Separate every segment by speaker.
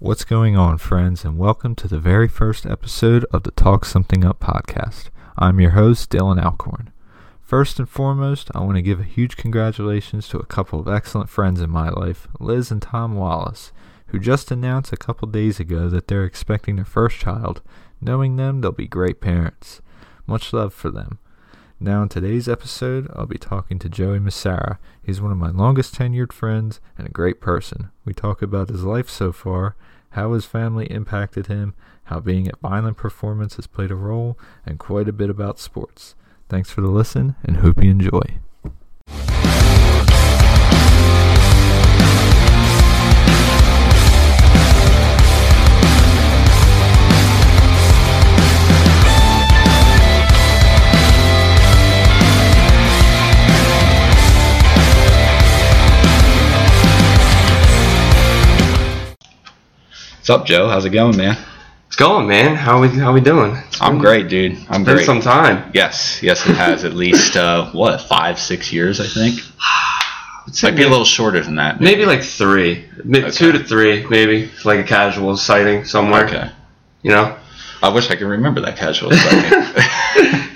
Speaker 1: What's going on, friends, and welcome to the very first episode of the Talk Something Up podcast. I'm your host, Dylan Alcorn. First and foremost, I want to give a huge congratulations to a couple of excellent friends in my life, Liz and Tom Wallace, who just announced a couple days ago that they're expecting their first child. Knowing them, they'll be great parents. Much love for them. Now, in today's episode, I'll be talking to Joey Musarra. He's one of my longest tenured friends and a great person. We talk about his life so far, how his family impacted him, how being at Violent Performance has played a role, and quite a bit about sports. Thanks for the listen and hope you enjoy.
Speaker 2: What's up, Joe? How's it going, man?
Speaker 3: It's going, man. How we how we doing? It's
Speaker 2: I'm
Speaker 3: been-
Speaker 2: great, dude. I'm
Speaker 3: Been
Speaker 2: great.
Speaker 3: some time.
Speaker 2: yes, yes, it has at least uh, what five, six years, I think.
Speaker 3: It's
Speaker 2: Might be a little shorter than that.
Speaker 3: maybe like three,
Speaker 2: Okay.
Speaker 3: two to three, maybe like a casual sighting somewhere.
Speaker 2: Okay.
Speaker 3: You know.
Speaker 2: I wish I could remember that casual second.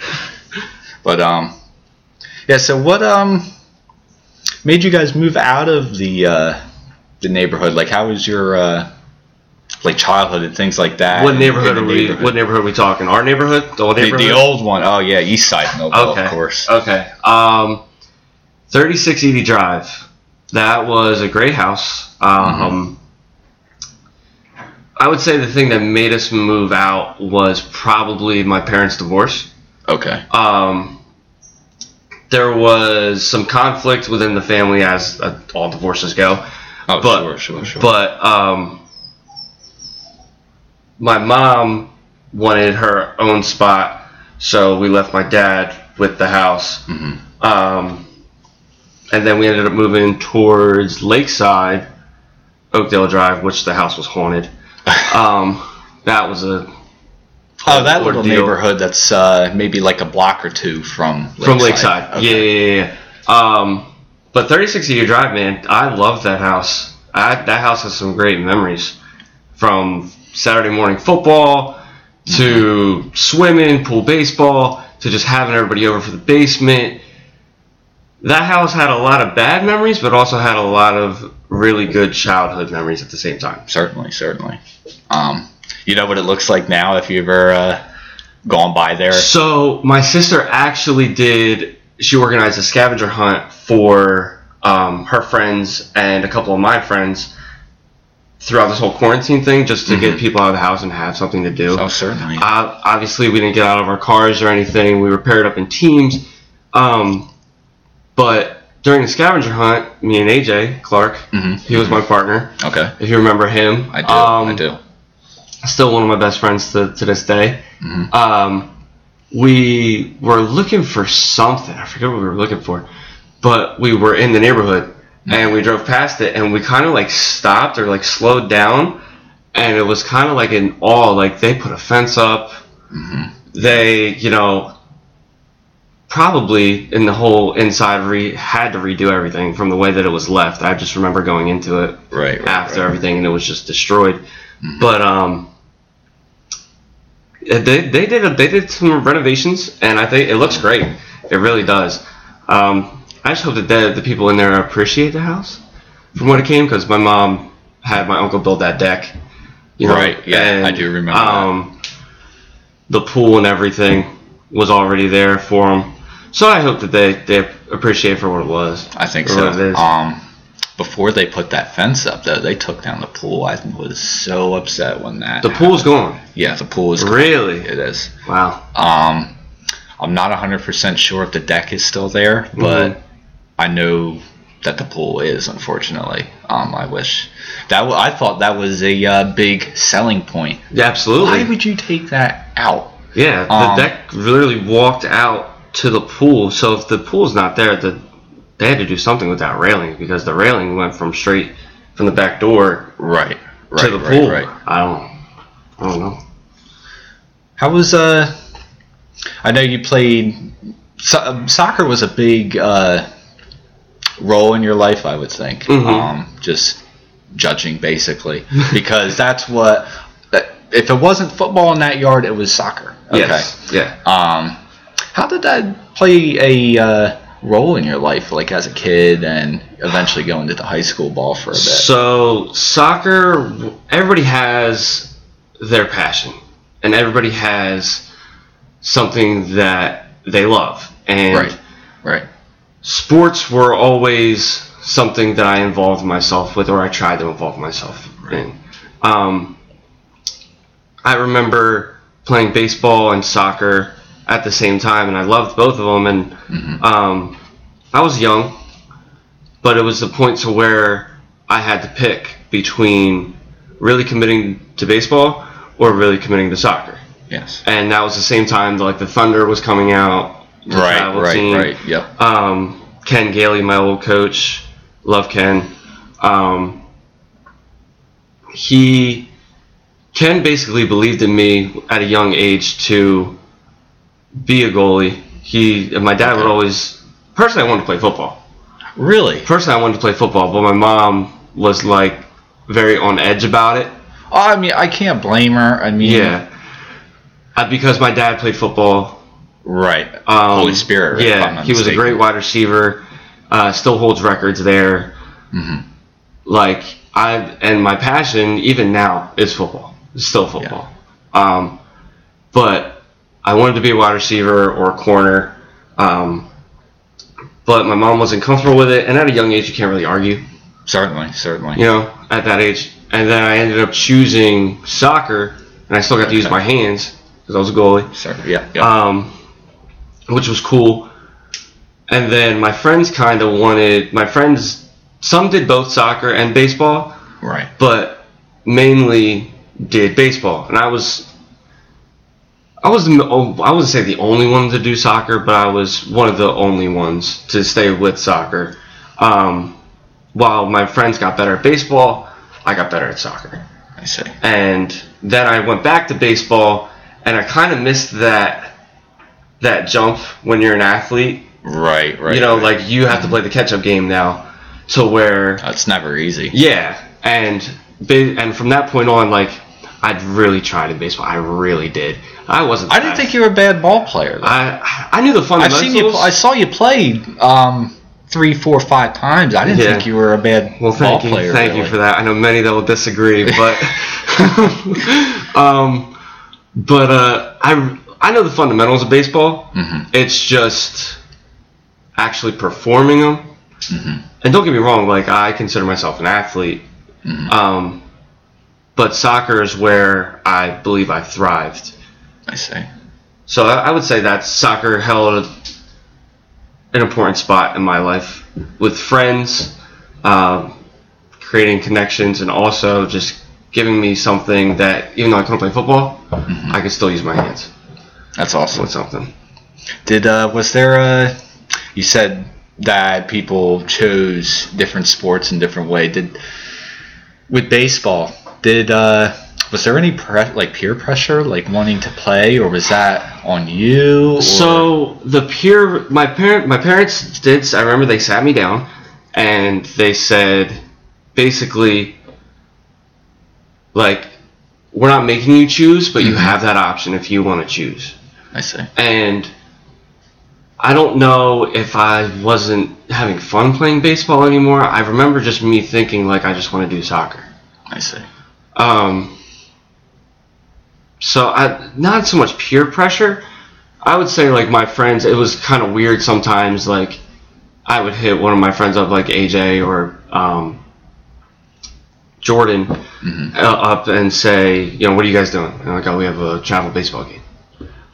Speaker 2: but um, yeah. So what um made you guys move out of the uh, the neighborhood? Like, how was your uh, like childhood and things like that?
Speaker 3: What neighborhood are
Speaker 2: the
Speaker 3: we?
Speaker 2: neighborhood?
Speaker 3: What neighborhood are we talking? Our neighborhood, the old
Speaker 2: the,
Speaker 3: neighborhood.
Speaker 2: the old one. Oh yeah, East Side Millville,
Speaker 3: Okay.
Speaker 2: of course.
Speaker 3: Okay. Um, 3680 Drive. That was a great house. Um, I would say the thing that made us move out was probably my parents' divorce.
Speaker 2: Okay.
Speaker 3: Um, there was some conflict within the family, as uh, all divorces go.
Speaker 2: Oh
Speaker 3: But-
Speaker 2: sure, sure, sure.
Speaker 3: But um, my mom wanted her own spot, so we left my dad with the house.
Speaker 2: Mhm.
Speaker 3: Um, and then we ended up moving towards Lakeside, Oakdale Drive, which the house was haunted. Um, that was a
Speaker 2: Oh, that little neighborhood that's uh, maybe like a block or two from Lakeside.
Speaker 3: from Lakeside.
Speaker 2: Okay.
Speaker 3: Yeah, yeah, yeah. yeah. Um, but 36 year drive, man, I love that house. I, that house has some great memories from Saturday morning football to swimming, pool baseball to just having everybody over for the basement. That house had a lot of bad memories, but also had a lot of really good childhood memories at the same time.
Speaker 2: Certainly, certainly. Um, you know what it looks like now if you've ever uh, gone by there.
Speaker 3: So my sister actually did. She organized a scavenger hunt for um, her friends and a couple of my friends throughout this whole quarantine thing, just to get people out of the house and have something to do.
Speaker 2: Oh, certainly.
Speaker 3: Uh, obviously, we didn't get out of our cars or anything. We were paired up in teams. Um, but during the scavenger hunt, me and AJ Clark,
Speaker 2: Mhm.
Speaker 3: he was my partner.
Speaker 2: Okay.
Speaker 3: If you remember him,
Speaker 2: I do.
Speaker 3: Um,
Speaker 2: I do.
Speaker 3: still one of my best friends to, to this day.
Speaker 2: Mhm.
Speaker 3: Um, we were looking for something. I forget what we were looking for, but we were in the neighborhood and we drove past it and we kind of like stopped or like slowed down, and it was kind of like in awe. Like they put a fence up.
Speaker 2: Mhm.
Speaker 3: They, you know, probably in the whole inside re- had to redo everything from the way that it was left. I just remember going into it
Speaker 2: Right. right
Speaker 3: after
Speaker 2: right.
Speaker 3: everything and it was just destroyed.
Speaker 2: Mhm.
Speaker 3: But um, they they did a, they did some renovations and I think it looks great. It really does. Um, I just hope that the, the people in there appreciate the house from what it came because my mom had my uncle build that deck. You know,
Speaker 2: Right, yeah, I do remember that.
Speaker 3: Um, the pool and everything was already there for them. So I hope that they, they appreciate for what it was.
Speaker 2: I think so.
Speaker 3: what it is.
Speaker 2: Um, before they put that fence up, though, they took down the pool. I was so upset when that.
Speaker 3: The pool's
Speaker 2: happened.
Speaker 3: gone.
Speaker 2: Yeah, the pool is. gone.
Speaker 3: Really?
Speaker 2: It is.
Speaker 3: Wow.
Speaker 2: Um, I'm not 100% sure if the deck is still there, but
Speaker 3: Mhm.
Speaker 2: I know that the pool is. Unfortunately, um, I wish that w- I thought that was a uh, big selling point.
Speaker 3: Yeah, absolutely.
Speaker 2: Why would you take that out?
Speaker 3: Yeah, the
Speaker 2: Um,
Speaker 3: deck literally walked out to the pool. So if the pool's not there, the they had to do something with that railing because the railing went from straight from the back door
Speaker 2: Right, right,
Speaker 3: to the
Speaker 2: right,
Speaker 3: pool.
Speaker 2: right.
Speaker 3: I don't, I don't know.
Speaker 2: How was uh? I know you played. So, soccer was a big uh, role in your life, I would think.
Speaker 3: Mhm.
Speaker 2: Um, just judging basically because that's what. If it wasn't football in that yard, it was soccer. Okay.
Speaker 3: Yes. Yeah.
Speaker 2: Um, how did that play a uh, role in your life, like as a kid, and eventually going into the high school ball for a bit?
Speaker 3: So soccer, everybody has their passion, and everybody has something that they love, and
Speaker 2: right. Right.
Speaker 3: Sports were always something that I involved myself with, or I tried to involve myself in. Um, I remember playing baseball and soccer at the same time, and I loved both of them. And um, I was young, but it was the point to where I had to pick between really committing to baseball or really committing to soccer.
Speaker 2: Yes.
Speaker 3: And that was the same time that like the Thunder was coming out. The
Speaker 2: Right.
Speaker 3: travel
Speaker 2: Right.
Speaker 3: team.
Speaker 2: Right. Yep.
Speaker 3: Um, Ken Gailey, my old coach, love Ken. Um, he Ken basically believed in me at a young age to be a goalie. He my dad would always personally I wanted to play football.
Speaker 2: Really?
Speaker 3: Personally I wanted to play football, but my mom was like very on edge about it.
Speaker 2: Oh, I mean, I can't blame her. I mean,
Speaker 3: Yeah. Uh, because my dad played football
Speaker 2: Right.
Speaker 3: Um,
Speaker 2: Holy Spirit. I'm
Speaker 3: Yeah, he was a great wide receiver. Uh, still holds records there.
Speaker 2: Mhm.
Speaker 3: Like I and my passion even now is football. It's still football. Um, but I wanted to be a wide receiver or a corner. Um, but my mom wasn't comfortable with it, and at a young age, you can't really argue.
Speaker 2: Certainly. Certainly.
Speaker 3: You know, at that age. And then I ended up choosing soccer, and I still got to use my hands because I was a goalie
Speaker 2: Certainly. Yeah. Yeah.
Speaker 3: um, which was cool. And then my friends kind of wanted my friends. Some did both soccer and baseball,
Speaker 2: right.
Speaker 3: but mainly did baseball. And I was, I was, the, oh, I wouldn't say the only one to do soccer, but I was one of the only ones to stay with soccer. Um, while my friends got better at baseball, I got better at soccer
Speaker 2: I see.
Speaker 3: and then I went back to baseball, and I kind of missed that that jump when you're an athlete.
Speaker 2: Right. Right.
Speaker 3: you know,
Speaker 2: right.
Speaker 3: like you have to play the catch-up game now, to where
Speaker 2: it's never easy.
Speaker 3: yeah, and and from that point on, like I'd really tried in baseball. I really did. I wasn't.
Speaker 2: I didn't think you were a bad ball player. Though.
Speaker 3: I I knew the
Speaker 2: fun.
Speaker 3: I've
Speaker 2: seen you. I saw you play um, three, four, five times. I didn't
Speaker 3: Yeah.
Speaker 2: think you were a bad
Speaker 3: Well,
Speaker 2: ball
Speaker 3: thank you,
Speaker 2: player.
Speaker 3: thank you for that. I know many that will disagree, but um, but uh, I I know the fundamentals of baseball.
Speaker 2: Mhm.
Speaker 3: It's just actually performing them.
Speaker 2: Mhm.
Speaker 3: And don't get me wrong, like I consider myself an athlete.
Speaker 2: Mhm.
Speaker 3: Um, but soccer is where I believe I thrived.
Speaker 2: I see.
Speaker 3: So I, I would say that soccer held an important spot in my life with friends, um, creating connections, and also just giving me something that even though I couldn't play football, I could still use my hands
Speaker 2: That's awesome.
Speaker 3: with something.
Speaker 2: Did uh, was there a? You said that people chose different sports in different way. Did with baseball? Did uh, was there any pre- like peer pressure, like wanting to play, or was that on you? Or?
Speaker 3: So the peer, my parent, my parents did. I remember they sat me down, and they said, basically, like, we're not making you choose, but you
Speaker 2: Mhm.
Speaker 3: have that option if you want to choose.
Speaker 2: I see.
Speaker 3: And I don't know if I wasn't having fun playing baseball anymore. I remember just me thinking like I just want to do soccer.
Speaker 2: I see.
Speaker 3: Um, so I not so much peer pressure. I would say like my friends. It was kind of weird sometimes. Like I would hit one of my friends up, like AJ or um, Jordan,
Speaker 2: Mhm.
Speaker 3: uh, up and say, you know, what are you guys doing? And like, oh, we have a travel baseball game.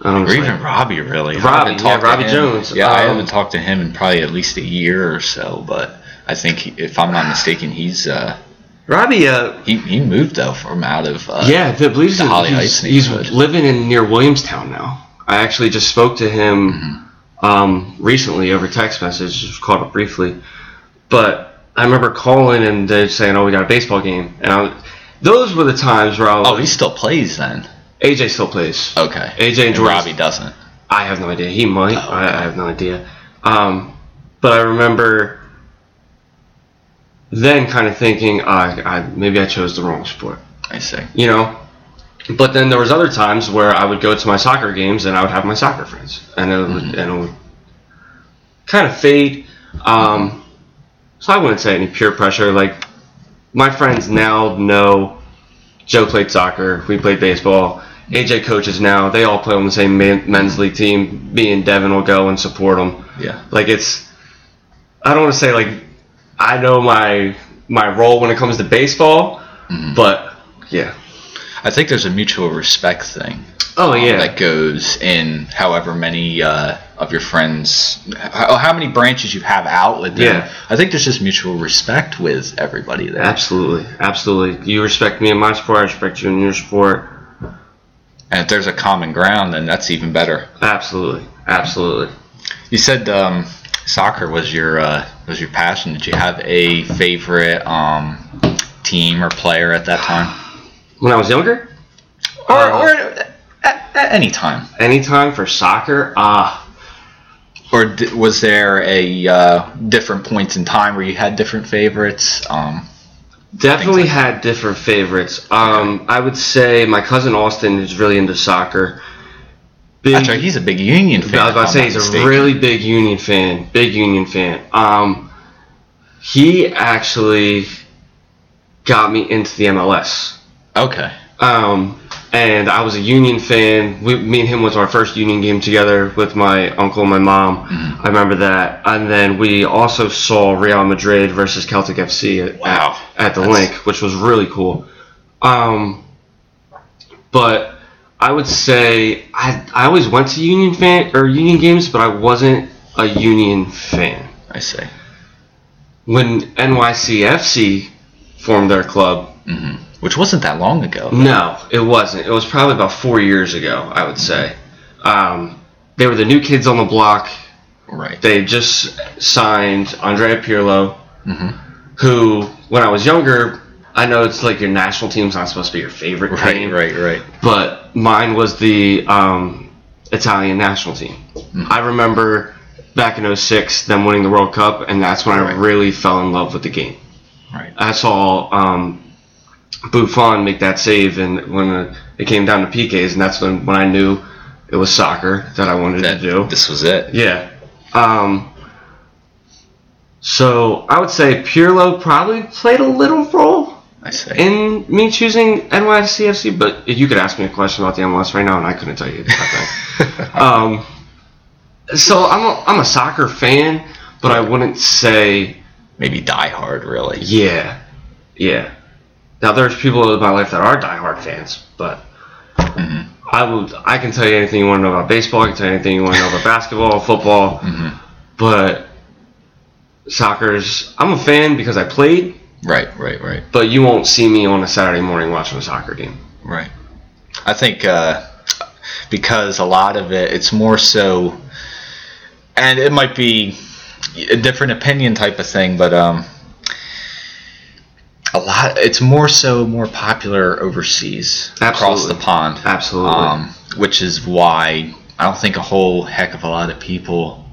Speaker 3: I'm
Speaker 2: Or even
Speaker 3: like,
Speaker 2: Robbie, really. I
Speaker 3: Robbie, yeah, Robbie Jones.
Speaker 2: Yeah, I
Speaker 3: Um,
Speaker 2: haven't talked to him in probably at least a year or so. But I think, he, if I'm not mistaken, he's uh,
Speaker 3: Robbie, uh,
Speaker 2: he, he moved though from out of uh,
Speaker 3: yeah, I believe
Speaker 2: the Holly
Speaker 3: he's, he's living in near Williamstown now. I actually just spoke to him
Speaker 2: Mm-hmm.
Speaker 3: um, recently over text message, just called up briefly. But I remember calling and they're saying, "Oh, we got a baseball game," and I, those were the times where I was.
Speaker 2: Oh, he still plays then.
Speaker 3: AJ still plays.
Speaker 2: Okay.
Speaker 3: AJ and Jordan-
Speaker 2: Robbie doesn't.
Speaker 3: I have no idea. He might.
Speaker 2: Oh,
Speaker 3: I,
Speaker 2: okay.
Speaker 3: I have no idea. Um, but I remember then kind of thinking, uh, I, maybe I chose the wrong sport.
Speaker 2: I see.
Speaker 3: You know. But then there was other times where I would go to my soccer games and I would have my soccer friends, and it would, and it would kind of fade. Um, so I wouldn't say any peer pressure. Like my friends now know Joe played soccer, we played baseball. AJ coaches now. They all play on the same men, men's league team. Me and Devin will go and support them.
Speaker 2: Yeah.
Speaker 3: Like it's, I don't want to say like I know my my role when it comes to baseball, but yeah.
Speaker 2: I think there's a mutual respect thing.
Speaker 3: Oh
Speaker 2: um,
Speaker 3: yeah.
Speaker 2: that goes in however many uh, of your friends, how, how many branches you have out with them.
Speaker 3: Yeah.
Speaker 2: I think there's just mutual respect with everybody there.
Speaker 3: Absolutely, absolutely. You respect me in my sport. I respect you in your sport.
Speaker 2: And if there's a common ground, then that's even better.
Speaker 3: Absolutely, absolutely.
Speaker 2: You said um, soccer was your uh, was your passion. Did you have a favorite um, team or player at that time,
Speaker 3: When I was younger,
Speaker 2: or,
Speaker 3: Uh,
Speaker 2: or at, at any time?
Speaker 3: anytime for soccer, ah,
Speaker 2: Or d- was there a uh, different points in time where you had different favorites? Um,
Speaker 3: definitely
Speaker 2: Things
Speaker 3: had different favorites. Um, I would say my cousin Austin is really into soccer. Big,
Speaker 2: that's right. He's a big Union fan.
Speaker 3: I was about to say he's
Speaker 2: not
Speaker 3: a really big Union fan. Big Union fan. Um, he actually got me into the MLS.
Speaker 2: okay.
Speaker 3: Um, and I was a Union fan. We, me and him went to our first Union game together with my uncle and my mom.
Speaker 2: Mm-hmm.
Speaker 3: I remember that. And then we also saw Real Madrid versus Celtic FC at,
Speaker 2: Wow.
Speaker 3: at, at the
Speaker 2: That's-
Speaker 3: Linc, which was really cool. Um, but I would say I, I always went to Union fan or Union games, but I wasn't a Union fan.
Speaker 2: I see.
Speaker 3: When NYCFC formed their club,
Speaker 2: hmm Which wasn't that long ago.
Speaker 3: No, it wasn't. It was probably about four years ago, I would say. Um, they were the new kids on the block.
Speaker 2: Right.
Speaker 3: They just signed Andrea Pirlo,
Speaker 2: hmm
Speaker 3: who, when I was younger, I know it's like your national team's not supposed to be your favorite
Speaker 2: Right.
Speaker 3: team,
Speaker 2: Right. Right.
Speaker 3: but mine was the um, Italian national team. I remember back in 06 them winning the World Cup, and that's when
Speaker 2: Right.
Speaker 3: I really fell in love with the game.
Speaker 2: Right.
Speaker 3: I saw um, Buffon make that save, and when it came down to PKs, and that's when, when I knew it was soccer that I wanted
Speaker 2: That
Speaker 3: to do.
Speaker 2: this was it.
Speaker 3: Yeah. Um, so I would say Pirlo probably played a little role in me choosing NYCFC, but you could ask me a question about the MLS right now, and I couldn't tell you that thing. um, so I'm a, I'm a soccer fan, but I wouldn't say
Speaker 2: Maybe Die Hard, really.
Speaker 3: yeah, yeah. Now there's people in my life that are diehard fans, but
Speaker 2: Mhm.
Speaker 3: I would I can tell you anything you want to know about baseball. I can tell you anything you want to know about basketball, football,
Speaker 2: Mhm.
Speaker 3: but soccer's I'm a fan because I played,
Speaker 2: Right. Right. Right.
Speaker 3: but you won't see me on a Saturday morning watching a soccer game.
Speaker 2: Right. I think uh, because a lot of it, it's more so, and it might be a different opinion type of thing, but um, a lot. It's more so more popular overseas across the pond.
Speaker 3: Absolutely.
Speaker 2: Um, which is why I don't think a whole heck of a lot of people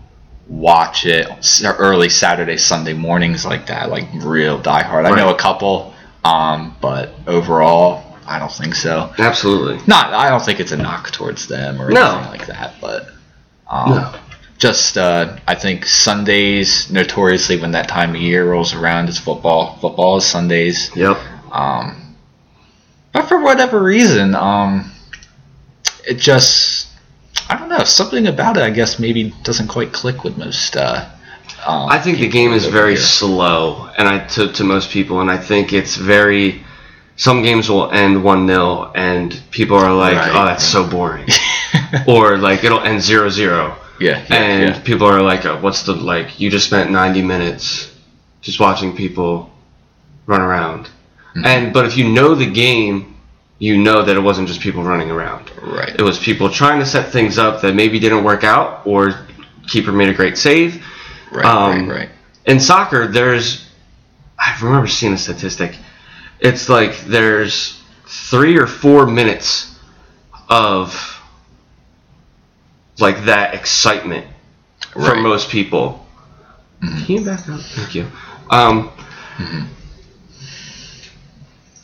Speaker 2: watch it early Saturday, Sunday mornings like that, like real diehard. I know a couple, um, but overall, I don't think so.
Speaker 3: Absolutely.
Speaker 2: Not, I don't think it's a knock towards them or
Speaker 3: No.
Speaker 2: anything like that, but um,
Speaker 3: No.
Speaker 2: Just uh, I think Sundays, notoriously when that time of year rolls around, is football. Football is Sundays.
Speaker 3: Yep.
Speaker 2: Um, but for whatever reason, um, it just I don't know something about it. I guess maybe doesn't quite click with most. Uh, um,
Speaker 3: I think the game is very
Speaker 2: here.
Speaker 3: slow, and I to, to most people, and I think it's very. Some games will end one 0 and people are like,
Speaker 2: Right.
Speaker 3: "Oh, that's so boring," or like it'll end 0-0.
Speaker 2: Yeah, yeah,
Speaker 3: and
Speaker 2: yeah.
Speaker 3: people are like, oh, "What's the like?" You just spent ninety minutes just watching people run around,
Speaker 2: Mhm.
Speaker 3: and but if you know the game, you know that it wasn't just people running around.
Speaker 2: right.
Speaker 3: It was people trying to set things up that maybe didn't work out, or keeper made a great save.
Speaker 2: Right,
Speaker 3: um,
Speaker 2: right, right.
Speaker 3: In soccer, there's I remember seeing a statistic. It's like there's three or four minutes of like that excitement for
Speaker 2: Right.
Speaker 3: most people.
Speaker 2: Mhm.
Speaker 3: Can you back up? Thank you. Um,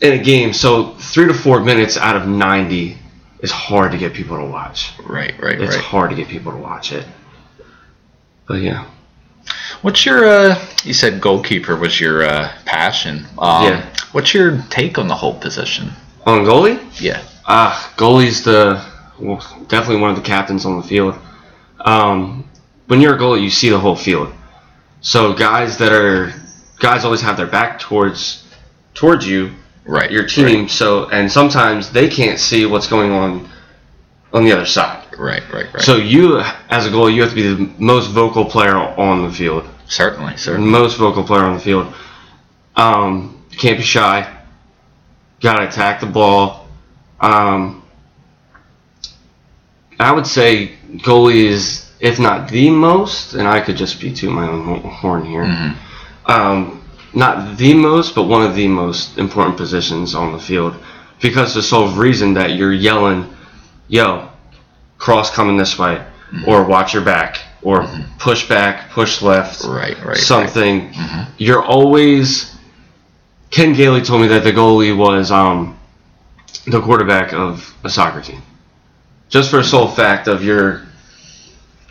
Speaker 3: in a game. So three to four minutes out of 90 is hard to get people to watch.
Speaker 2: Right, right,
Speaker 3: It's
Speaker 2: right.
Speaker 3: It's hard to get people to watch it. But yeah.
Speaker 2: What's your? Uh, you said goalkeeper was your uh, passion. Um,
Speaker 3: Yeah.
Speaker 2: What's your take on the whole position?
Speaker 3: On goalie?
Speaker 2: Yeah.
Speaker 3: Ah, goalie's the well, definitely one of the captains on the field. Um, when you're a goalie, you see the whole field. So guys that are guys always have their back towards towards you,
Speaker 2: Right.
Speaker 3: your team. So and sometimes they can't see what's going on on the other side.
Speaker 2: Right, right, right.
Speaker 3: So you, as a goalie, you have to be the most vocal player on the field.
Speaker 2: certainly, certainly.
Speaker 3: most vocal player on the field. Um, can't be shy. Got to attack the ball. Um, I would say goalie is, if not the most, and I could just be to my own horn here.
Speaker 2: Mhm.
Speaker 3: Um, not the most, but one of the most important positions on the field because the sole reason that you're yelling, "Yo, cross coming this way," or "Watch your back," or "Push back, push left."
Speaker 2: Right, right.
Speaker 3: something.
Speaker 2: Mhm.
Speaker 3: You're always. Ken Gailey told me that the goalie was um, the quarterback of a soccer team, just for the sole fact of you're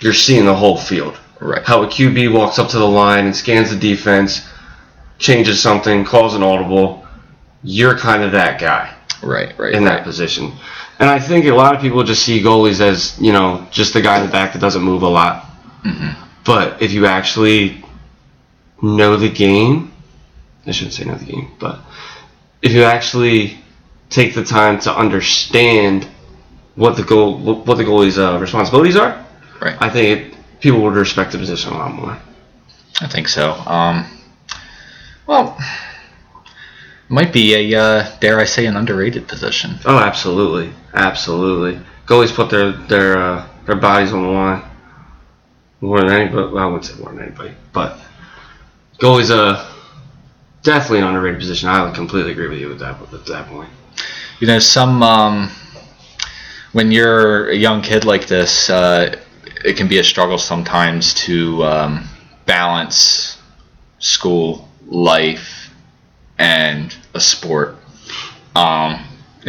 Speaker 3: you're seeing the whole field.
Speaker 2: Right.
Speaker 3: How a QB walks up to the line and scans the defense, changes something, calls an audible. You're kind of that guy
Speaker 2: Right, right.
Speaker 3: in
Speaker 2: right.
Speaker 3: that position. And I think a lot of people just see goalies as, you know, just the guy in the back that doesn't move a lot.
Speaker 2: Mhm.
Speaker 3: But if you actually know the game, I shouldn't say know the game, but if you actually take the time to understand what the goal, what the goalie's uh, responsibilities are,
Speaker 2: Right.
Speaker 3: I think it, people would respect the position a lot more.
Speaker 2: I think so. Um, well, might be a uh, dare I say an underrated position.
Speaker 3: Oh, absolutely, absolutely. Goalies put their their uh, their bodies on the line more than anybody. Well, I wouldn't say more than anybody, but goalies a definitely an underrated position. I would completely agree with you with that at that point.
Speaker 2: You know, some um, when you're a young kid like this, uh, it can be a struggle sometimes to um, balance school life and a sport. Um,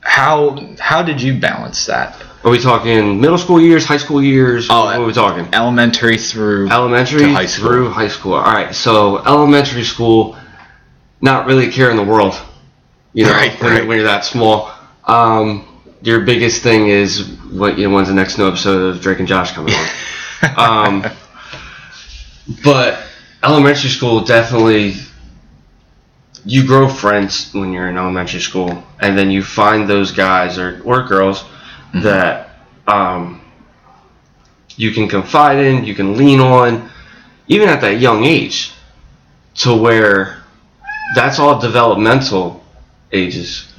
Speaker 2: how how did you balance that?
Speaker 3: Are we talking middle school years, high school years?
Speaker 2: Oh,
Speaker 3: what are we talking?
Speaker 2: Elementary through
Speaker 3: Elementary
Speaker 2: to high school.
Speaker 3: through high school. All right, so elementary school, not really caring the world. You know,
Speaker 2: Right,
Speaker 3: when,
Speaker 2: right.
Speaker 3: when you're that small. Um, your biggest thing is what you know, when's the next new episode of Drake and Josh coming on? um, but elementary school definitely you grow friends when you're in elementary school and then you find those guys or, or girls that um, you can confide in you can lean on even at that young age to where that's all developmental ages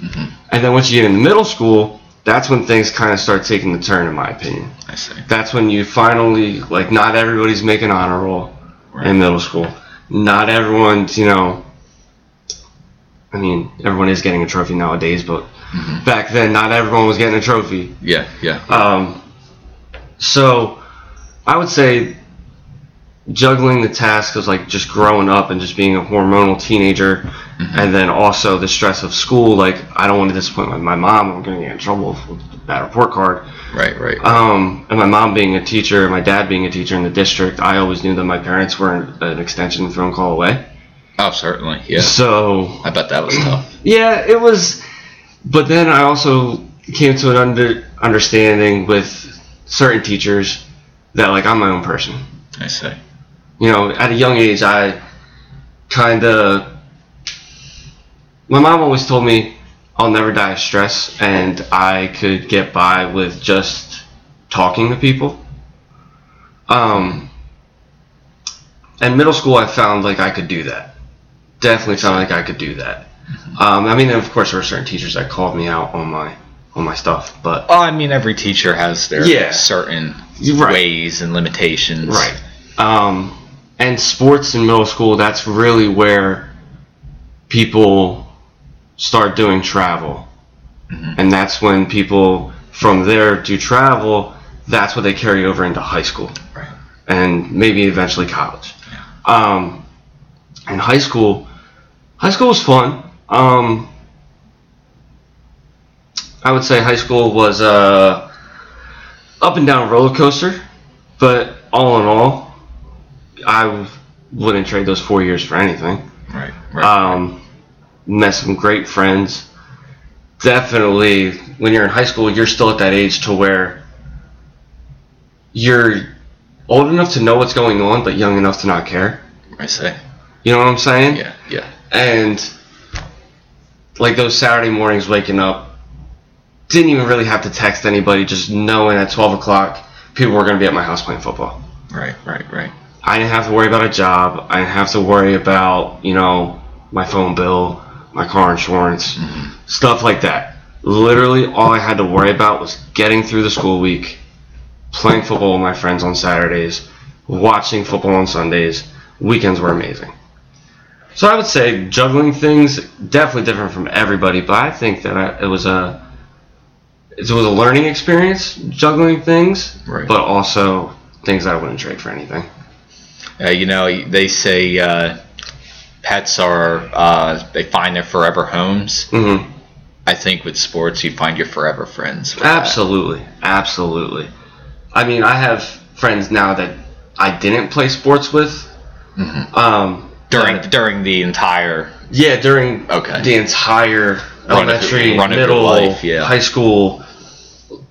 Speaker 3: and then once you get into middle school that's when things kind of start taking the turn in my opinion
Speaker 2: I see.
Speaker 3: that's when you finally like not everybody's making honor roll
Speaker 2: Right.
Speaker 3: in middle school. Not everyone's you know. I mean, everyone is getting a trophy nowadays, but
Speaker 2: Mhm.
Speaker 3: back then, not everyone was getting a trophy.
Speaker 2: Yeah, yeah.
Speaker 3: Um, so, I would say juggling the task of like just growing up and just being a hormonal teenager, and then also the stress of school. Like, I don't want to disappoint my, mom. I'm going to get in trouble with that report card.
Speaker 2: Right, right.
Speaker 3: Um, and my mom being a teacher, and my dad being a teacher in the district, I always knew that my parents were an, an extension phone call away.
Speaker 2: oh, certainly. Yeah.
Speaker 3: So
Speaker 2: I bet that was tough.
Speaker 3: yeah, it was. But then I also came to an under, understanding with certain teachers that like I'm my own person.
Speaker 2: I see.
Speaker 3: You know, at a young age, I kind of. My mom always told me I'll never die of stress, and I could get by with just talking to people. Um, in middle school, I found like I could do that. Definitely found like I could do that. Um, I mean, of course, there were certain teachers that called me out on my on my stuff, but
Speaker 2: Well, I mean, every teacher has their
Speaker 3: Yeah.
Speaker 2: certain
Speaker 3: Right.
Speaker 2: ways and limitations.
Speaker 3: Right. Um, and sports in middle school, that's really where people start doing travel.
Speaker 2: Mhm.
Speaker 3: And that's when people from there do travel, that's what they carry over into high school
Speaker 2: Right.
Speaker 3: and maybe eventually college. Um, in high school, high school was fun. Um, I would say high school was a up and down roller coaster, but all in all, I wouldn't trade those four years for anything.
Speaker 2: Right. Right.
Speaker 3: Um, met some great friends. Definitely, when you're in high school, you're still at that age to where you're old enough to know what's going on, but young enough to not care.
Speaker 2: I say.
Speaker 3: You know what I'm saying?
Speaker 2: Yeah. Yeah.
Speaker 3: And like those Saturday mornings waking up, didn't even really have to text anybody, just knowing at 12 o'clock people were going to be at my house playing football.
Speaker 2: Right. Right. Right.
Speaker 3: I didn't have to worry about a job. I didn't have to worry about, you know, my phone bill, my car insurance, stuff like that. Literally, all I had to worry about was getting through the school week, playing football with my friends on Saturdays, watching football on Sundays. Weekends were amazing. So I would say juggling things definitely different from everybody, but I think that I, it was a it was a learning experience juggling things,
Speaker 2: Right.
Speaker 3: but also things I wouldn't trade for anything.
Speaker 2: Uh, you know, they say uh, pets are uh, they find their forever homes.
Speaker 3: hmm
Speaker 2: I think with sports, you find your forever friends. with that.
Speaker 3: Absolutely, absolutely. I mean, I have friends now that I didn't play sports with.
Speaker 2: Mhm.
Speaker 3: Um,
Speaker 2: during
Speaker 3: but-
Speaker 2: during the entire.
Speaker 3: yeah, during
Speaker 2: Okay.
Speaker 3: the entire
Speaker 2: Run
Speaker 3: elementary,
Speaker 2: run
Speaker 3: middle,
Speaker 2: life, yeah.
Speaker 3: high school,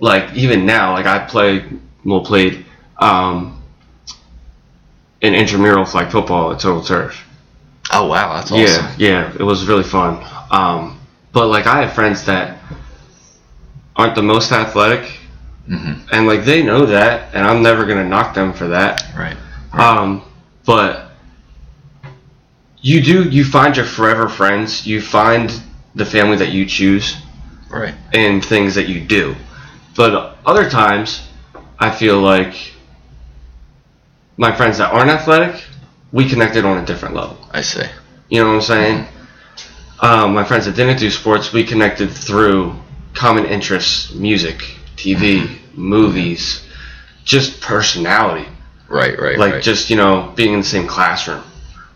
Speaker 3: like even now, like I played, well played, um, in intramural flag football at Total Turf.
Speaker 2: Oh wow, that's awesome.
Speaker 3: Yeah, yeah, it was really fun. Um, but like I have friends that aren't the most athletic,
Speaker 2: hmm
Speaker 3: and like they know that, and I'm never gonna knock them for that.
Speaker 2: Right.
Speaker 3: Um, but you do you find your forever friends. You find the family that you choose
Speaker 2: Right.
Speaker 3: and things that you do. But other times, I feel like my friends that aren't athletic, we connected on a different level.
Speaker 2: I see.
Speaker 3: You know what I'm saying? Um, my friends that didn't do sports, we connected through common interests, music, TV, movies, just personality.
Speaker 2: Right. Right.
Speaker 3: Like
Speaker 2: right.
Speaker 3: just, you know, being in the same classroom.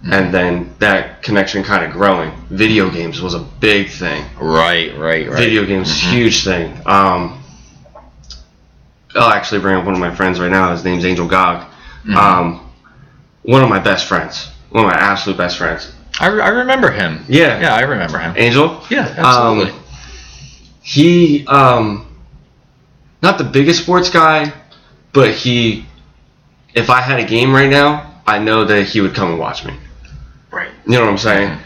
Speaker 3: And then that connection kind of growing. Video games was a big thing.
Speaker 2: right. Right. Right.
Speaker 3: Video games, huge thing. Um, I'll actually bring up one of my friends right now. His name's Angel Gog. Um, one of my best friends. One of my absolute best friends.
Speaker 2: I, I remember him.
Speaker 3: Yeah.
Speaker 2: Yeah, I remember him.
Speaker 3: Angel?
Speaker 2: Yeah, absolutely.
Speaker 3: Um, he um not the biggest sports guy, but he if I had a game right now, I know that he would come and watch me.
Speaker 2: right.
Speaker 3: You know what I'm saying?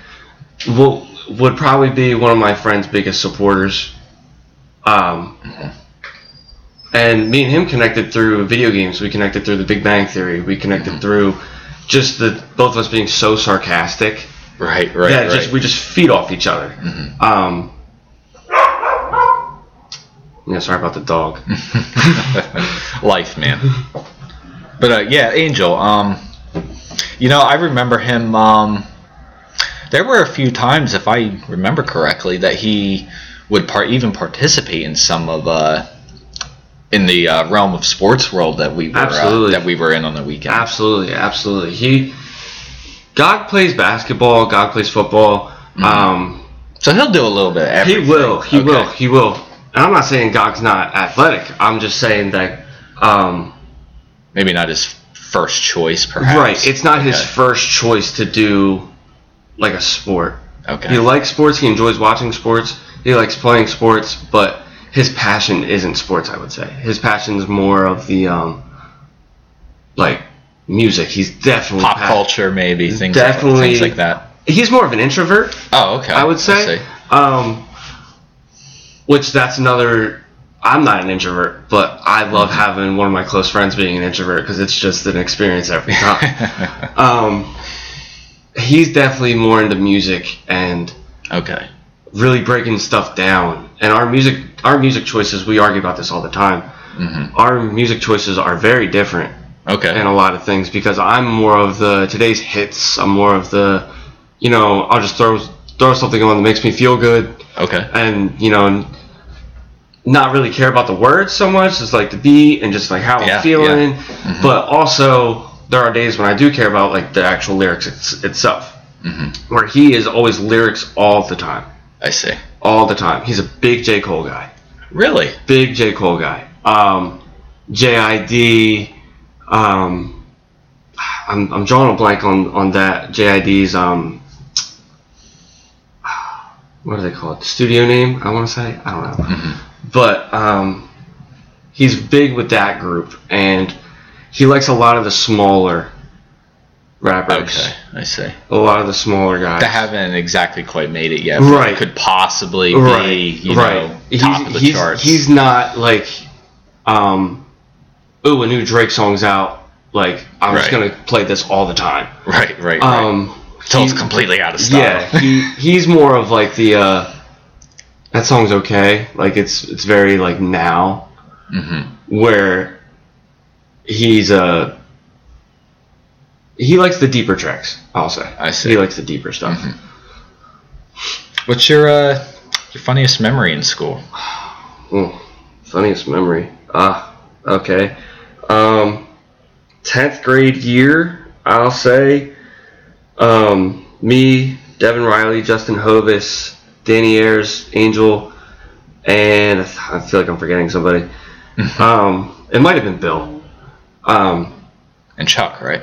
Speaker 3: Well, would probably be one of my friend's biggest supporters. Um, and me and him connected through video games. We connected through The Big Bang Theory. We connected through just the both of us being so sarcastic
Speaker 2: Right. Right.
Speaker 3: that
Speaker 2: right.
Speaker 3: just we just feed off each other. Um, yeah, sorry about the dog.
Speaker 2: life, man. But uh, yeah, Angel. Um, you know, I remember him. Um, there were a few times, if I remember correctly, that he would part even participate in some of uh, in the uh, realm of sports world that we were uh, that we were in on the weekend.
Speaker 3: Absolutely, absolutely. He, Gog plays basketball. Gog plays football. Um,
Speaker 2: So he'll do a little bit. Of
Speaker 3: he will. He
Speaker 2: Okay.
Speaker 3: will. He will. And I'm not saying Gog's not athletic. I'm just saying that. Um,
Speaker 2: Maybe not his first choice, perhaps.
Speaker 3: right. It's not his first choice to do like a sport.
Speaker 2: Okay.
Speaker 3: He likes sports. He enjoys watching sports. He likes playing sports, but his passion isn't sports. I would say his passion is more of the um, like music. He's definitely
Speaker 2: Pop
Speaker 3: pa-
Speaker 2: culture, maybe things,
Speaker 3: Definitely-
Speaker 2: like, things like that.
Speaker 3: He's more of an introvert.
Speaker 2: Oh, okay.
Speaker 3: I would say. Um, which that's another. I'm not an introvert, but I love
Speaker 2: Mm-hmm.
Speaker 3: having one of my close friends being an introvert because it's just an experience every time. um, he's definitely more into music and
Speaker 2: okay.
Speaker 3: really breaking stuff down. And our music, our music choices, we argue about this all the time.
Speaker 2: hmm
Speaker 3: Our music choices are very different
Speaker 2: Okay.
Speaker 3: in a lot of things because I'm more of the today's hits. I'm more of the, you know, I'll just throw throw something on that makes me feel good
Speaker 2: okay.
Speaker 3: and you know not really care about the words so much it's like the beat and just like how
Speaker 2: Yeah,
Speaker 3: i'm feeling
Speaker 2: yeah. Mhm.
Speaker 3: but also there are days when i do care about like the actual lyrics it's, itself
Speaker 2: Mhm.
Speaker 3: where he is always lyrics all the time,
Speaker 2: I see.
Speaker 3: All the time. He's a big J Cole guy,
Speaker 2: Really?
Speaker 3: big J Cole guy. Um, JID. Um, I'm I'm drawing a blank on on that JID's um. What do they call it? Studio name? I want to say. I don't know.
Speaker 2: Mhm.
Speaker 3: but um, he's big with that group, and he likes a lot of the smaller rappers.
Speaker 2: Okay, I see.
Speaker 3: A lot of the smaller guys.
Speaker 2: That haven't exactly quite made it yet.
Speaker 3: Right.
Speaker 2: Could possibly
Speaker 3: right,
Speaker 2: be, you
Speaker 3: right.
Speaker 2: know, top
Speaker 3: he's,
Speaker 2: of the
Speaker 3: he's,
Speaker 2: charts.
Speaker 3: He's not like, um, ooh, a new Drake song's out. Like I'm just gonna play this all the time.
Speaker 2: right, right, right.
Speaker 3: Um,
Speaker 2: Until it's completely out of style.
Speaker 3: Yeah, he, he's more of like the uh, that song's okay. Like it's it's very like now
Speaker 2: hmm
Speaker 3: where he's uh he likes the deeper tracks. I'll say.
Speaker 2: I see.
Speaker 3: He likes the deeper stuff.
Speaker 2: Mhm. What's your uh, your funniest memory in school?
Speaker 3: Funniest memory. Ah, okay. Um, tenth grade year, I'll say. Um, me, Devin Riley, Justin Hovis, Danny Ayers, Angel, and I I feel like I'm forgetting somebody. um, it might have been Bill. Um,
Speaker 2: And Chuck, right?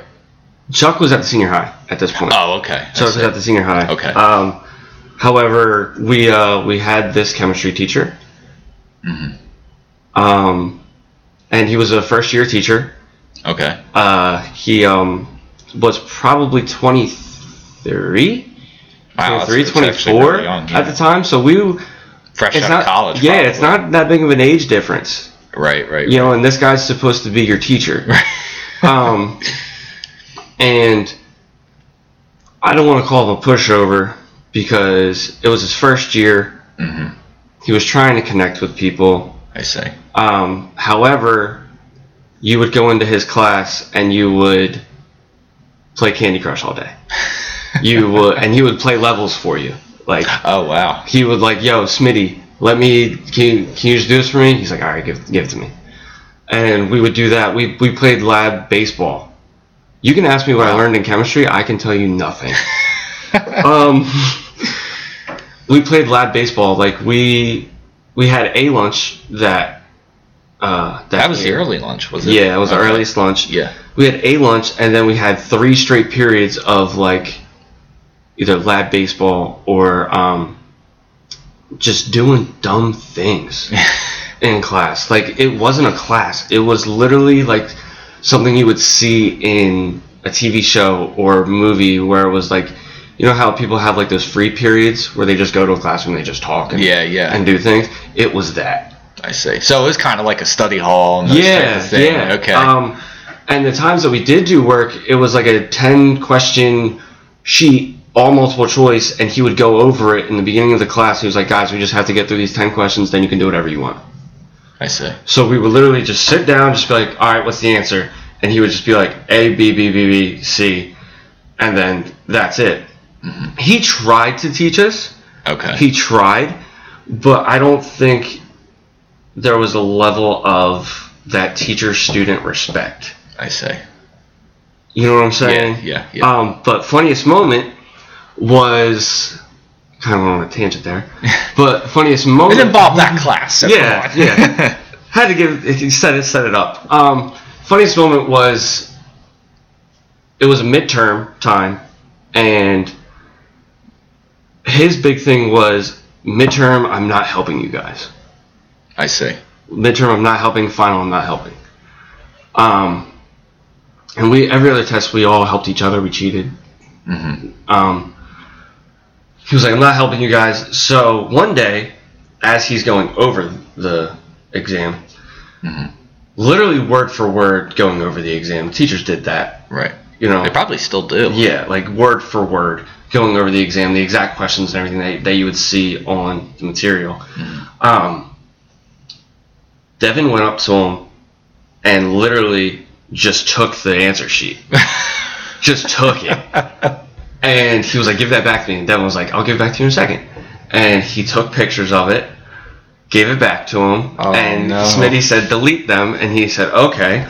Speaker 3: Chuck was at the senior high at this point.
Speaker 2: Oh, okay.
Speaker 3: Chuck was at the senior high.
Speaker 2: Okay.
Speaker 3: Um, however, we uh, we had this chemistry teacher.
Speaker 2: Mm-hmm.
Speaker 3: Um, and he was a first year teacher.
Speaker 2: Okay.
Speaker 3: Uh, he um, was probably 23,
Speaker 2: Wow, that's-
Speaker 3: 23
Speaker 2: actually
Speaker 3: 24
Speaker 2: very young, yeah.
Speaker 3: at the time. So we,
Speaker 2: Fresh
Speaker 3: it's
Speaker 2: out
Speaker 3: not,
Speaker 2: of college.
Speaker 3: yeah, it's not that big of an age difference.
Speaker 2: Right, right.
Speaker 3: You know, and this guy's supposed to be your teacher.
Speaker 2: right.
Speaker 3: um, and I don't want to call him a pushover because it was his first year.
Speaker 2: hmm
Speaker 3: He was trying to connect with people.
Speaker 2: I see.
Speaker 3: Um, however, you would go into his class and you would play Candy Crush all day. You would, and he would play levels for you. Like
Speaker 2: Oh, wow.
Speaker 3: he would like, "Yo, Smitty, let me. Can you, can you just do this for me?" He's like, "All right, give give it to me." And we would do that. We we played lab baseball. You can ask me what I learned in chemistry. I can tell you nothing. um, we played lab baseball. Like we we had a lunch that. Uh,
Speaker 2: That was the early lunch, was it?
Speaker 3: Yeah, it was the earliest lunch.
Speaker 2: Yeah.
Speaker 3: We had a lunch, and then we had three straight periods of like either lab baseball or um, just doing dumb things in class. Like it wasn't a class; it was literally like something you would see in a TV show or movie where it was like, you know how people have like those free periods where they just go to a classroom, and they just talk and
Speaker 2: Yeah, yeah.
Speaker 3: and do things. It was that.
Speaker 2: I see. So it was kind of like a study hall
Speaker 3: yeah,
Speaker 2: type of thing.
Speaker 3: yeah.
Speaker 2: Okay.
Speaker 3: Um, and the times that we did do work, it was like a ten question sheet, all multiple choice, and he would go over it in the beginning of the class. He was like, "Guys, we just have to get through these ten questions, then you can do whatever you want."
Speaker 2: I see.
Speaker 3: So we would literally just sit down, just be like, "All right, what's the answer?" And he would just be like, "A, B, B, B, B, C," and then that's it.
Speaker 2: Mhm.
Speaker 3: He tried to teach us.
Speaker 2: Okay.
Speaker 3: He tried, but I don't think there was a level of that teacher student respect.
Speaker 2: I see.
Speaker 3: You know what I'm
Speaker 2: Yeah,
Speaker 3: saying?
Speaker 2: yeah, yeah.
Speaker 3: Um, but funniest moment was kind of on a tangent there. But funniest moment
Speaker 2: it involved that class. So
Speaker 3: Yeah, yeah. had to give he set it set it up. Um, funniest moment was it was a midterm time, and his big thing was midterm. I'm not helping you guys.
Speaker 2: I see.
Speaker 3: Midterm, I'm not helping. Final, I'm not helping. Um, and we every other test we all helped each other. We cheated.
Speaker 2: hmm
Speaker 3: Um, he was like, I'm not helping you guys. So one day, as he's going over the exam,
Speaker 2: Mhm.
Speaker 3: literally word for word going over the exam, teachers did that.
Speaker 2: Right.
Speaker 3: You know,
Speaker 2: They probably still do.
Speaker 3: yeah, like word for word going over the exam, the exact questions and everything that, that you would see on the material.
Speaker 2: Mhm.
Speaker 3: Um, Devin went up to him and literally just took the answer sheet. just took it. And he was like, give that back to me. And Devin was like, I'll give it back to you in a second. And he took pictures of it, gave it back to him.
Speaker 2: Oh,
Speaker 3: and
Speaker 2: no.
Speaker 3: Smitty said, delete them. And he said, okay.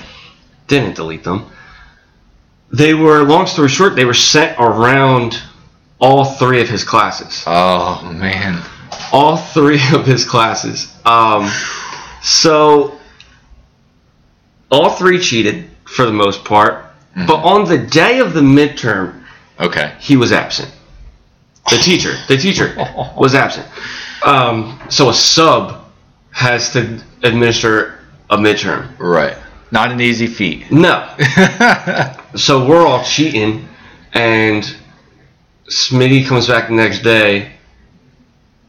Speaker 3: Didn't delete them. They were, long story short, they were sent around all three of his classes.
Speaker 2: Oh man.
Speaker 3: All three of his classes. Um, so all three cheated for the most part, but on the day of the midterm,
Speaker 2: Okay.
Speaker 3: he was absent. The teacher, the teacher was absent. Um, so a sub has to administer a midterm.
Speaker 2: Right. Not an easy feat.
Speaker 3: No. So we're all cheating, and Smitty comes back the next day,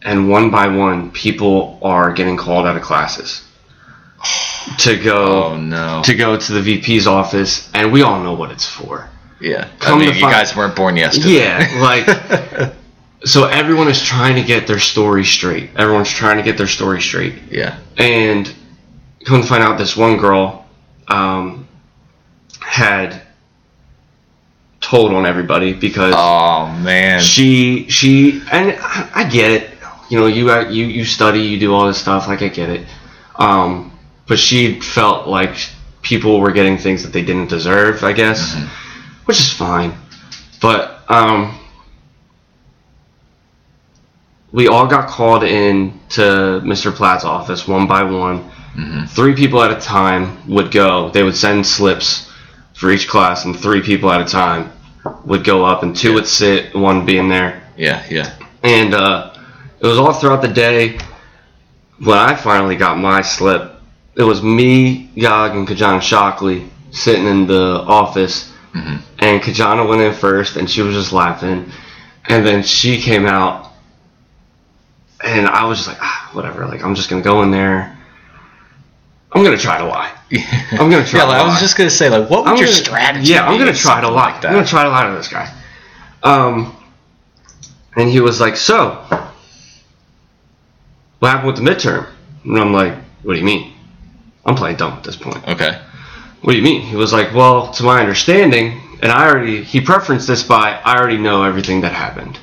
Speaker 3: and one by one, people are getting called out of classes to go
Speaker 2: oh no.
Speaker 3: to go to the VP's office, and we all know what it's for.
Speaker 2: Yeah.
Speaker 3: Come
Speaker 2: I mean, you
Speaker 3: find-
Speaker 2: guys weren't born yesterday.
Speaker 3: Yeah, like so everyone is trying to get their story straight. Everyone's trying to get their story straight.
Speaker 2: yeah.
Speaker 3: And come to find out, this one girl um, had told on everybody because
Speaker 2: Oh man.
Speaker 3: she she and I I get it. You know, you you you study, you do all this stuff. Like I get it. Um, but she felt like people were getting things that they didn't deserve. I guess, which is fine. But um, we all got called in to Mr. Platt's office one by one. Three people at a time would go. They would send slips for each class, and three people at a time would go up, and two would sit, one being there.
Speaker 2: Yeah. Yeah.
Speaker 3: And uh, it was all throughout the day. When I finally got my slip, it was me, Gog, and Kajana Shockley sitting in the office. And Kajana went in first, and she was just laughing. And then she came out, and I was just like, ah, whatever. Like, I'm just going to go in there. I'm going to try to lie. I'm going to try
Speaker 2: Yeah.
Speaker 3: to
Speaker 2: like,
Speaker 3: lie.
Speaker 2: I was just gonna say, like, what would
Speaker 3: I'm
Speaker 2: your
Speaker 3: gonna-
Speaker 2: strategy?
Speaker 3: Yeah, I'm gonna try to lie.
Speaker 2: Like that?
Speaker 3: I'm gonna try to lie to this guy. Um, and he was like, "So, what happened with the midterm?" And I'm like, "What do you mean?" I'm playing dumb at this point.
Speaker 2: Okay.
Speaker 3: What do you mean? He was like, "Well, to my understanding, and I already he preferenced this by I already know everything that happened.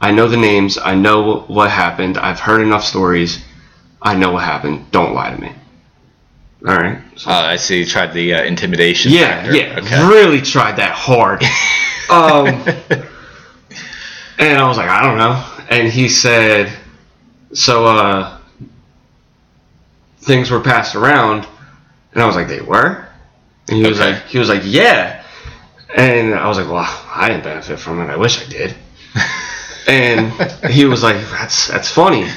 Speaker 3: I know the names. I know what happened. I've heard enough stories. I know what happened. Don't lie to me." All right. So
Speaker 2: Uh, I see. You tried the uh, intimidation.
Speaker 3: yeah,
Speaker 2: factor.
Speaker 3: yeah,
Speaker 2: Okay.
Speaker 3: really tried that hard. um, and I was like, I don't know. And he said, so uh, things were passed around, and I was like, they were. And he was like, he was like, yeah. And I was like, well, I didn't benefit from it. I wish I did. and he was like, that's that's funny.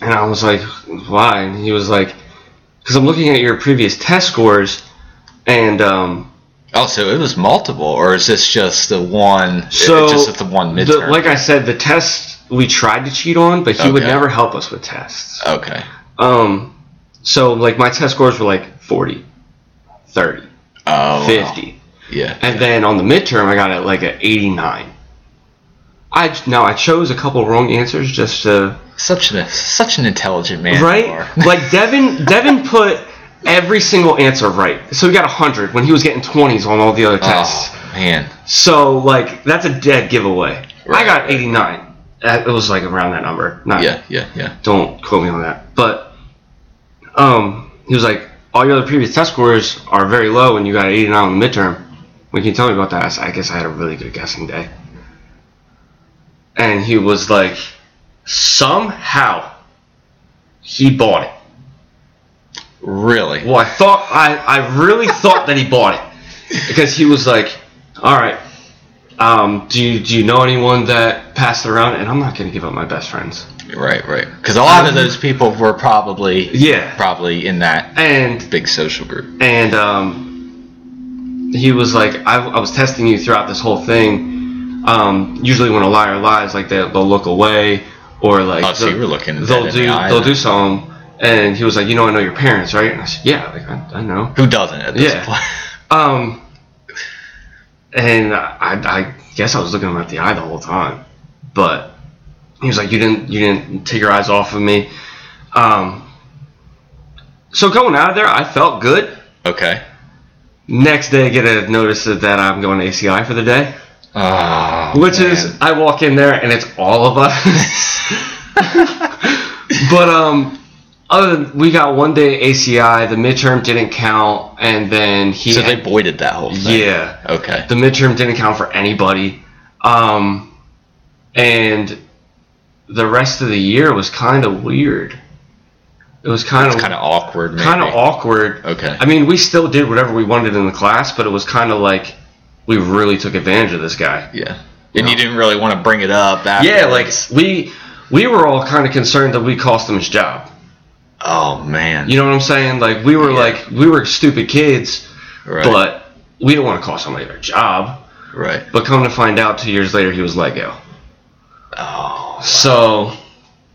Speaker 3: And I was like, why? And he was like, because I'm looking at your previous test scores, and um,
Speaker 2: Oh, so it was multiple, or is this just the one?
Speaker 3: so
Speaker 2: just the one
Speaker 3: the-
Speaker 2: midterm.
Speaker 3: like I said, the test we tried to cheat on, but he would never help us with tests.
Speaker 2: okay.
Speaker 3: Um, so like my test scores were like 40, 30,
Speaker 2: Oh. wow.
Speaker 3: 50,
Speaker 2: Yeah.
Speaker 3: and then on the midterm I got it like an 89. I now I chose a couple wrong answers just to
Speaker 2: Such an such an intelligent man.
Speaker 3: right? like Devin, Devin put every single answer right. So he got 100 when he was getting 20s on all the other tests.
Speaker 2: Oh man.
Speaker 3: So like that's a dead giveaway. I got 89. Uh, It was like around that number. Not,
Speaker 2: Yeah. Yeah. Yeah.
Speaker 3: Don't quote me on that. But um, he was like, all your other previous test scores are very low, and you got 89 on the midterm. When can you tell me about that? I said, I guess I had a really good guessing day. And he was like, somehow he bought it.
Speaker 2: Really.
Speaker 3: Well, I thought I, I really thought that he bought it because he was like, "All right, um, do you do you know anyone that passed it around?" And I'm not gonna give up my best friends.
Speaker 2: Right. Right. Because a lot of those people were probably
Speaker 3: Yeah,
Speaker 2: probably in that
Speaker 3: and
Speaker 2: big social group.
Speaker 3: and um, he was like, I, "I was testing you throughout this whole thing. Um, usually, when a liar lies, like they, they'll look away or like
Speaker 2: Oh, so you were looking
Speaker 3: they'll do
Speaker 2: the
Speaker 3: they'll do something." And he was like, "You know, I know your parents, right?" And I said, "Yeah, like I, I know."
Speaker 2: Who doesn't at this
Speaker 3: Yeah.
Speaker 2: point?
Speaker 3: Um, and I, I guess I was looking him at the eye the whole time, but he was like, "You didn't, you didn't take your eyes off of me." Um, so going out of there, I felt good.
Speaker 2: Okay.
Speaker 3: Next day, I get a notice that I'm going to ACI for the day,
Speaker 2: Oh.
Speaker 3: which
Speaker 2: man.
Speaker 3: is I walk in there and it's all of us. but um, other than we got one day ACI, the midterm didn't count, and then he
Speaker 2: so
Speaker 3: had-
Speaker 2: they voided that whole thing.
Speaker 3: yeah.
Speaker 2: Okay.
Speaker 3: The midterm didn't count for anybody. Um, and the rest of the year was kind of weird. It was kind of
Speaker 2: kind of awkward.
Speaker 3: Kind of awkward.
Speaker 2: Okay.
Speaker 3: I mean, we still did whatever we wanted in the class, but it was kind of like we really took advantage of this guy.
Speaker 2: Yeah. And
Speaker 3: No.
Speaker 2: you didn't really want to bring it up.
Speaker 3: Yeah, like we we were all kind of concerned that we cost him his job.
Speaker 2: Oh man.
Speaker 3: You know what I'm saying? Like we were
Speaker 2: Yeah.
Speaker 3: like we were stupid kids,
Speaker 2: right.
Speaker 3: but we don't want to cost somebody their job.
Speaker 2: right.
Speaker 3: But come to find out, two years later, he was Lego.
Speaker 2: Oh.
Speaker 3: So,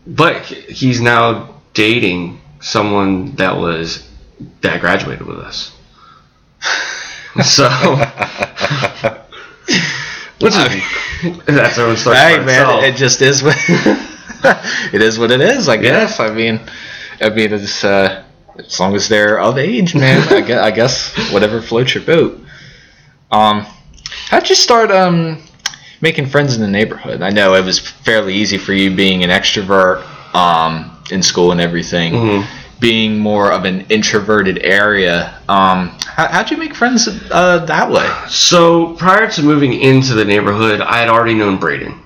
Speaker 3: but he's now dating someone that was that graduated with us. So, which is that's our story.
Speaker 2: Hey
Speaker 3: for
Speaker 2: man,
Speaker 3: itself.
Speaker 2: it just is what it is. What it is, I guess. I mean, I mean, it's uh, as long as they're of age, man. I guess, I guess whatever floats your boat. Um, how'd you start um making friends in the neighborhood? I know it was fairly easy for you being an extrovert um in school and everything.
Speaker 3: Mhm.
Speaker 2: Being more of an introverted area, um, how, how'd you make friends uh, that way?
Speaker 3: So prior to moving into the neighborhood, I had already known Braden.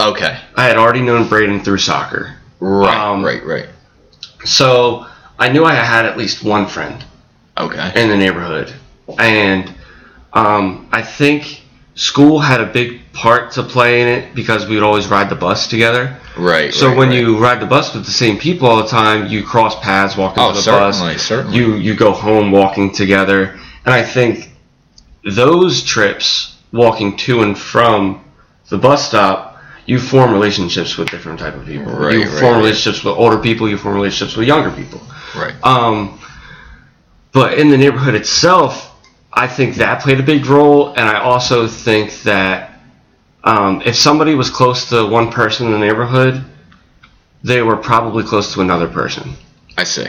Speaker 2: Okay,
Speaker 3: I had already known Braden through soccer.
Speaker 2: right,
Speaker 3: Um,
Speaker 2: right, right.
Speaker 3: So I knew I had at least one friend
Speaker 2: Okay,
Speaker 3: in the neighborhood. And um, I think school had a big part to play in it because we would always ride the bus together.
Speaker 2: right.
Speaker 3: So
Speaker 2: right,
Speaker 3: when
Speaker 2: right.
Speaker 3: you ride the bus with the same people all the time, you cross paths walking
Speaker 2: Oh,
Speaker 3: to the
Speaker 2: certainly,
Speaker 3: bus.
Speaker 2: certainly.
Speaker 3: You you go home walking together, and I think those trips, walking to and from the bus stop, you form relationships with different type of people.
Speaker 2: Right,
Speaker 3: you
Speaker 2: right,
Speaker 3: form
Speaker 2: right.
Speaker 3: relationships with older people. You form relationships with younger people.
Speaker 2: right.
Speaker 3: Um, but in the neighborhood itself, I think that played a big role, and I also think that um, if somebody was close to one person in the neighborhood, they were probably close to another person.
Speaker 2: I see.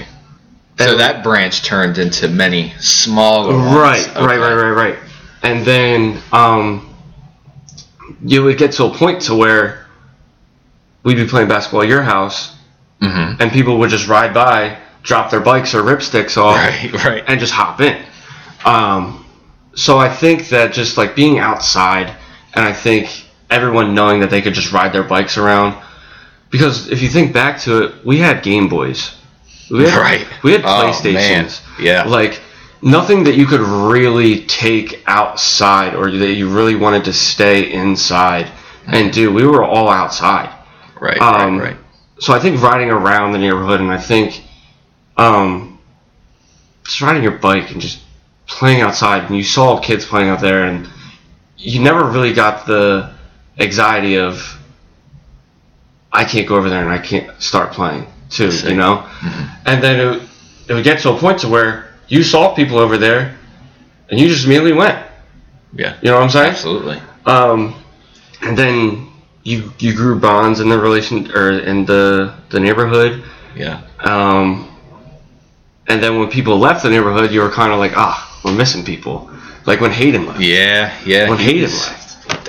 Speaker 2: So that branch turned into many smaller ones.
Speaker 3: Right,
Speaker 2: Okay.
Speaker 3: right, right, right, right. And then um, you would get to a point to where we'd be playing basketball at your house,
Speaker 2: Mhm.
Speaker 3: and people would just ride by, drop their bikes or ripsticks off,
Speaker 2: Right, right.
Speaker 3: and just hop in. Um, so I think that just like being outside, and I think everyone knowing that they could just ride their bikes around, because if you think back to it, we had Game Boys, we had,
Speaker 2: Right.
Speaker 3: We had
Speaker 2: Oh,
Speaker 3: PlayStations,
Speaker 2: man. Yeah.
Speaker 3: like nothing that you could really take outside or that you really wanted to stay inside and do. We were all outside.
Speaker 2: Right,
Speaker 3: Um,
Speaker 2: right, right.
Speaker 3: So I think riding around the neighborhood, and I think um, just riding your bike and just playing outside, and you saw kids playing out there, and you never really got the anxiety of I can't go over there and I can't start playing too, you know. And then it, it would get to a point to where you saw people over there, and you just immediately went.
Speaker 2: Yeah.
Speaker 3: You know what I'm saying?
Speaker 2: Absolutely.
Speaker 3: Um, and then you you grew bonds in the relation or in the the neighborhood.
Speaker 2: Yeah.
Speaker 3: Um, and then when people left the neighborhood, you were kind of like, ah, we're missing people. Like when Hayden left.
Speaker 2: Yeah, yeah.
Speaker 3: When
Speaker 2: he
Speaker 3: Hayden
Speaker 2: was-
Speaker 3: left.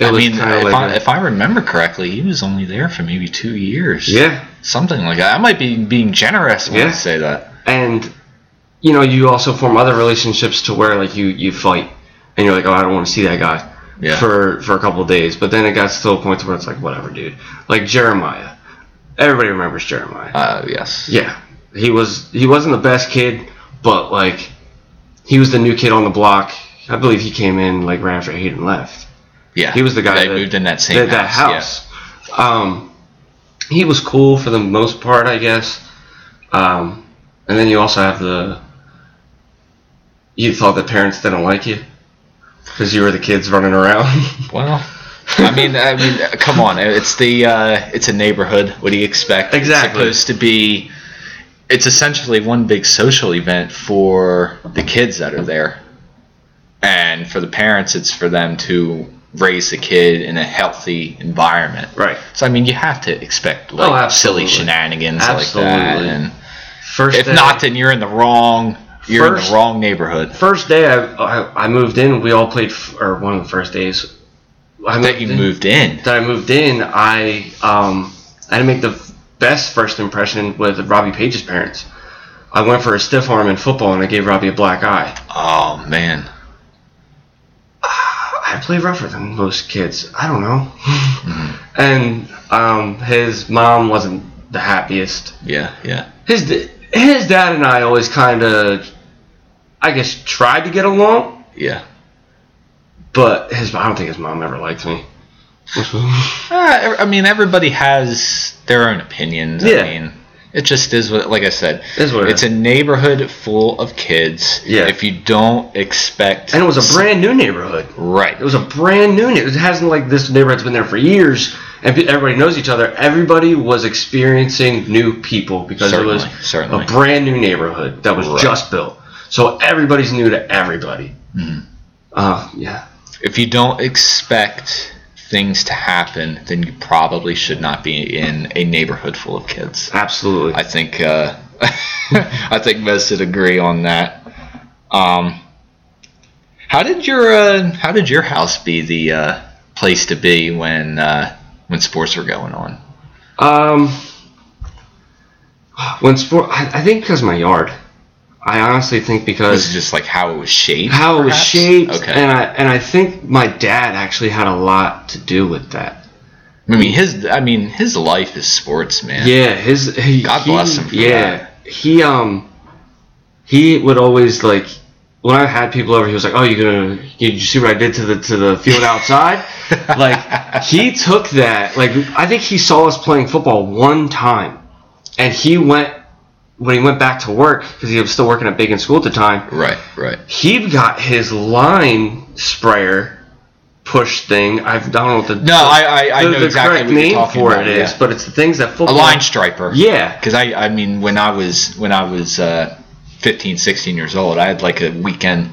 Speaker 2: I mean, if,
Speaker 3: like
Speaker 2: I,
Speaker 3: a-
Speaker 2: if I remember correctly, he was only there for maybe two years.
Speaker 3: yeah,
Speaker 2: Something like that. I might be being generous when I say that.
Speaker 3: and you know you also form other relationships to where like you you fight and you're like, oh, I don't want to see that guy.
Speaker 2: Yeah.
Speaker 3: For for a couple of days, but then it got to a point to where it's like, whatever, dude. Like Jeremiah. Everybody remembers Jeremiah.
Speaker 2: Uh, yes.
Speaker 3: Yeah, he was. He wasn't the best kid, but like, he was the new kid on the block. I believe he came in like right after Hayden left.
Speaker 2: Yeah.
Speaker 3: He was the guy
Speaker 2: that, moved in that same
Speaker 3: that, that
Speaker 2: house.
Speaker 3: house. Um, he was cool for the most part, I guess. Um, and then you also have the. You thought the parents didn't like you because you were the kids running around.
Speaker 2: Well, I mean, I mean, come on. It's the uh, it's a neighborhood. What do you expect?
Speaker 3: Exactly.
Speaker 2: It's supposed to be. It's essentially one big social event for the kids that are there, and for the parents, it's for them to raise the kid in a healthy environment.
Speaker 3: right.
Speaker 2: So I mean, you have to expect
Speaker 3: Oh,
Speaker 2: like
Speaker 3: absolutely.
Speaker 2: silly shenanigans like that,
Speaker 3: Absolutely.
Speaker 2: and
Speaker 3: First.
Speaker 2: if
Speaker 3: day-
Speaker 2: not, then you're in the wrong. You're in the wrong neighborhood.
Speaker 3: first day I, I I moved in, we all played, f- or one of the first days. I
Speaker 2: That you
Speaker 3: in-
Speaker 2: moved in.
Speaker 3: that I moved in, I um I had to make the best first impression with Robbie Page's parents. I went for a stiff arm in football and I gave Robbie a black eye.
Speaker 2: Oh man.
Speaker 3: I play rougher than most kids. I don't know. And um, his mom wasn't the happiest.
Speaker 2: Yeah, yeah.
Speaker 3: His his dad and I always kind of, I guess, tried to get along.
Speaker 2: Yeah.
Speaker 3: But his I don't think his mom ever liked me.
Speaker 2: Uh, I mean, everybody has their own opinions.
Speaker 3: Yeah.
Speaker 2: I mean, it just is what, like I said,
Speaker 3: Is what it
Speaker 2: it's
Speaker 3: is.
Speaker 2: a neighborhood full of kids.
Speaker 3: Yeah.
Speaker 2: If you don't expect,
Speaker 3: And it was a brand new neighborhood.
Speaker 2: right,
Speaker 3: It was a brand new. It hasn't like this neighborhood's been there for years, and everybody knows each other. Everybody was experiencing new people because it was
Speaker 2: Certainly, certainly.
Speaker 3: a brand new neighborhood that was
Speaker 2: Right.
Speaker 3: just built. So everybody's new to everybody.
Speaker 2: Mm-hmm.
Speaker 3: Uh, yeah.
Speaker 2: if you don't expect things to happen, then you probably should not be in a neighborhood full of kids.
Speaker 3: Absolutely.
Speaker 2: I think uh, I think most would agree on that. Um, how did your uh, how did your house be the uh, place to be when uh, when sports were going on?
Speaker 3: Um, when sport, I, I think because my yard. I honestly think because
Speaker 2: it just like how it was shaped?
Speaker 3: how it was shaped,
Speaker 2: Okay.
Speaker 3: and I and I think my dad actually had a lot to do with that.
Speaker 2: I mean his I mean his life is sports, man.
Speaker 3: Yeah, his he,
Speaker 2: God bless him for
Speaker 3: yeah, he um he would always like when I had people over, he was like, "Oh, you gonna did you see what I did to the to the field outside?" like he took that. Like I think he saw us playing football one time, and he went when he went back to work because he was still working at Bacon School at the time.
Speaker 2: Right, right.
Speaker 3: He got his line sprayer push thing. I've, I don't know what the
Speaker 2: No, I I, I
Speaker 3: the,
Speaker 2: know
Speaker 3: the
Speaker 2: exactly
Speaker 3: correct
Speaker 2: what you're
Speaker 3: name for
Speaker 2: about.
Speaker 3: it is,
Speaker 2: yeah.
Speaker 3: but it's the things that
Speaker 2: a line striper.
Speaker 3: Yeah,
Speaker 2: Because I, I mean, when I was when I was uh, 15, 16 years old, I had like a weekend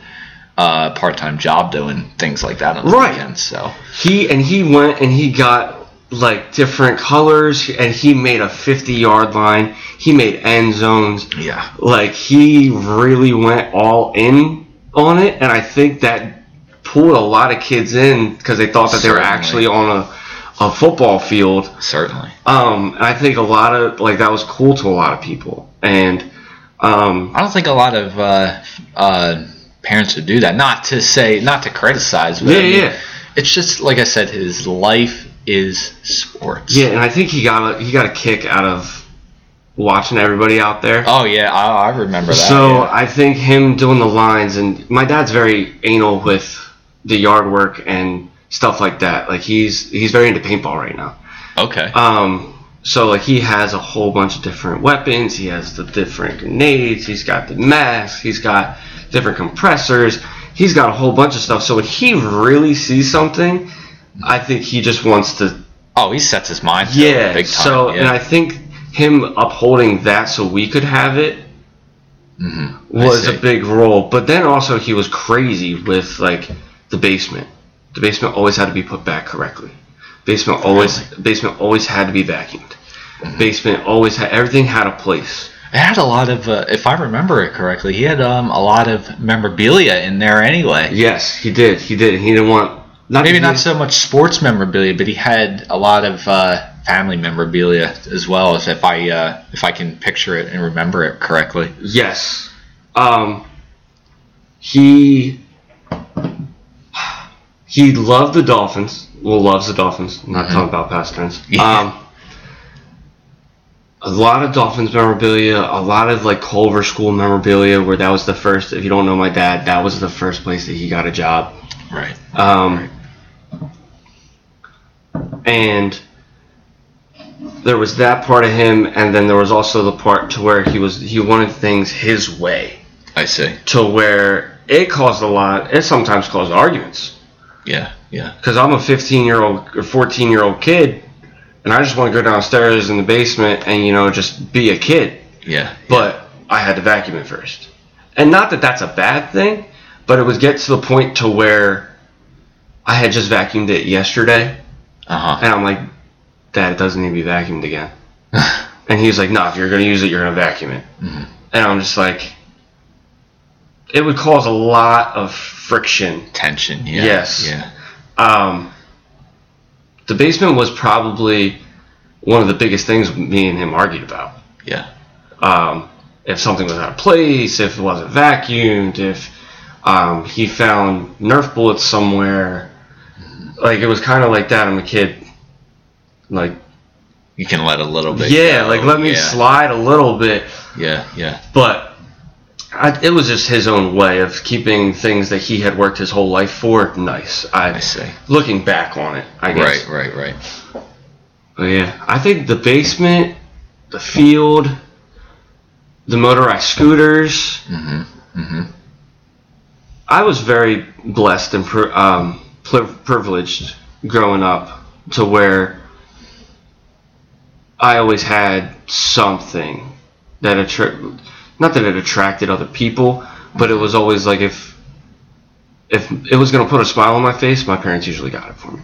Speaker 2: uh, part-time job doing things like that on the
Speaker 3: Right.
Speaker 2: weekends. So
Speaker 3: he and he went and he got like different colors and he made a 50 yard line he made end zones
Speaker 2: yeah,
Speaker 3: like he really went all in on it and i think that pulled a lot of kids in because they thought that they were actually on a, a football field
Speaker 2: certainly.
Speaker 3: um and i think a lot of like that was cool to a lot of people and um
Speaker 2: I don't think a lot of uh, uh, parents would do that. Not to say, not to criticize. But
Speaker 3: Yeah,
Speaker 2: I mean,
Speaker 3: yeah.
Speaker 2: It's just like I said, his life is sports.
Speaker 3: yeah and i think he got a he got a kick out of watching everybody out there
Speaker 2: Oh yeah, I, I remember that.
Speaker 3: So
Speaker 2: yeah.
Speaker 3: I think him doing the lines, and my dad's very anal with the yard work and stuff like that. Like he's he's very into paintball right now.
Speaker 2: okay.
Speaker 3: Um, so like he has a whole bunch of different weapons. He has the different grenades. He's got the masks. He's got different compressors. He's got a whole bunch of stuff. So when he really sees something, I think he just wants to
Speaker 2: oh, he sets his mind. to it
Speaker 3: yeah.
Speaker 2: big time.
Speaker 3: So
Speaker 2: yeah.
Speaker 3: and I think him upholding that so we could have it
Speaker 2: I
Speaker 3: was a big role. But then also he was crazy with like the basement. The basement always had to be put back correctly. Basement always basement always had to be vacuumed.
Speaker 2: Mm-hmm.
Speaker 3: Basement always had everything had a place.
Speaker 2: It had a lot of, uh, if I remember it correctly, he had um, a lot of memorabilia in there anyway.
Speaker 3: Yes, he did. He did. He didn't want not
Speaker 2: Maybe not so much sports memorabilia, but he had a lot of uh, family memorabilia as well. As if I uh, if I can picture it and remember it correctly.
Speaker 3: Yes. Um he he loved the Dolphins. Well loves the Dolphins. I'm not
Speaker 2: Mhm.
Speaker 3: talking about past tense.
Speaker 2: Yeah.
Speaker 3: Um a lot of Dolphins memorabilia, a lot of like Culver School memorabilia, where that was the first. If you don't know my dad, that was the first place that he got a job.
Speaker 2: Right.
Speaker 3: Um, and there was that part of him, and then there was also the part to where he was he wanted things his way,
Speaker 2: I see.
Speaker 3: to where it caused a lot. It sometimes caused arguments
Speaker 2: Yeah. Yeah.
Speaker 3: because I'm a 15 year old or 14 year old kid, and I just want to go downstairs in the basement and you know just be a kid.
Speaker 2: Yeah.
Speaker 3: But I had to vacuum it first, and not that that's a bad thing, but it was get to the point to where I had just vacuumed it yesterday.
Speaker 2: Uh huh.
Speaker 3: And I'm like, Dad, it doesn't need to be vacuumed again. and he's like, No, if you're going to use it, you're going to vacuum it.
Speaker 2: Mhm.
Speaker 3: And I'm just like, it would cause a lot of friction.
Speaker 2: Tension. Yeah.
Speaker 3: Yes.
Speaker 2: Yeah.
Speaker 3: Um, the basement was probably one of the biggest things me and him argued about.
Speaker 2: Yeah.
Speaker 3: Um, if something was out of place, if it wasn't vacuumed, if um, he found Nerf bullets somewhere, like it was kind of like that. I'm a kid. Like
Speaker 2: You can let a little bit.
Speaker 3: yeah,
Speaker 2: go.
Speaker 3: like let me
Speaker 2: yeah.
Speaker 3: slide a little bit,
Speaker 2: Yeah, yeah.
Speaker 3: but I, it was just his own way of keeping things that he had worked his whole life for nice. I,
Speaker 2: I see.
Speaker 3: looking back on it, I guess.
Speaker 2: Right, right, right.
Speaker 3: But yeah, I think the basement, the field, the motorized scooters.
Speaker 2: Mm-hmm. Mm-hmm.
Speaker 3: I was very blessed and um, privileged growing up to where I always had something that attracted, not that it attracted other people, but it was always like if if it was gonna put a smile on my face, my parents usually got it for me.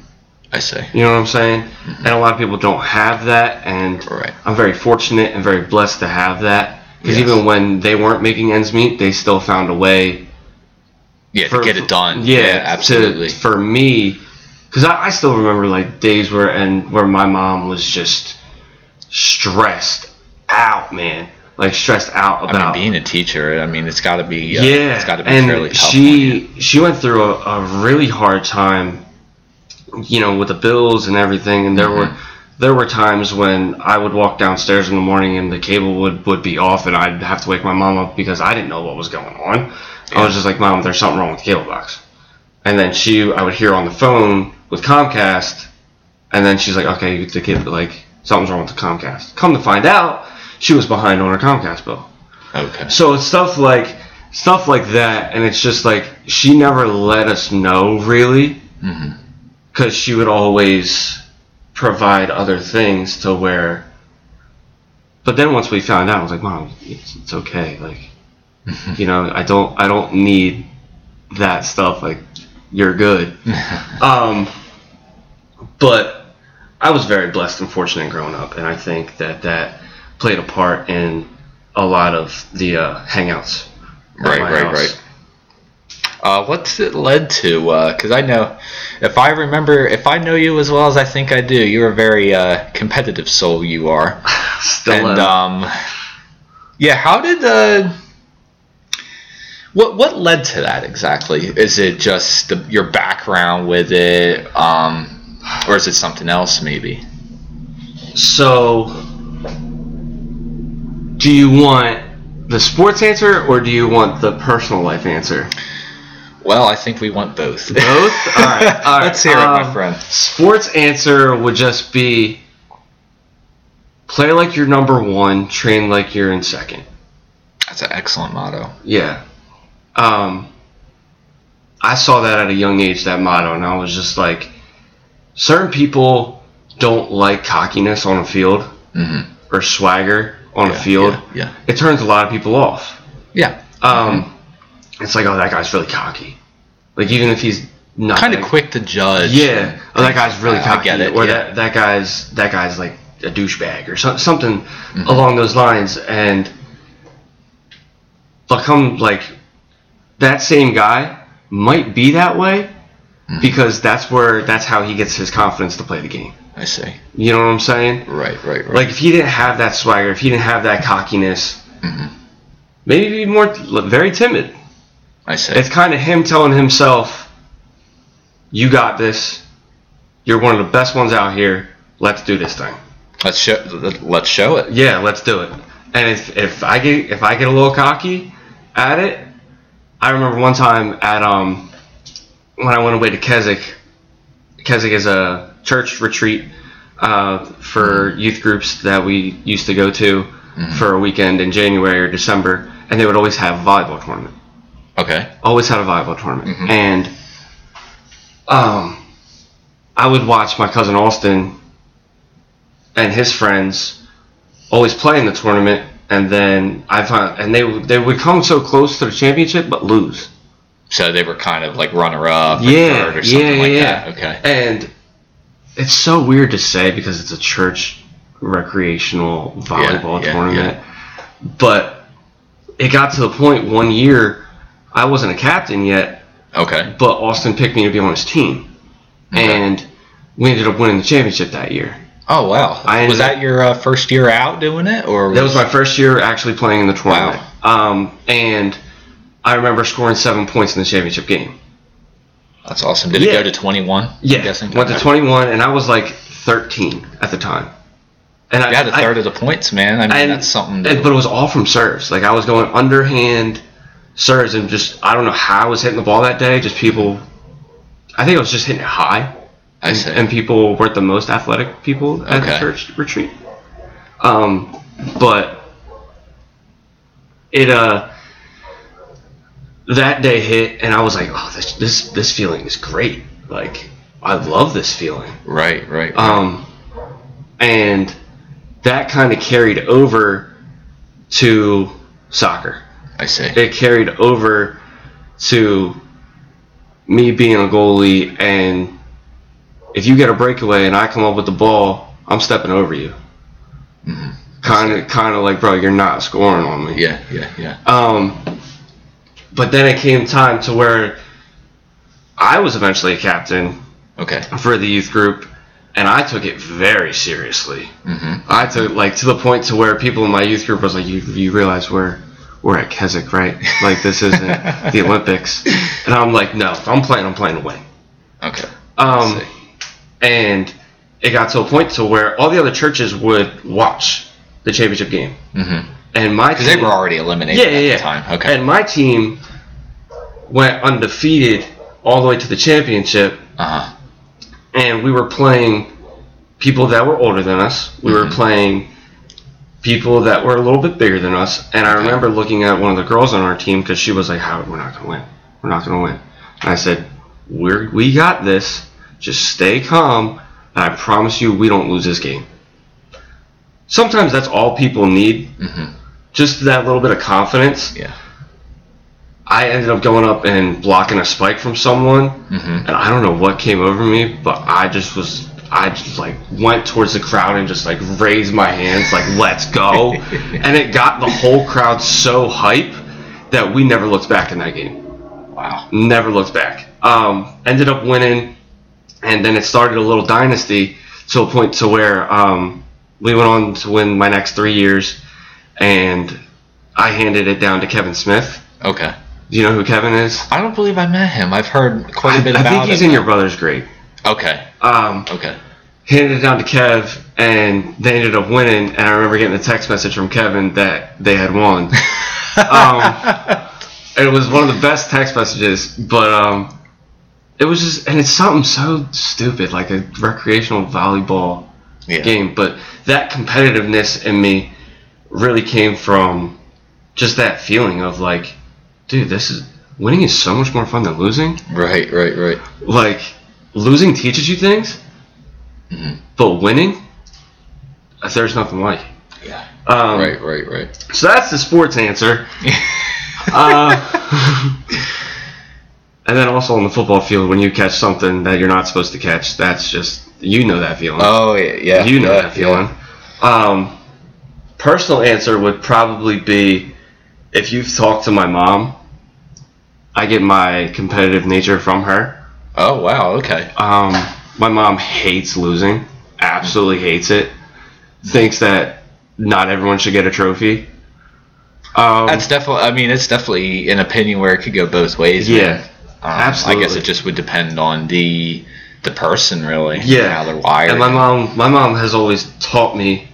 Speaker 2: I see.
Speaker 3: You know what I'm saying? Mm-hmm. And a lot of people don't have that, and
Speaker 2: Right.
Speaker 3: I'm very fortunate and very blessed to have that. Because
Speaker 2: Yes.
Speaker 3: even when they weren't making ends meet, they still found a way
Speaker 2: Yeah,
Speaker 3: for-
Speaker 2: to get it done.
Speaker 3: Yeah,
Speaker 2: absolutely.
Speaker 3: To, for me, because I, I still remember like days where and where my mom was just stressed out, man. Like stressed out
Speaker 2: I
Speaker 3: about
Speaker 2: mean, being a teacher, I mean, it's got to be. Uh,
Speaker 3: yeah,
Speaker 2: it's got to be
Speaker 3: and
Speaker 2: fairly tough.
Speaker 3: she she went through a, a really hard time, you know, with the bills and everything. And there
Speaker 2: Mhm.
Speaker 3: were there were times when I would walk downstairs in the morning and the cable would would be off, and I'd have to wake my mom up because I didn't know what was going on. I was just like, Mom, there's something wrong with the cable box. And then she, I would hear on the phone with Comcast, and then she's like, okay, the kid, like something's wrong with the Comcast. Come to find out, she was behind on her Comcast bill.
Speaker 2: Okay.
Speaker 3: So it's stuff like stuff like that, and it's just like she never let us know really,
Speaker 2: mm-hmm.
Speaker 3: because she would always provide other things to where. But then once we found out, I was like, Mom, it's, it's okay. Like, you know, I don't I don't need that stuff. Like, you're good. Um, but I was very blessed and fortunate growing up, and I think that that played a part in a lot of the uh, hangouts.
Speaker 2: Right, right,
Speaker 3: house.
Speaker 2: right. Uh, what's it led to? Because I know, if I remember, if I know you as well as I think I do, you're a very uh, competitive soul. You are,
Speaker 3: Still
Speaker 2: and um, yeah. How did uh, what what led to that exactly? Is it just the, your background with it, um, or is it something else maybe?
Speaker 3: So, do you want the sports answer or do you want the personal life answer?
Speaker 2: Well, I think we want both.
Speaker 3: Both? All right. All right.
Speaker 2: Let's hear it, my
Speaker 3: Um,
Speaker 2: friend.
Speaker 3: Sports answer would just be play like you're number one, train like you're in second.
Speaker 2: That's an excellent motto.
Speaker 3: Yeah. Um, I saw that at a young age, that motto, and I was just like, certain people don't like cockiness on a field
Speaker 2: Mm-hmm.
Speaker 3: or swagger on a field.
Speaker 2: yeah, yeah.
Speaker 3: It turns a lot of people off.
Speaker 2: Yeah.
Speaker 3: Um, It's like, oh, that guy's really cocky. Like, even if he's not
Speaker 2: kind of quick to judge.
Speaker 3: Yeah. Oh, that guy's really
Speaker 2: I- I
Speaker 3: cocky.
Speaker 2: get it,
Speaker 3: Or
Speaker 2: yeah.
Speaker 3: that that guy's that guy's like a douchebag or so, something
Speaker 2: Mm-hmm.
Speaker 3: along those lines. And they'll come like that same guy might be that way
Speaker 2: Mm-hmm.
Speaker 3: because that's where that's how he gets his confidence to play the game.
Speaker 2: I see.
Speaker 3: You know what I'm saying?
Speaker 2: Right, right, right.
Speaker 3: Like if he didn't have that swagger, if he didn't have that cockiness,
Speaker 2: Mhm.
Speaker 3: maybe he'd be more very timid.
Speaker 2: I see.
Speaker 3: It's kind of him telling himself, "You got this. You're one of the best ones out here. Let's do this thing."
Speaker 2: let's show. Let's show it.
Speaker 3: Yeah, let's do it. And if if I get if I get a little cocky at it, I remember one time at um when I went away to Keswick. Keswick is a church retreat uh, for youth groups that we used to go to for a weekend in January or December, and they would always have a volleyball tournament.
Speaker 2: Okay.
Speaker 3: always had a volleyball tournament,
Speaker 2: Mhm.
Speaker 3: and um, I would watch my cousin Austin and his friends always play in the tournament, and then I found and they would- they would come so close to the championship but lose.
Speaker 2: So they were kind of like runner up,
Speaker 3: Yeah,
Speaker 2: or something
Speaker 3: yeah,
Speaker 2: like
Speaker 3: yeah.
Speaker 2: that. Okay.
Speaker 3: And it's so weird to say because it's a church recreational volleyball
Speaker 2: yeah,
Speaker 3: tournament. But it got to the point one year I wasn't a captain yet,
Speaker 2: Okay.
Speaker 3: but Austin picked me to be on his team,
Speaker 2: Okay.
Speaker 3: and we ended up winning the championship that year.
Speaker 2: Oh wow.
Speaker 3: I
Speaker 2: was that your uh, first year out doing it, or
Speaker 3: That was my first year actually playing in the tournament. Um, and I remember scoring seven points in the championship game.
Speaker 2: That's awesome. Did
Speaker 3: Yeah.
Speaker 2: it go to 21?
Speaker 3: Yeah,
Speaker 2: I'm guessing.
Speaker 3: went to 21, and I was like 13 at the time. And I
Speaker 2: You had a
Speaker 3: I-
Speaker 2: third of the points, man. I mean, that's something. To,
Speaker 3: but it was all from serves. Like I was going underhand serves, and just I don't know how I was hitting the ball that day. Just people, I think I was just hitting it high.
Speaker 2: I see.
Speaker 3: and people weren't the most athletic people at the
Speaker 2: Okay.
Speaker 3: church retreat. Um, but it uh that day hit, and I was like, oh, this this this feeling is great. Like I love this feeling.
Speaker 2: right, right. right.
Speaker 3: Um, and that kind of carried over to soccer
Speaker 2: I see.
Speaker 3: it carried over to me being a goalie and if you get a breakaway and I come up with the ball, I'm stepping over you. Kind of, kind of like, bro, you're not scoring on me.
Speaker 2: Yeah, yeah, yeah.
Speaker 3: Um, but then it came time to where I was eventually a captain
Speaker 2: Okay.
Speaker 3: for the youth group, and I took it very seriously.
Speaker 2: Mm-hmm.
Speaker 3: I took like to the point to where people in my youth group was like, "You you realize we're we're at Keswick, right? Like this isn't the Olympics." And I'm like, "No, if I'm playing, I'm playing to win."
Speaker 2: Okay.
Speaker 3: Um. And it got to a point to where all the other churches would watch the championship game,
Speaker 2: Mm-hmm.
Speaker 3: and my
Speaker 2: Because they
Speaker 3: team-
Speaker 2: were already eliminated
Speaker 3: yeah, yeah,
Speaker 2: at
Speaker 3: yeah.
Speaker 2: the time. Okay.
Speaker 3: And my team went undefeated all the way to the championship,
Speaker 2: uh huh.
Speaker 3: and we were playing people that were older than us. We were
Speaker 2: Mhm.
Speaker 3: playing people that were a little bit bigger than us. And I
Speaker 2: Okay.
Speaker 3: remember looking at one of the girls on our team because she was like, "How we're not gonna win? We're not gonna win." And I said, "We're we got this. Just stay calm, and I promise you, we don't lose this game." Sometimes that's all people need,
Speaker 2: Mm-hmm.
Speaker 3: just that little bit of confidence.
Speaker 2: Yeah.
Speaker 3: I ended up going up and blocking a spike from someone,
Speaker 2: Mm-hmm.
Speaker 3: and I don't know what came over me, but I just was I just like went towards the crowd and just like raised my hands like let's go. and it got the whole crowd so hype that we never looked back in that game.
Speaker 2: Wow.
Speaker 3: Never looked back. Um, ended up winning and then it started a little dynasty to a point to where um, we went on to win my next three years and I handed it down to Kevin Smith.
Speaker 2: Okay.
Speaker 3: Do you know who Kevin is?
Speaker 2: I don't believe I met him. I've heard quite a bit
Speaker 3: I, I
Speaker 2: about
Speaker 3: think he's
Speaker 2: him.
Speaker 3: in your brother's grade.
Speaker 2: Okay.
Speaker 3: Um,
Speaker 2: Okay.
Speaker 3: handed it down to Kev, and they ended up winning. And I remember getting a text message from Kevin that they had won. um, it was one of the best text messages, but um, it was just, and it's something so stupid, like a recreational volleyball
Speaker 2: yeah.
Speaker 3: game. But that competitiveness in me really came from just that feeling of like, dude, this is winning is so much more fun than losing.
Speaker 2: Right. Right. Right.
Speaker 3: Like, losing teaches you things,
Speaker 2: Mhm.
Speaker 3: but winning, uh, there's nothing like. it.
Speaker 2: Yeah.
Speaker 3: Um,
Speaker 2: Right. Right. Right.
Speaker 3: So that's the sports answer. uh, and then also on the football field, when you catch something that you're not supposed to catch, that's just you know that feeling.
Speaker 2: Oh yeah. Yeah.
Speaker 3: you know
Speaker 2: yeah,
Speaker 3: that feeling. Um, personal answer would probably be if you've talked to my mom. I get my competitive nature from her.
Speaker 2: Oh wow. Okay.
Speaker 3: Um, my mom hates losing, absolutely hates it. Thinks that not everyone should get a trophy. Um,
Speaker 2: That's definitely. I mean, it's definitely an opinion where it could go both ways.
Speaker 3: Yeah,
Speaker 2: man. Um, I guess it just would depend on the the person, really.
Speaker 3: Yeah.
Speaker 2: How they're wired.
Speaker 3: and my mom, my mom has always taught me,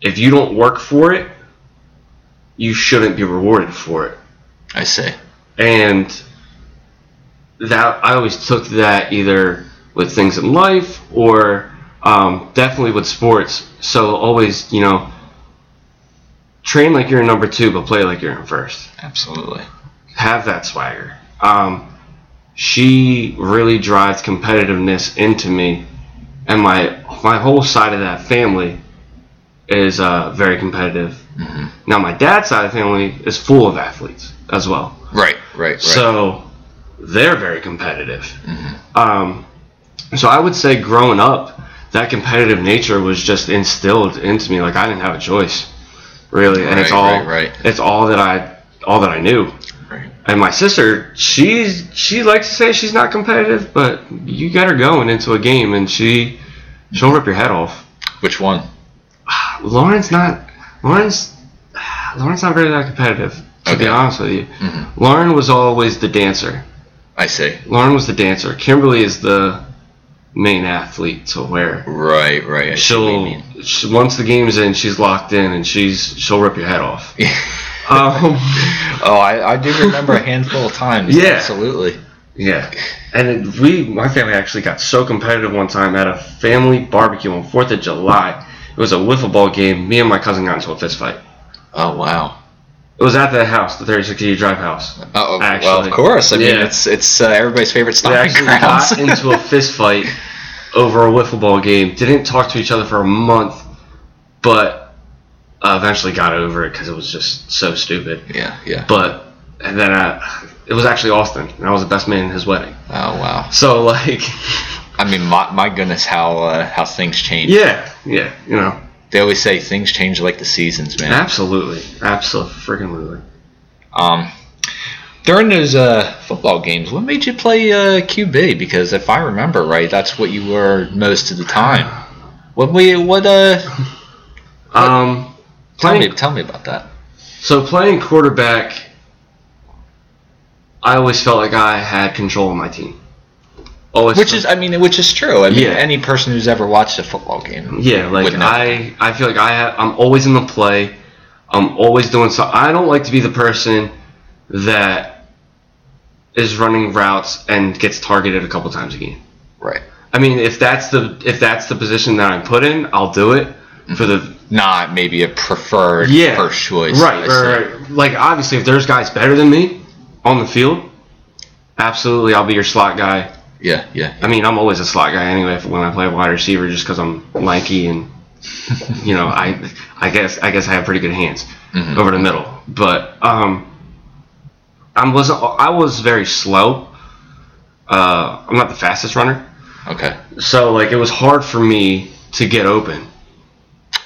Speaker 3: if you don't work for it, you shouldn't be rewarded for it.
Speaker 2: I see.
Speaker 3: And that I always took that either with things in life or um, definitely with sports. So always, you know, train like you're in number two, but play like you're in first.
Speaker 2: Absolutely.
Speaker 3: have that swagger. Um, she really drives competitiveness into me, and my my whole side of that family is uh, very competitive.
Speaker 2: hmm
Speaker 3: Now my dad's side of the family is full of athletes as well,
Speaker 2: Right. Right. Right.
Speaker 3: so they're very competitive.
Speaker 2: Mhm.
Speaker 3: Um, so I would say growing up, that competitive nature was just instilled into me. Like I didn't have a choice, really, and it's all
Speaker 2: right, right.
Speaker 3: it's all that I all that I knew. And my sister, she's she likes to say she's not competitive, but you get her going into a game and she she'll rip your head off.
Speaker 2: Which one?
Speaker 3: Lauren's not Lauren's Lauren's not very that competitive, to be honest with you.
Speaker 2: Mhm.
Speaker 3: Lauren was always the dancer.
Speaker 2: I see.
Speaker 3: Lauren was the dancer. Kimberly is the main athlete to where
Speaker 2: Right, right. I see what you
Speaker 3: she'll she, once the game's in, she's locked in and she's she'll rip your head off. Um,
Speaker 2: oh, I, I do remember a handful of times.
Speaker 3: Yeah.
Speaker 2: absolutely.
Speaker 3: yeah, and it, we my family actually got so competitive one time at a family barbecue on Fourth of July. It was a wiffle ball game. Me and my cousin got into a fist fight.
Speaker 2: Oh wow.
Speaker 3: It was at the house, the 36 drive house.
Speaker 2: Oh, well, of course. I mean,
Speaker 3: yeah.
Speaker 2: it's it's uh, everybody's favorite
Speaker 3: We actually
Speaker 2: grounds.
Speaker 3: got into a fist fight over a wiffle ball game. Didn't talk to each other for a month, but uh, eventually got over it because it was just so stupid.
Speaker 2: yeah, yeah.
Speaker 3: But and then I, it was actually Austin, and I was the best man in his wedding.
Speaker 2: Oh wow.
Speaker 3: So like,
Speaker 2: I mean, my, my goodness, how uh, how things change.
Speaker 3: yeah, yeah, you know,
Speaker 2: They always say things change like the seasons, man.
Speaker 3: absolutely, absolutely, freaking literally.
Speaker 2: Um, during those uh, football games, what made you play uh, QB? Because if I remember right, that's what you were most of the time. What we what uh?
Speaker 3: Um,
Speaker 2: Tell me tell me about that.
Speaker 3: so playing quarterback, I always felt like I had control of my team. Always,
Speaker 2: Which is, I mean, which is true. I mean,
Speaker 3: Yeah.
Speaker 2: any person who's ever watched a football game.
Speaker 3: Yeah, like. I, I feel like I have, I'm always in the play. I'm always doing so. I don't like to be the person that is running routes and gets targeted a couple times a game.
Speaker 2: Right.
Speaker 3: I mean, if that's the if that's the position that I'm put in, I'll do it for the
Speaker 2: Not maybe a preferred
Speaker 3: yeah
Speaker 2: first choice.
Speaker 3: Right, right, right. Like obviously, if there's guys better than me on the field, absolutely, I'll be your slot guy.
Speaker 2: Yeah, yeah.
Speaker 3: I mean, I'm always a slot guy anyway if- when I play wide receiver, just because I'm lanky and you know, I I guess I guess I have pretty good hands
Speaker 2: Mhm.
Speaker 3: over the middle. But um, I was I was very slow. Uh, I'm not the fastest runner,
Speaker 2: Okay.
Speaker 3: so like it was hard for me to get open.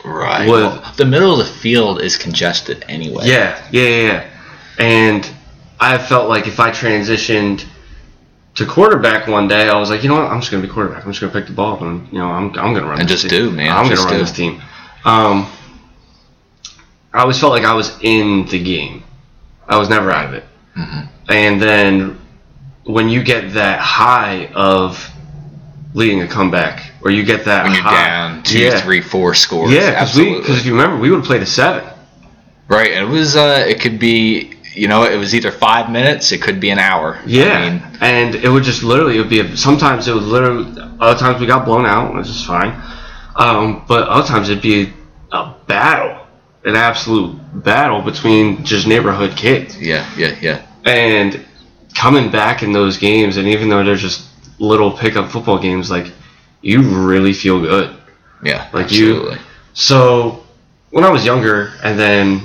Speaker 2: Right.
Speaker 3: With-
Speaker 2: Well, the middle of the field is congested anyway.
Speaker 3: Yeah, yeah, yeah. And I felt like if I transitioned to quarterback one day, I was like, you know what, I'm just gonna be quarterback. I'm just gonna pick the ball up and you know I'm I'm gonna run.
Speaker 2: And just
Speaker 3: team.
Speaker 2: do, man.
Speaker 3: I'm gonna run
Speaker 2: do.
Speaker 3: this team. Um, I always felt like I was in the game. I was never out of it.
Speaker 2: Mhm.
Speaker 3: And then when you get that high of leading a comeback, or you get that
Speaker 2: When you're
Speaker 3: high,
Speaker 2: down two,
Speaker 3: yeah.
Speaker 2: three, four scores.
Speaker 3: yeah, because
Speaker 2: absolutely.
Speaker 3: because if you remember, we would have played a seven.
Speaker 2: Right, and it was uh, it could be you know it was either five minutes, it could be an hour.
Speaker 3: Yeah,
Speaker 2: I mean,
Speaker 3: and it would just literally it would be a, sometimes it would literally other times we got blown out, which is fine. Um, but other times it'd be a battle, an absolute battle between just neighborhood kids,
Speaker 2: yeah, yeah, yeah.
Speaker 3: and coming back in those games, and even though they're just little pickup football games, like you really feel good.
Speaker 2: Yeah,
Speaker 3: Like you- So when I was younger, and then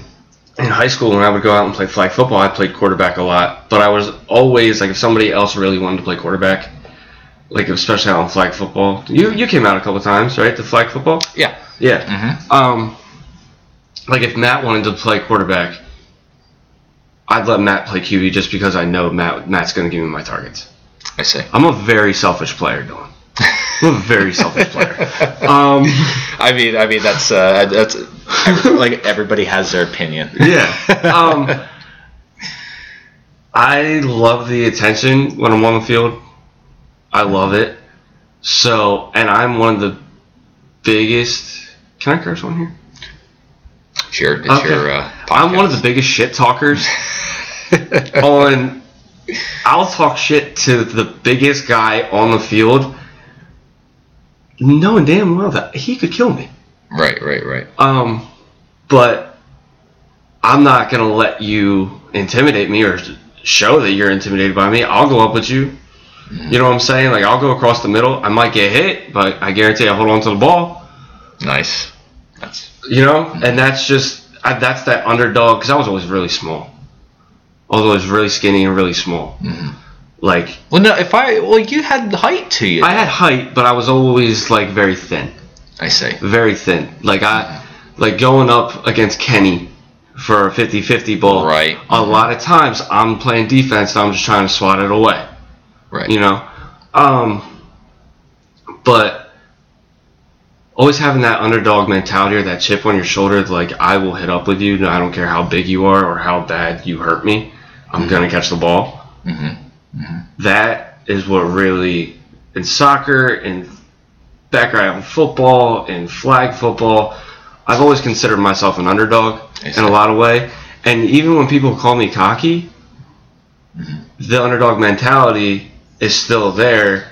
Speaker 3: in high school when I would go out and play flag football, I played quarterback a lot. But I was always like, if somebody else really wanted to play quarterback, like especially out on flag football, you you came out a couple times, right? The flag football.
Speaker 2: Yeah.
Speaker 3: Yeah.
Speaker 2: hmm
Speaker 3: Um, like if Matt wanted to play quarterback, I'd let Matt play QB just because I know Matt Matt's going to give me my targets.
Speaker 2: I see.
Speaker 3: I'm a very selfish player, Dylan. I'm a very selfish player. Um,
Speaker 2: I mean, I mean that's uh, that's like everybody has their opinion.
Speaker 3: yeah. Um, I love the attention when I'm on the field. I love it. So, and I'm one of the biggest. Can I curse on here?
Speaker 2: Sure. it's
Speaker 3: Okay.
Speaker 2: your uh,
Speaker 3: I'm one of the biggest shit talkers on. I'll talk shit to the biggest guy on the field, knowing damn well that he could kill me.
Speaker 2: right, right, right.
Speaker 3: Um, but I'm not gonna let you intimidate me or show that you're intimidated by me. I'll go up with you. You know what I'm saying? Like I'll go across the middle. I might get hit, but I guarantee I hold on to the ball.
Speaker 2: Nice. That's
Speaker 3: You know, and that's just I, that's that underdog because I was always really small. I was really skinny and really small.
Speaker 2: Mhm.
Speaker 3: Like
Speaker 2: well. No, if I well, you had height to you.
Speaker 3: I had height, but I was always like very thin.
Speaker 2: I say.
Speaker 3: very thin. Like I, like going up against Kenny for a 50-50 ball.
Speaker 2: Right.
Speaker 3: A lot of times I'm playing defense. And I'm just trying to swat it away.
Speaker 2: Right.
Speaker 3: You know, um, but always having that underdog mentality or that chip on your shoulder. Like I will hit up with you. I don't care how big you are or how bad you hurt me. I'm gonna catch the ball.
Speaker 2: hmm
Speaker 3: That is what really in soccer and background football and flag football. I've always considered myself an underdog in a lot of way, and even when people call me cocky, the underdog mentality is still there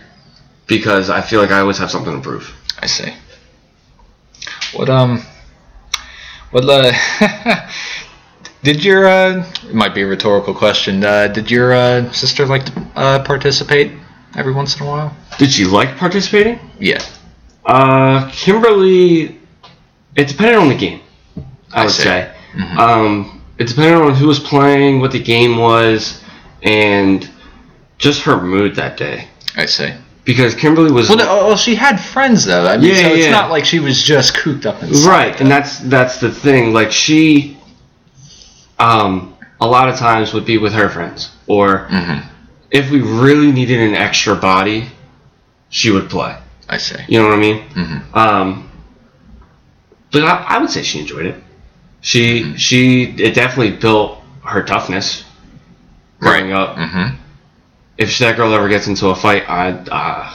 Speaker 3: because I feel like I always have something to prove.
Speaker 2: I see. What um, what uh, did your uh, it might be a rhetorical question. Uh, did your uh, sister like to uh, participate every once in a while?
Speaker 3: Did she like participating?
Speaker 2: Yeah,
Speaker 3: Uh, Kimberly, it depended on the game. I,
Speaker 2: I
Speaker 3: would
Speaker 2: see.
Speaker 3: say.
Speaker 2: Mhm.
Speaker 3: Um, it depended on who was playing, what the game was, and just her mood that day.
Speaker 2: I see.
Speaker 3: Because Kimberly was
Speaker 2: Well, no, oh, well, she had friends though. I mean,
Speaker 3: Yeah,
Speaker 2: so it's
Speaker 3: yeah.
Speaker 2: not like she was just cooped up inside.
Speaker 3: right, and that's that's the thing. Like she, um, a lot of times would be with her friends, or
Speaker 2: Mhm.
Speaker 3: if we really needed an extra body, she would play.
Speaker 2: I see.
Speaker 3: You know what I mean?
Speaker 2: Mhm.
Speaker 3: Um, but I, I would say she enjoyed it. She she it definitely built her toughness growing up.
Speaker 2: Mm-hmm.
Speaker 3: If that girl ever gets into a fight, I uh,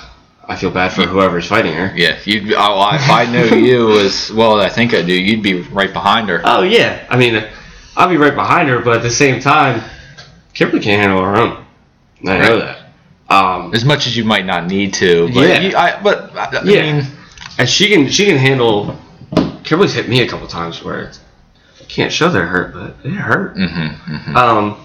Speaker 3: I feel bad for whoever's fighting her.
Speaker 2: Yeah, you'd. Oh, if I knew you as well, as I think I do. You'd be right behind her.
Speaker 3: Oh yeah, I mean, I'll be right behind her, but at the same time, Kimberly can't handle her own. I know that. Um,
Speaker 2: As much as you might not need to, but
Speaker 3: Yeah.
Speaker 2: you, I, but I, I
Speaker 3: Yeah.
Speaker 2: mean,
Speaker 3: and she can she can handle. Kimberly's hit me a couple times where it's, can't show that hurt, but it hurt.
Speaker 2: mm-hmm, mm-hmm.
Speaker 3: Um,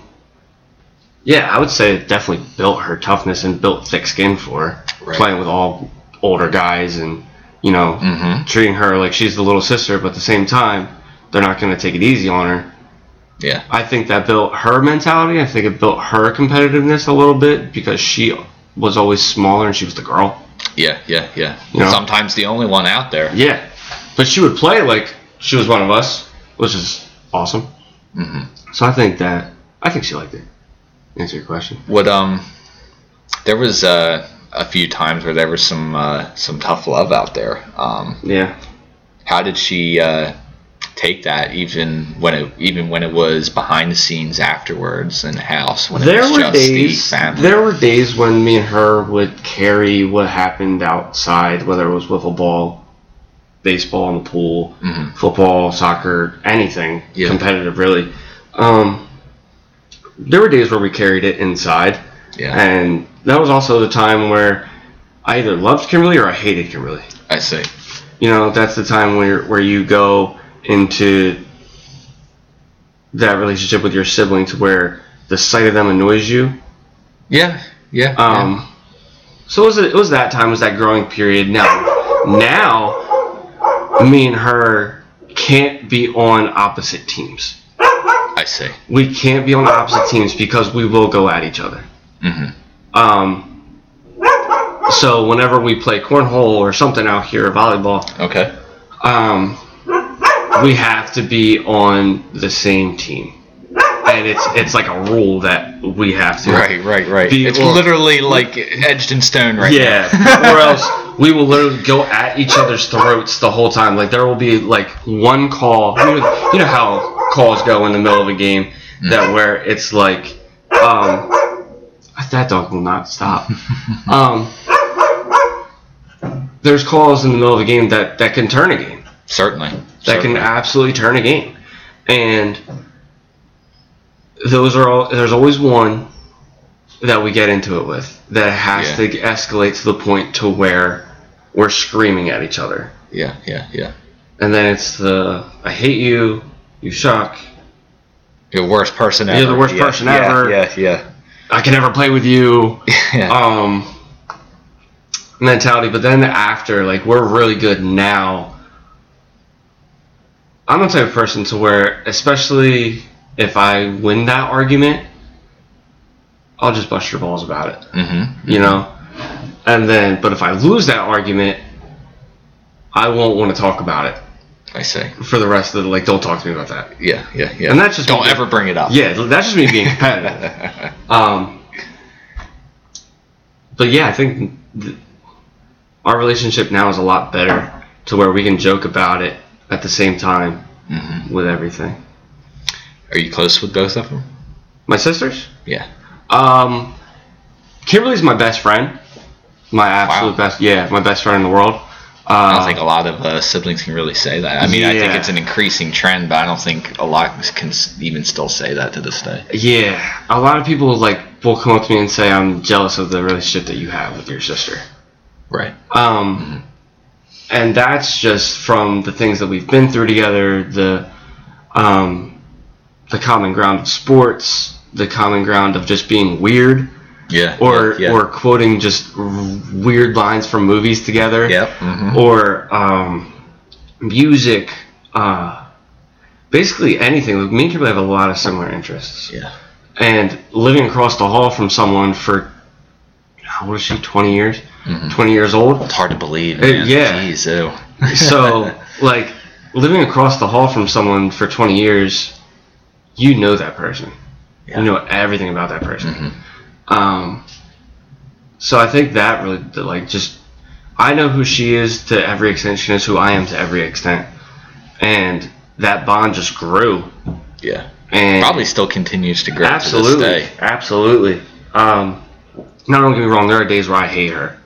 Speaker 3: yeah, I would say it definitely built her toughness and built thick skin for her.
Speaker 2: Right.
Speaker 3: Playing with all older guys and, you know,
Speaker 2: Mhm.
Speaker 3: treating her like she's the little sister, but at the same time, they're not going to take it easy on her.
Speaker 2: Yeah,
Speaker 3: I think that built her mentality. I think it built her competitiveness a little bit because she was always smaller and she was the girl.
Speaker 2: yeah, yeah, yeah.
Speaker 3: You know?
Speaker 2: Sometimes the only one out there.
Speaker 3: Yeah. But she would play like she was one of us, which is awesome.
Speaker 2: hmm
Speaker 3: So I think that, I think she liked it. Answer your question.
Speaker 2: What um, there was uh, a few times where there was some uh, some tough love out there. Um,
Speaker 3: Yeah.
Speaker 2: how did she uh, take that, even when it even when it was behind the scenes afterwards in the house when it
Speaker 3: there
Speaker 2: was
Speaker 3: were days.
Speaker 2: the?
Speaker 3: There were days when me and her would carry what happened outside, whether it was wiffle ball, baseball in the pool,
Speaker 2: Mhm.
Speaker 3: football, soccer, anything
Speaker 2: Yeah.
Speaker 3: competitive, really. Um, there were days where we carried it inside,
Speaker 2: yeah,
Speaker 3: and that was also the time where I either loved Kimberly or I hated Kimberly.
Speaker 2: I see.
Speaker 3: You know, that's the time where where you go into that relationship with your sibling to where the sight of them annoys you
Speaker 2: Yeah, yeah.
Speaker 3: um, so it was it was that time was that growing period. Now, now, me and her can't be on opposite teams.
Speaker 2: I see.
Speaker 3: We can't be on opposite teams because we will go at each other.
Speaker 2: Mm-hmm.
Speaker 3: Um, so whenever we play cornhole or something out here, volleyball,
Speaker 2: Okay.
Speaker 3: um, we have to be on the same team, and it's it's like a rule that we have to.
Speaker 2: Right, right, right.
Speaker 3: Be-
Speaker 2: it's
Speaker 3: or-
Speaker 2: literally like edged in stone right
Speaker 3: yeah,
Speaker 2: now.
Speaker 3: or else we will literally go at each other's throats the whole time. Like there will be like one call. You know, you know how calls go in the middle of a game that where it's like, um, that dog will not stop. um, there's calls in the middle of a game that that can turn a game.
Speaker 2: Certainly.
Speaker 3: That can absolutely turn a game, and those are all. There's always one that we get into it with that has
Speaker 2: Yeah.
Speaker 3: to escalate to the point to where we're screaming at each other,
Speaker 2: Yeah, yeah, yeah.
Speaker 3: and then it's the "I hate you," "You suck,"
Speaker 2: You're the worst person ever.
Speaker 3: You're the worst
Speaker 2: Yeah,
Speaker 3: person
Speaker 2: yeah,
Speaker 3: ever.
Speaker 2: Yeah, yeah.
Speaker 3: "I can never play with you."
Speaker 2: yeah.
Speaker 3: um mentality but then after like we're really good now i'm the type of person to where especially if i win that argument i'll just bust your balls about it
Speaker 2: mm-hmm.
Speaker 3: you know and then but if i lose that argument i won't want to talk about it
Speaker 2: I see.
Speaker 3: for the rest of the like don't talk to me about that
Speaker 2: Yeah, yeah, yeah.
Speaker 3: And that's just
Speaker 2: don't ever bring it up.
Speaker 3: yeah that's just me being competitive Um, but yeah, I think th- our relationship now is a lot better to where we can joke about it at the same time
Speaker 2: hmm
Speaker 3: with everything.
Speaker 2: Are you close with both of them?
Speaker 3: My sisters?
Speaker 2: Yeah.
Speaker 3: Um, Kimberly's my best friend. My absolute
Speaker 2: Wow.
Speaker 3: best. Yeah, my best friend in the world. Uh,
Speaker 2: I don't think a lot of uh, siblings can really say that. I mean, I think it's an increasing trend, but I don't think a lot can even still say that to this day.
Speaker 3: Yeah, a lot of people like will come up to me and say I'm jealous of the relationship that you have with your sister.
Speaker 2: Right.
Speaker 3: Um, and that's just from the things that we've been through together, the um, the common ground of sports, the common ground of just being weird,
Speaker 2: Yeah.
Speaker 3: or
Speaker 2: yeah, yeah.
Speaker 3: or quoting just r- weird lines from movies together,
Speaker 2: Yep. mhm.
Speaker 3: or um, music. Uh, basically anything. Like, me and Kimberly have a lot of similar interests
Speaker 2: Yeah.
Speaker 3: and living across the hall from someone for how what is she 20 years
Speaker 2: Mhm.
Speaker 3: 20 years old
Speaker 2: It's hard to believe. Man.
Speaker 3: yeah.
Speaker 2: Jeez, ew.
Speaker 3: so like living across the hall from someone for 20 years you know that person
Speaker 2: Yeah.
Speaker 3: you know everything about that person
Speaker 2: Mhm.
Speaker 3: um so i think that really like just i know who she is to every extent she knows who i am to every extent and that bond just grew
Speaker 2: Yeah.
Speaker 3: and
Speaker 2: Probably still continues to grow
Speaker 3: absolutely,
Speaker 2: to this day.
Speaker 3: absolutely. Um, now don't get me wrong. There are days where I hate her.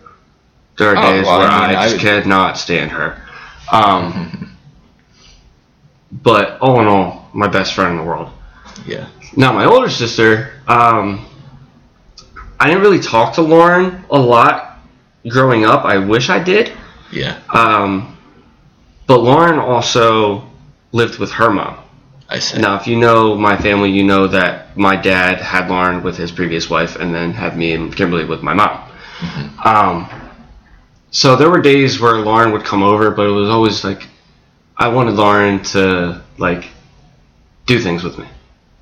Speaker 3: There are
Speaker 2: Oh,
Speaker 3: days
Speaker 2: well,
Speaker 3: where
Speaker 2: I mean,
Speaker 3: I,
Speaker 2: I
Speaker 3: just
Speaker 2: would-
Speaker 3: cannot stand her. Um, but all in all, my best friend in the world.
Speaker 2: Yeah.
Speaker 3: Now my older sister, um, I didn't really talk to Lauren a lot growing up. I wish I did.
Speaker 2: Yeah.
Speaker 3: Um, but Lauren also lived with her mom.
Speaker 2: I see.
Speaker 3: Now, if you know my family, you know that my dad had Lauren with his previous wife, and then had me and Kimberly with my mom. Um, so there were days where Lauren would come over, but it was always like I wanted Lauren to like do things with me,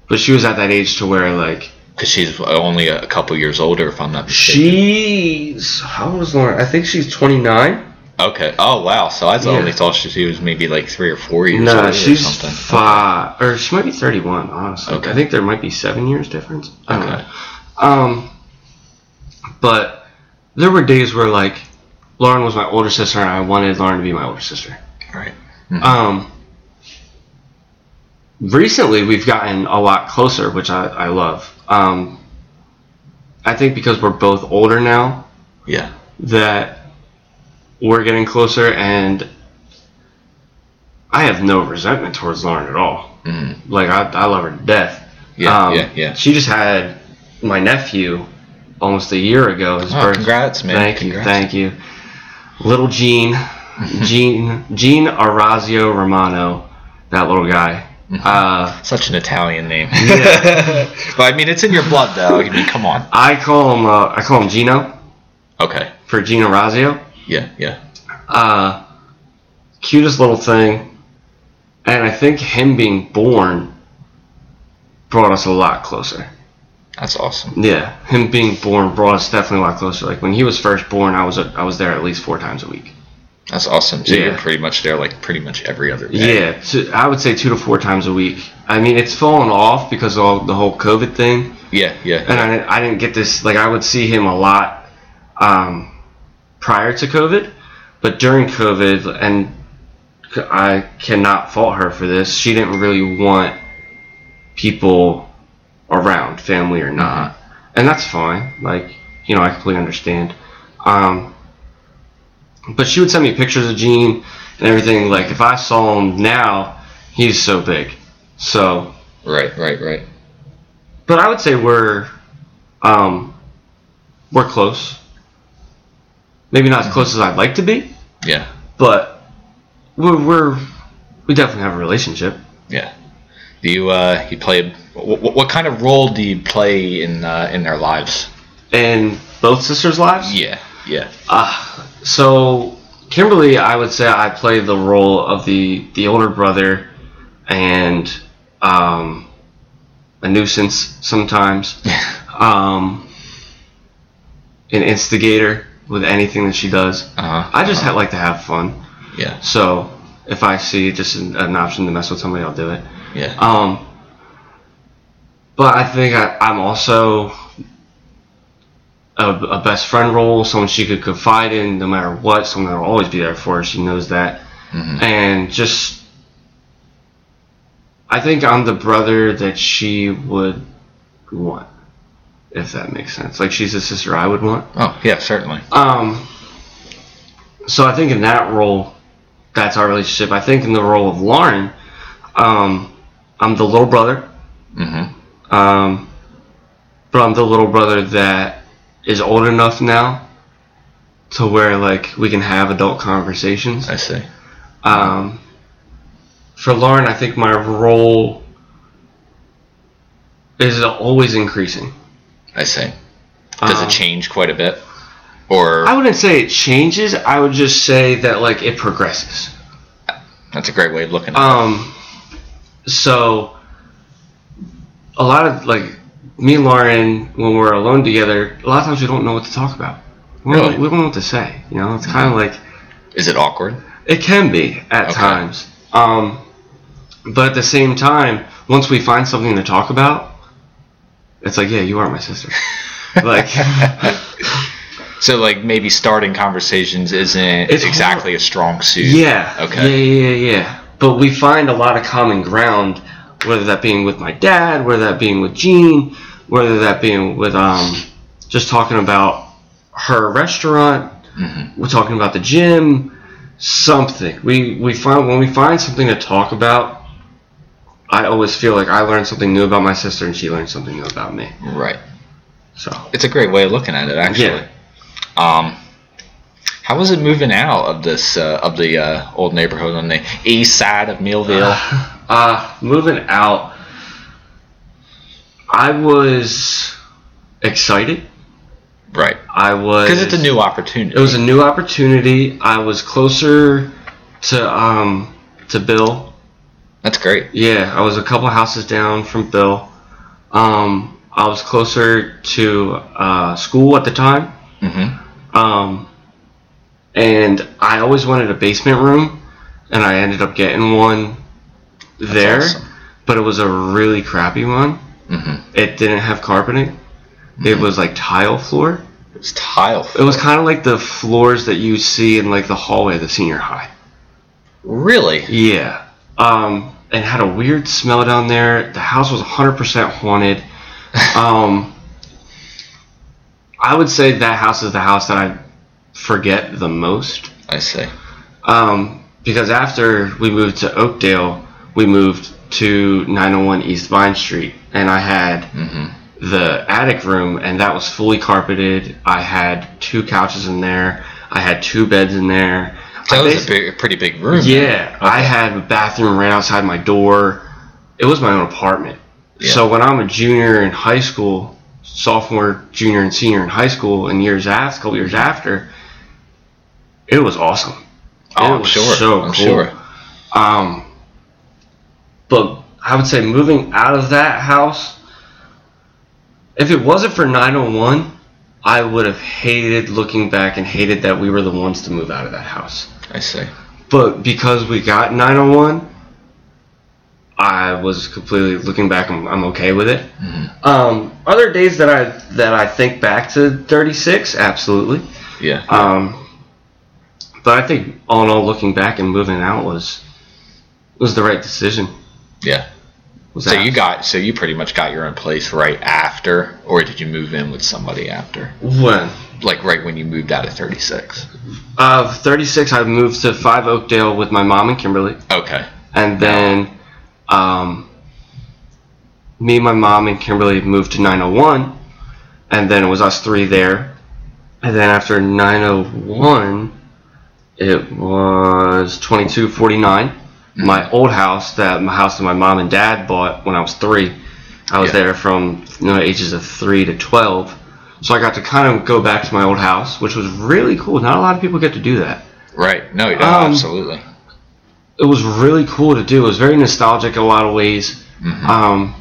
Speaker 3: but she was at that age to where like
Speaker 2: Because she's only a couple years older, if I'm not mistaken.
Speaker 3: she's how old is Lauren? I think she's twenty nine.
Speaker 2: Okay. Oh wow. So I
Speaker 3: Yeah.
Speaker 2: only thought she, was maybe like three or four years
Speaker 3: No,
Speaker 2: older
Speaker 3: she's
Speaker 2: or something.
Speaker 3: five, or she might be thirty-one. Honestly,
Speaker 2: Okay.
Speaker 3: I think there might be seven years difference.
Speaker 2: Okay.
Speaker 3: know. Um, but there were days where like Lauren was my older sister, and I wanted Lauren to be my older sister.
Speaker 2: Right.
Speaker 3: Um, recently we've gotten a lot closer, which I, I love. Um, I think because we're both older now,
Speaker 2: Yeah.
Speaker 3: that we're getting closer, and I have no resentment towards Lauren at all.
Speaker 2: Mm.
Speaker 3: Like I, I love her to death.
Speaker 2: Yeah.
Speaker 3: Um,
Speaker 2: yeah. Yeah.
Speaker 3: She just had my nephew almost a year ago. His
Speaker 2: Oh,
Speaker 3: birth-
Speaker 2: congrats, man.
Speaker 3: Thank
Speaker 2: Congrats.
Speaker 3: you, thank you. Little Gene, Gene, Gene Orazio Romano, that little guy.
Speaker 2: Mm-hmm.
Speaker 3: Uh,
Speaker 2: Such an Italian name.
Speaker 3: Yeah.
Speaker 2: but I mean, it's in your blood, though. I mean, come on.
Speaker 3: I call him, uh, I call him Gino
Speaker 2: Okay.
Speaker 3: for Gino Orazio.
Speaker 2: Yeah. Yeah.
Speaker 3: Uh, cutest little thing, and I think him being born brought us a lot closer.
Speaker 2: That's awesome.
Speaker 3: Yeah, him being born brought us definitely a lot closer. Like when he was first born, I was I was there at least four times a week.
Speaker 2: That's awesome. So
Speaker 3: Yeah.
Speaker 2: you're pretty much there, like pretty much every other day.
Speaker 3: Yeah, two, I would say two to four times a week. I mean, it's fallen off because of all the whole COVID thing,
Speaker 2: Yeah. Yeah.
Speaker 3: and I, I didn't get this. Like I would see him a lot um, prior to COVID, but during COVID, and I cannot fault her for this. She didn't really want people around, family or not, and that's fine. Like you know, I completely understand. Um, but she would send me pictures of Gene and everything. Like if I saw him now, he's so big. So,
Speaker 2: Right. Right. Right.
Speaker 3: but I would say we're um, we're close. Maybe not as close as I'd like to be,
Speaker 2: Yeah.
Speaker 3: but we're, we're we definitely have a relationship.
Speaker 2: Yeah. Do you uh you play what, what kind of role do you play in uh, in their lives?
Speaker 3: In both sisters' lives.
Speaker 2: Yeah. Yeah.
Speaker 3: Uh, so Kimberly, I would say I play the role of the the older brother and um, a nuisance sometimes, um, an instigator with anything that she does.
Speaker 2: Uh-huh.
Speaker 3: I just ha- like to have fun.
Speaker 2: Yeah.
Speaker 3: So if I see just an, an option to mess with somebody, I'll do it.
Speaker 2: Yeah.
Speaker 3: Um, but I think I, I'm also a, a best friend role, someone she could confide in no matter what, someone that will always be there for her. She knows that.
Speaker 2: Mhm.
Speaker 3: And just, I think I'm the brother that she would want. if that makes sense. Like she's a sister I would want.
Speaker 2: Oh yeah, certainly.
Speaker 3: Um, so I think in that role, that's our relationship. I think in the role of Lauren, um, I'm the little brother.
Speaker 2: Mm-hmm.
Speaker 3: Um, but I'm the little brother that is old enough now to where like we can have adult conversations.
Speaker 2: I see.
Speaker 3: Um, for Lauren, I think my role is always increasing.
Speaker 2: I see. Does
Speaker 3: Um,
Speaker 2: it change quite a bit? Or
Speaker 3: I wouldn't say it changes. I would just say that like it progresses.
Speaker 2: that's a great way of looking at
Speaker 3: Um, so a lot of like me and Lauren when we're alone together, a lot of times we don't know what to talk about. We,
Speaker 2: Really?
Speaker 3: don't, we don't know what to say. You know, it's kind of like.
Speaker 2: Is it awkward?
Speaker 3: it can be at
Speaker 2: Okay.
Speaker 3: times. Um, but at the same time, once we find something to talk about, it's like, yeah, you are my sister. like,
Speaker 2: So like maybe starting conversations isn't
Speaker 3: It's
Speaker 2: exactly a strong suit.
Speaker 3: Yeah.
Speaker 2: Okay.
Speaker 3: Yeah, yeah, yeah. But we find a lot of common ground, whether that being with my dad, whether that being with Gene, whether that being with um, just talking about her restaurant.
Speaker 2: Mhm.
Speaker 3: We're talking about the gym. Something we we find when we find something to talk about. I always feel like I learned something new about my sister, and she learned something new about me.
Speaker 2: Right.
Speaker 3: So
Speaker 2: It's a great way of looking at it, actually. Um, how was it moving out of this uh, of the uh, old neighborhood on the east side of Millville?
Speaker 3: Uh, moving out, I was excited.
Speaker 2: right.
Speaker 3: I was
Speaker 2: Because it's a new opportunity.
Speaker 3: It was a new opportunity. I was closer to um to Bill.
Speaker 2: That's great.
Speaker 3: Yeah, I was a couple houses down from Bill. Um, I was closer to uh, school at the time.
Speaker 2: Mm-hmm.
Speaker 3: Um, and I always wanted a basement room, and I ended up getting one there.
Speaker 2: awesome.
Speaker 3: But it was a really crappy one.
Speaker 2: Mm-hmm.
Speaker 3: It didn't have carpeting. It was like tile floor.
Speaker 2: It's tile.
Speaker 3: It was kind of like the floors that you see in like the hallway of the senior high.
Speaker 2: Really?
Speaker 3: Yeah. Um, and had a weird smell down there. The house was 100% haunted. Um, I would say that house is the house that I forget the most.
Speaker 2: I see.
Speaker 3: Um, because after we moved to Oakdale, we moved to 901 East Vine Street, and I had
Speaker 2: Mm-hmm.
Speaker 3: the attic room, and that was fully carpeted. I had two couches in there. I had two beds in there.
Speaker 2: That was a, big, a pretty big room.
Speaker 3: yeah, I had a bathroom right outside my door. It was my own apartment.
Speaker 2: Yeah.
Speaker 3: So when I'm a junior in high school, sophomore, junior, and senior in high school, and years after, couple years after, it was awesome.
Speaker 2: Oh,
Speaker 3: It
Speaker 2: I'm
Speaker 3: was
Speaker 2: sure.
Speaker 3: So
Speaker 2: I'm
Speaker 3: cool.
Speaker 2: sure.
Speaker 3: Um, but I would say moving out of that house, if it wasn't for 901, I would have hated looking back and hated that we were the ones to move out of that house.
Speaker 2: I see.
Speaker 3: But because we got 901, I was completely looking back. I'm, I'm okay with it.
Speaker 2: Mhm.
Speaker 3: Um, other days that I that I think back to 36, absolutely.
Speaker 2: Yeah.
Speaker 3: Um, but I think all in all, looking back and moving out was was the right decision.
Speaker 2: yeah.
Speaker 3: Was
Speaker 2: So
Speaker 3: that-
Speaker 2: you got so you pretty much got your own place right after, or did you move in with somebody after?
Speaker 3: when
Speaker 2: Like right when you moved out of 36.
Speaker 3: of 36, I moved to Five Oakdale with my mom and Kimberly,
Speaker 2: Okay.
Speaker 3: and then um, me, my mom, and Kimberly moved to 901, and then it was us three there, and then after 901, it was 2249. My old house, that my house that my mom and dad bought when I was three. I was
Speaker 2: Yeah.
Speaker 3: there from you know, ages of three to 12. So I got to kind of go back to my old house, which was really cool. Not a lot of people get to do that.
Speaker 2: Right. No,
Speaker 3: Um,
Speaker 2: absolutely.
Speaker 3: It was really cool to do. It was very nostalgic in a lot of ways.
Speaker 2: Mhm.
Speaker 3: Um,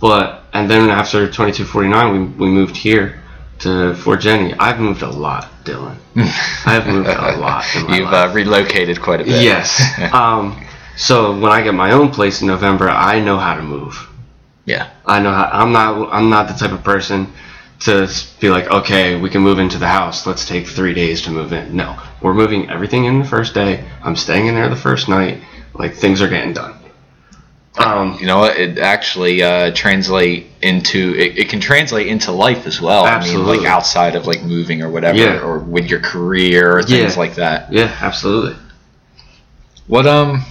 Speaker 3: but and then after 2249, we, we moved here to Fort Jenny. I've moved a lot, Dylan. I've moved a lot in my
Speaker 2: You've uh, relocated quite a bit.
Speaker 3: Yes. um, so when I get my own place in November, I know how to move.
Speaker 2: yeah.
Speaker 3: I know how, I'm not I'm not the type of person to be like, okay, we can move into the house. Let's take three days to move in. No, we're moving everything in the first day. I'm staying in there the first night. Like things are getting done. Um,
Speaker 2: You know? It actually uh, translate into it, it can translate into life as well. I mean,
Speaker 3: Absolutely.
Speaker 2: like outside of like moving or whatever,
Speaker 3: Yeah.
Speaker 2: or with your career or things
Speaker 3: Yeah.
Speaker 2: like that.
Speaker 3: yeah, absolutely.
Speaker 2: What um?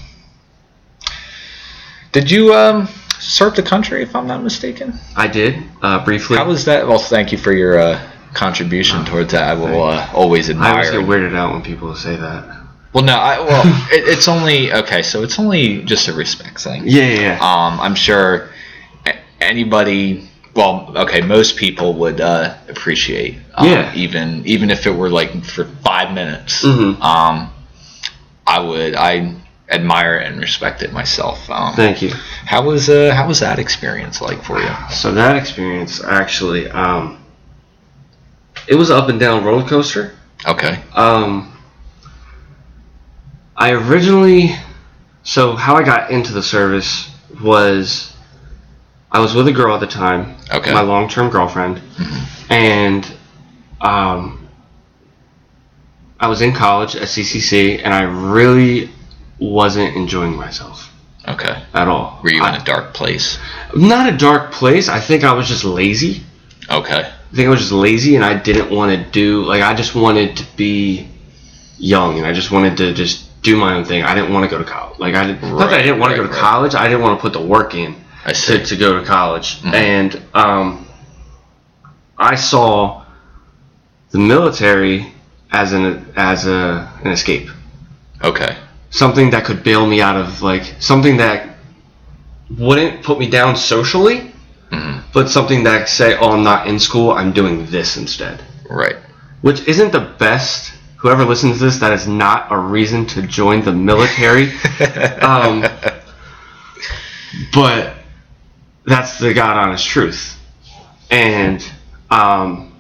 Speaker 2: Did you um serve the country? If I'm not mistaken.
Speaker 3: I did uh, briefly.
Speaker 2: How was that? Well, thank you for your uh, contribution towards that. I will uh, always
Speaker 3: I always
Speaker 2: admire.
Speaker 3: get weirded out when people say that.
Speaker 2: Well, no, I well, it, it's only okay. So it's only just a respect thing.
Speaker 3: Yeah, yeah, yeah.
Speaker 2: Um, I'm sure anybody. Well, okay, most people would uh, appreciate. Um,
Speaker 3: Yeah.
Speaker 2: Even even if it were like for five minutes.
Speaker 3: Mhm.
Speaker 2: Um, I would. I admire and respect it myself. Um,
Speaker 3: Thank you.
Speaker 2: how was uh, how was that experience like for you?
Speaker 3: So that experience actually, um, it was an up and down roller coaster.
Speaker 2: Okay.
Speaker 3: Um, I originally, so how I got into the service was, I was with a girl at the time,
Speaker 2: Okay.
Speaker 3: my long-term girlfriend, and um, I was in college at CCC, and I really wasn't enjoying myself
Speaker 2: Okay.
Speaker 3: at all.
Speaker 2: Were you
Speaker 3: I-
Speaker 2: in a dark place?
Speaker 3: not a dark place. I think I was just lazy.
Speaker 2: Okay.
Speaker 3: I think I was just lazy and I didn't want to do like I just wanted to be young and I just wanted to just do my own thing. I didn't want to go to college. Like I didn't, not that I didn't want to go to
Speaker 2: right.
Speaker 3: college. I didn't want to put the work in to, to go to college.
Speaker 2: Mhm.
Speaker 3: And um, I saw the military as an as a an escape,
Speaker 2: Okay.
Speaker 3: something that could bail me out of like something that wouldn't put me down socially,
Speaker 2: hmm
Speaker 3: but something that say, oh, I'm not in school. I'm doing this instead.
Speaker 2: Right.
Speaker 3: which isn't the best. Whoever listens to this, that is not a reason to join the military. um, but that's the God honest truth. And um,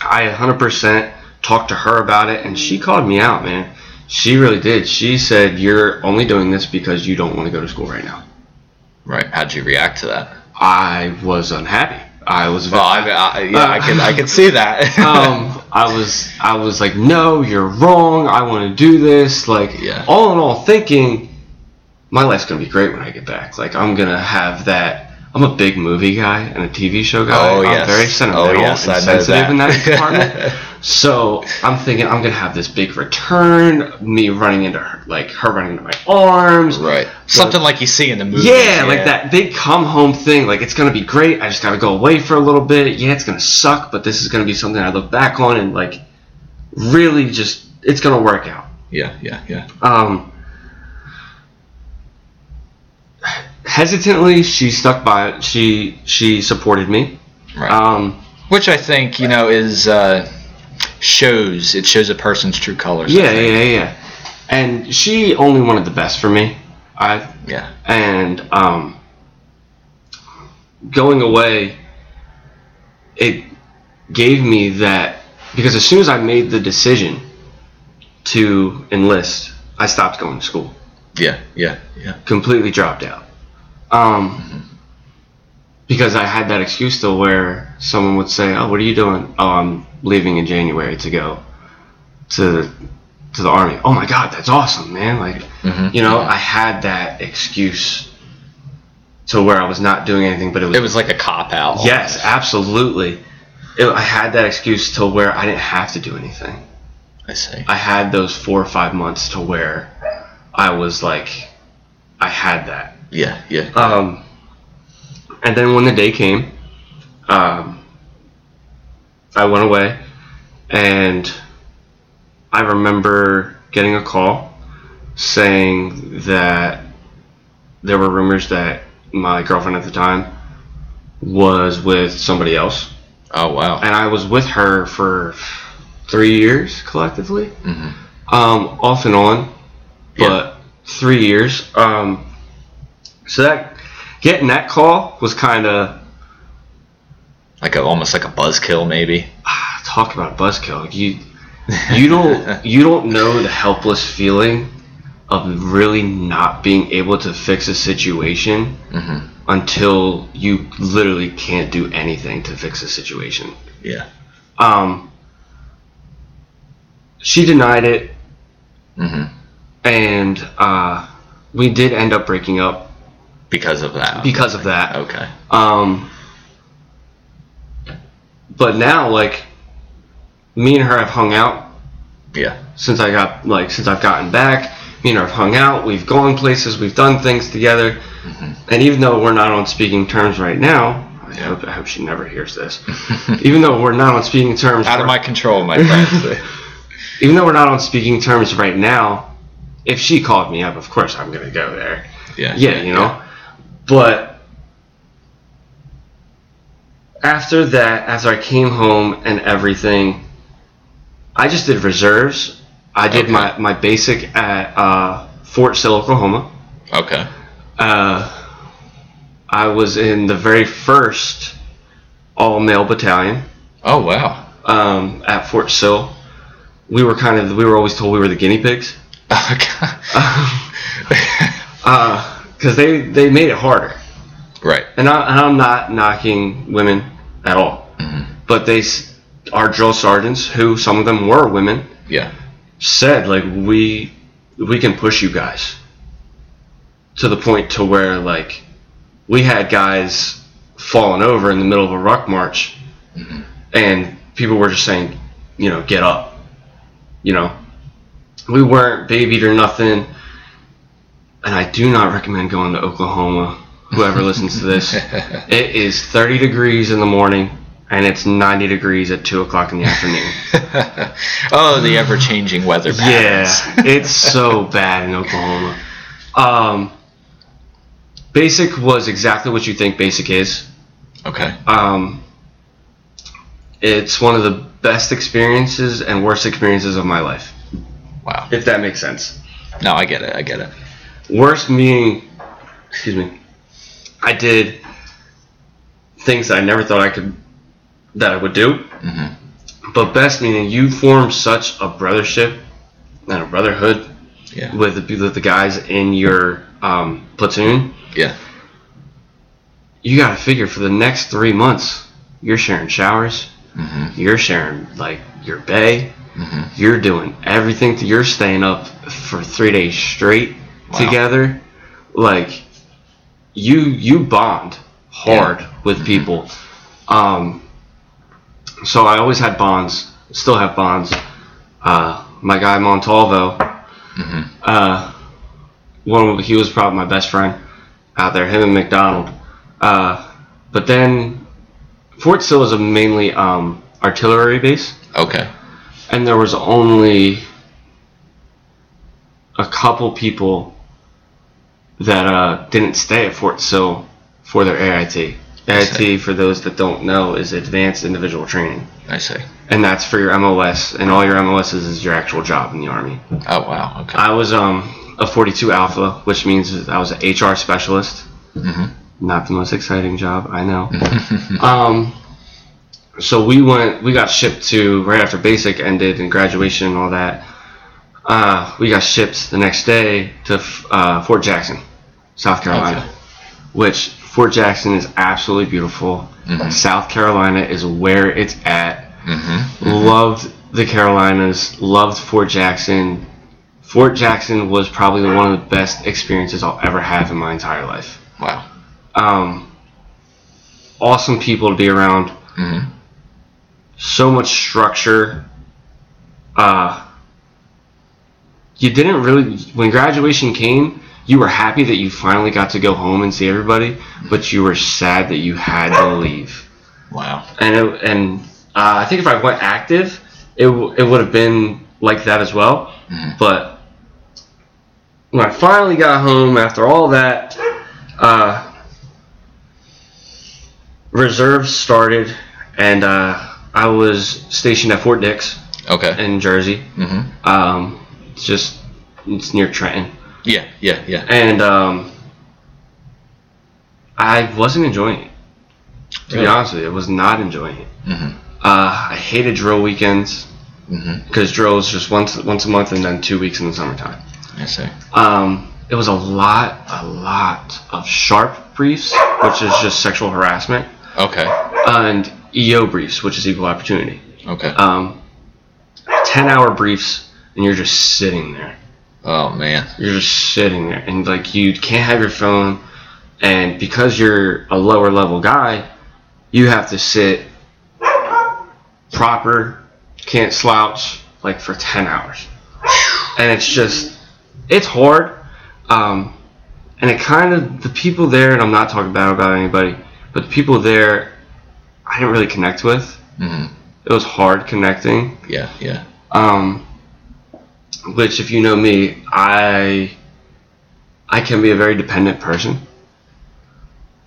Speaker 3: I 100% talked to her about it, and she called me out, man. She really did. She said, You're only doing this because you don't want to go to school right now.
Speaker 2: right. How'd you react to that?
Speaker 3: I was unhappy. I was
Speaker 2: Well, I, I yeah, I can I can see that.
Speaker 3: um, I was I was like, no, you're wrong. I want to do this. Like,
Speaker 2: Yeah.
Speaker 3: all in all, thinking my life's gonna be great when I get back. Like, I'm gonna have that. I'm a big movie guy and a TV show guy.
Speaker 2: Oh,
Speaker 3: I'm
Speaker 2: yes.
Speaker 3: very sentimental
Speaker 2: Oh, yes,
Speaker 3: and
Speaker 2: I
Speaker 3: sensitive
Speaker 2: that.
Speaker 3: in that department. so I'm thinking I'm gonna have this big return. Me running into her, like her running into my arms.
Speaker 2: right. Something like you see in the movie.
Speaker 3: Yeah, like that big come home thing. Like it's gonna be great. I just gotta go away for a little bit. Yeah, it's gonna suck, but this is gonna be something I look back on and like really just it's gonna work out.
Speaker 2: Yeah, yeah, yeah.
Speaker 3: Um, hesitantly, she stuck by it. She she supported me.
Speaker 2: Right.
Speaker 3: Um,
Speaker 2: Which I think you know is uh, shows it shows a person's true colors.
Speaker 3: Yeah, yeah, yeah. And she only wanted the best for me. I
Speaker 2: yeah.
Speaker 3: and um, going away, it gave me that because as soon as I made the decision to enlist, I stopped going to school,
Speaker 2: Yeah, yeah, yeah.
Speaker 3: completely dropped out. Um, because I had that excuse still where someone would say, "Oh, what are you doing?" "Oh, I'm leaving in January to go to to the army." "Oh my God, that's awesome, man!" Like,
Speaker 2: Mhm.
Speaker 3: you know, I had that excuse to where I was not doing anything, but it was
Speaker 2: It was like a cop out.
Speaker 3: yes, absolutely. It, I had that excuse to where I didn't have to do anything.
Speaker 2: I see.
Speaker 3: I had those four or five months to where I was like, I had that.
Speaker 2: Yeah, yeah.
Speaker 3: Um, and then when the day came, um, I went away, and I remember getting a call saying that there were rumors that my girlfriend at the time was with somebody else,
Speaker 2: oh wow.
Speaker 3: and I was with her for three years collectively
Speaker 2: hmm
Speaker 3: um, off and on, but three years. Um, so that getting that call was kind of
Speaker 2: Like a, almost like a buzzkill, maybe.
Speaker 3: talk about a buzzkill. You you don't you don't know the helpless feeling of really not being able to fix a situation
Speaker 2: hmm
Speaker 3: until you literally can't do anything to fix a situation.
Speaker 2: Yeah.
Speaker 3: Um, she denied it.
Speaker 2: hmm
Speaker 3: and uh, we did end up breaking up
Speaker 2: Because of that.
Speaker 3: because of that.
Speaker 2: Okay.
Speaker 3: Um, but now, like, me and her have hung out
Speaker 2: Yeah.
Speaker 3: since I got like since I've gotten back. Me and her have hung out. We've gone places. We've done things together.
Speaker 2: Mm-hmm.
Speaker 3: And even though we're not on speaking terms right now, I hope I hope she never hears this. even though we're not on speaking terms,
Speaker 2: Out of my control, my friend.
Speaker 3: even though we're not on speaking terms right now, if she called me up, of course I'm gonna go there.
Speaker 2: yeah.
Speaker 3: Yeah, you know. But after that, after I came home and everything, I just did reserves. I did
Speaker 2: Okay.
Speaker 3: my, my basic at uh, Fort Sill, Oklahoma.
Speaker 2: Okay.
Speaker 3: Uh, I was in the very first all male battalion
Speaker 2: Oh wow.
Speaker 3: um, at Fort Sill. We were kind of we were always told we were the guinea pigs because they they made it harder.
Speaker 2: right.
Speaker 3: and, I, and I'm not knocking women at all, mm-hmm. but they, our drill sergeants, who some of them were women,
Speaker 2: Yeah.
Speaker 3: said like we we can push you guys to the point to where like we had guys falling over in the middle of a ruck march, mm-hmm. and people were just saying, you know, get up, you know. We weren't babied or nothing, and I do not recommend going to Oklahoma. Whoever listens to this, it is 30 degrees in the morning, and it's 90 degrees at two o'clock in the afternoon.
Speaker 2: oh, the ever-changing weather patterns.
Speaker 3: Yeah, it's so bad in Oklahoma. Um, basic was exactly what you think basic is.
Speaker 2: Okay.
Speaker 3: Um, it's one of the best experiences and worst experiences of my life,
Speaker 2: Wow.
Speaker 3: if that makes sense.
Speaker 2: No, I get it. I get it.
Speaker 3: Worst meaning, excuse me, I did things that I never thought I could, that I would do.
Speaker 2: Mhm.
Speaker 3: But best meaning, you form such a brothership and a brotherhood
Speaker 2: Yeah.
Speaker 3: with the, with the guys in your um, platoon,
Speaker 2: Yeah.
Speaker 3: you got to figure for the next three months, you're sharing showers,
Speaker 2: Mhm.
Speaker 3: you're sharing like your bay,
Speaker 2: Mhm.
Speaker 3: you're doing everything. To, you're staying up for three days straight
Speaker 2: Wow.
Speaker 3: together, like you you bond hard with people. Um, so I always had bonds, still have bonds. Uh, my guy Montalvo,
Speaker 2: Mhm.
Speaker 3: uh, one of, he was probably my best friend out there. Him and McDonald. Uh, but then Fort Sill is a mainly um, artillery base,
Speaker 2: Okay.
Speaker 3: and there was only a couple people that uh, didn't stay at Fort Sill for their AIT. AIT, for those that don't know, is Advanced Individual Training,
Speaker 2: I see.
Speaker 3: and that's for your MOS, and all your MOSs is your actual job in the Army.
Speaker 2: Oh wow. Okay.
Speaker 3: I was um, a 42 Alpha, which means I was an HR specialist.
Speaker 2: Mhm.
Speaker 3: Not the most exciting job, I know. um, so we went, we got shipped to right after basic ended and graduation and all that. Uh, we got shipped the next day to uh, Fort Jackson, South Carolina,
Speaker 2: Okay.
Speaker 3: which Fort Jackson is absolutely beautiful.
Speaker 2: Mhm.
Speaker 3: South Carolina is where it's at.
Speaker 2: Mhm.
Speaker 3: Loved the Carolinas. Loved Fort Jackson. Fort Jackson was probably one of the best experiences I'll ever have in my entire life.
Speaker 2: Wow.
Speaker 3: Um, awesome people to be around.
Speaker 2: Mhm.
Speaker 3: So much structure. Uh, you didn't really when graduation came. You were happy that you finally got to go home and see everybody, but you were sad that you had to leave.
Speaker 2: Wow.
Speaker 3: and it, and uh, I think if I went active, it w- it would have been like that as well.
Speaker 2: Mhm.
Speaker 3: But when I finally got home after all that, uh, reserves started, and uh, I was stationed at Fort Dix
Speaker 2: Okay.
Speaker 3: in Jersey.
Speaker 2: Mhm.
Speaker 3: Um, it's just it's near Trenton,
Speaker 2: Yeah. Yeah. Yeah.
Speaker 3: and um, I wasn't enjoying it. To
Speaker 2: Really?
Speaker 3: be honest with you, I was not enjoying it.
Speaker 2: Mhm.
Speaker 3: Uh, I hated drill weekends because drill is just once once a month and then two weeks in the summertime.
Speaker 2: I see.
Speaker 3: Um, it was a lot, a lot of SHARP briefs, which is just sexual harassment,
Speaker 2: Okay.
Speaker 3: and EO briefs, which is equal opportunity.
Speaker 2: Okay.
Speaker 3: Um, Ten hour briefs, and you're just sitting there.
Speaker 2: oh man.
Speaker 3: You're just sitting there, and like you can't have your phone. And because you're a lower level guy, you have to sit proper, can't slouch like for 10 hours. And it's just, it's hard. Um, and it kind of, the people there, and I'm not talking bad about anybody, but the people there, I didn't really connect with.
Speaker 2: hmm
Speaker 3: It was hard connecting.
Speaker 2: Yeah, yeah.
Speaker 3: Um, which, if you know me, I I can be a very dependent person.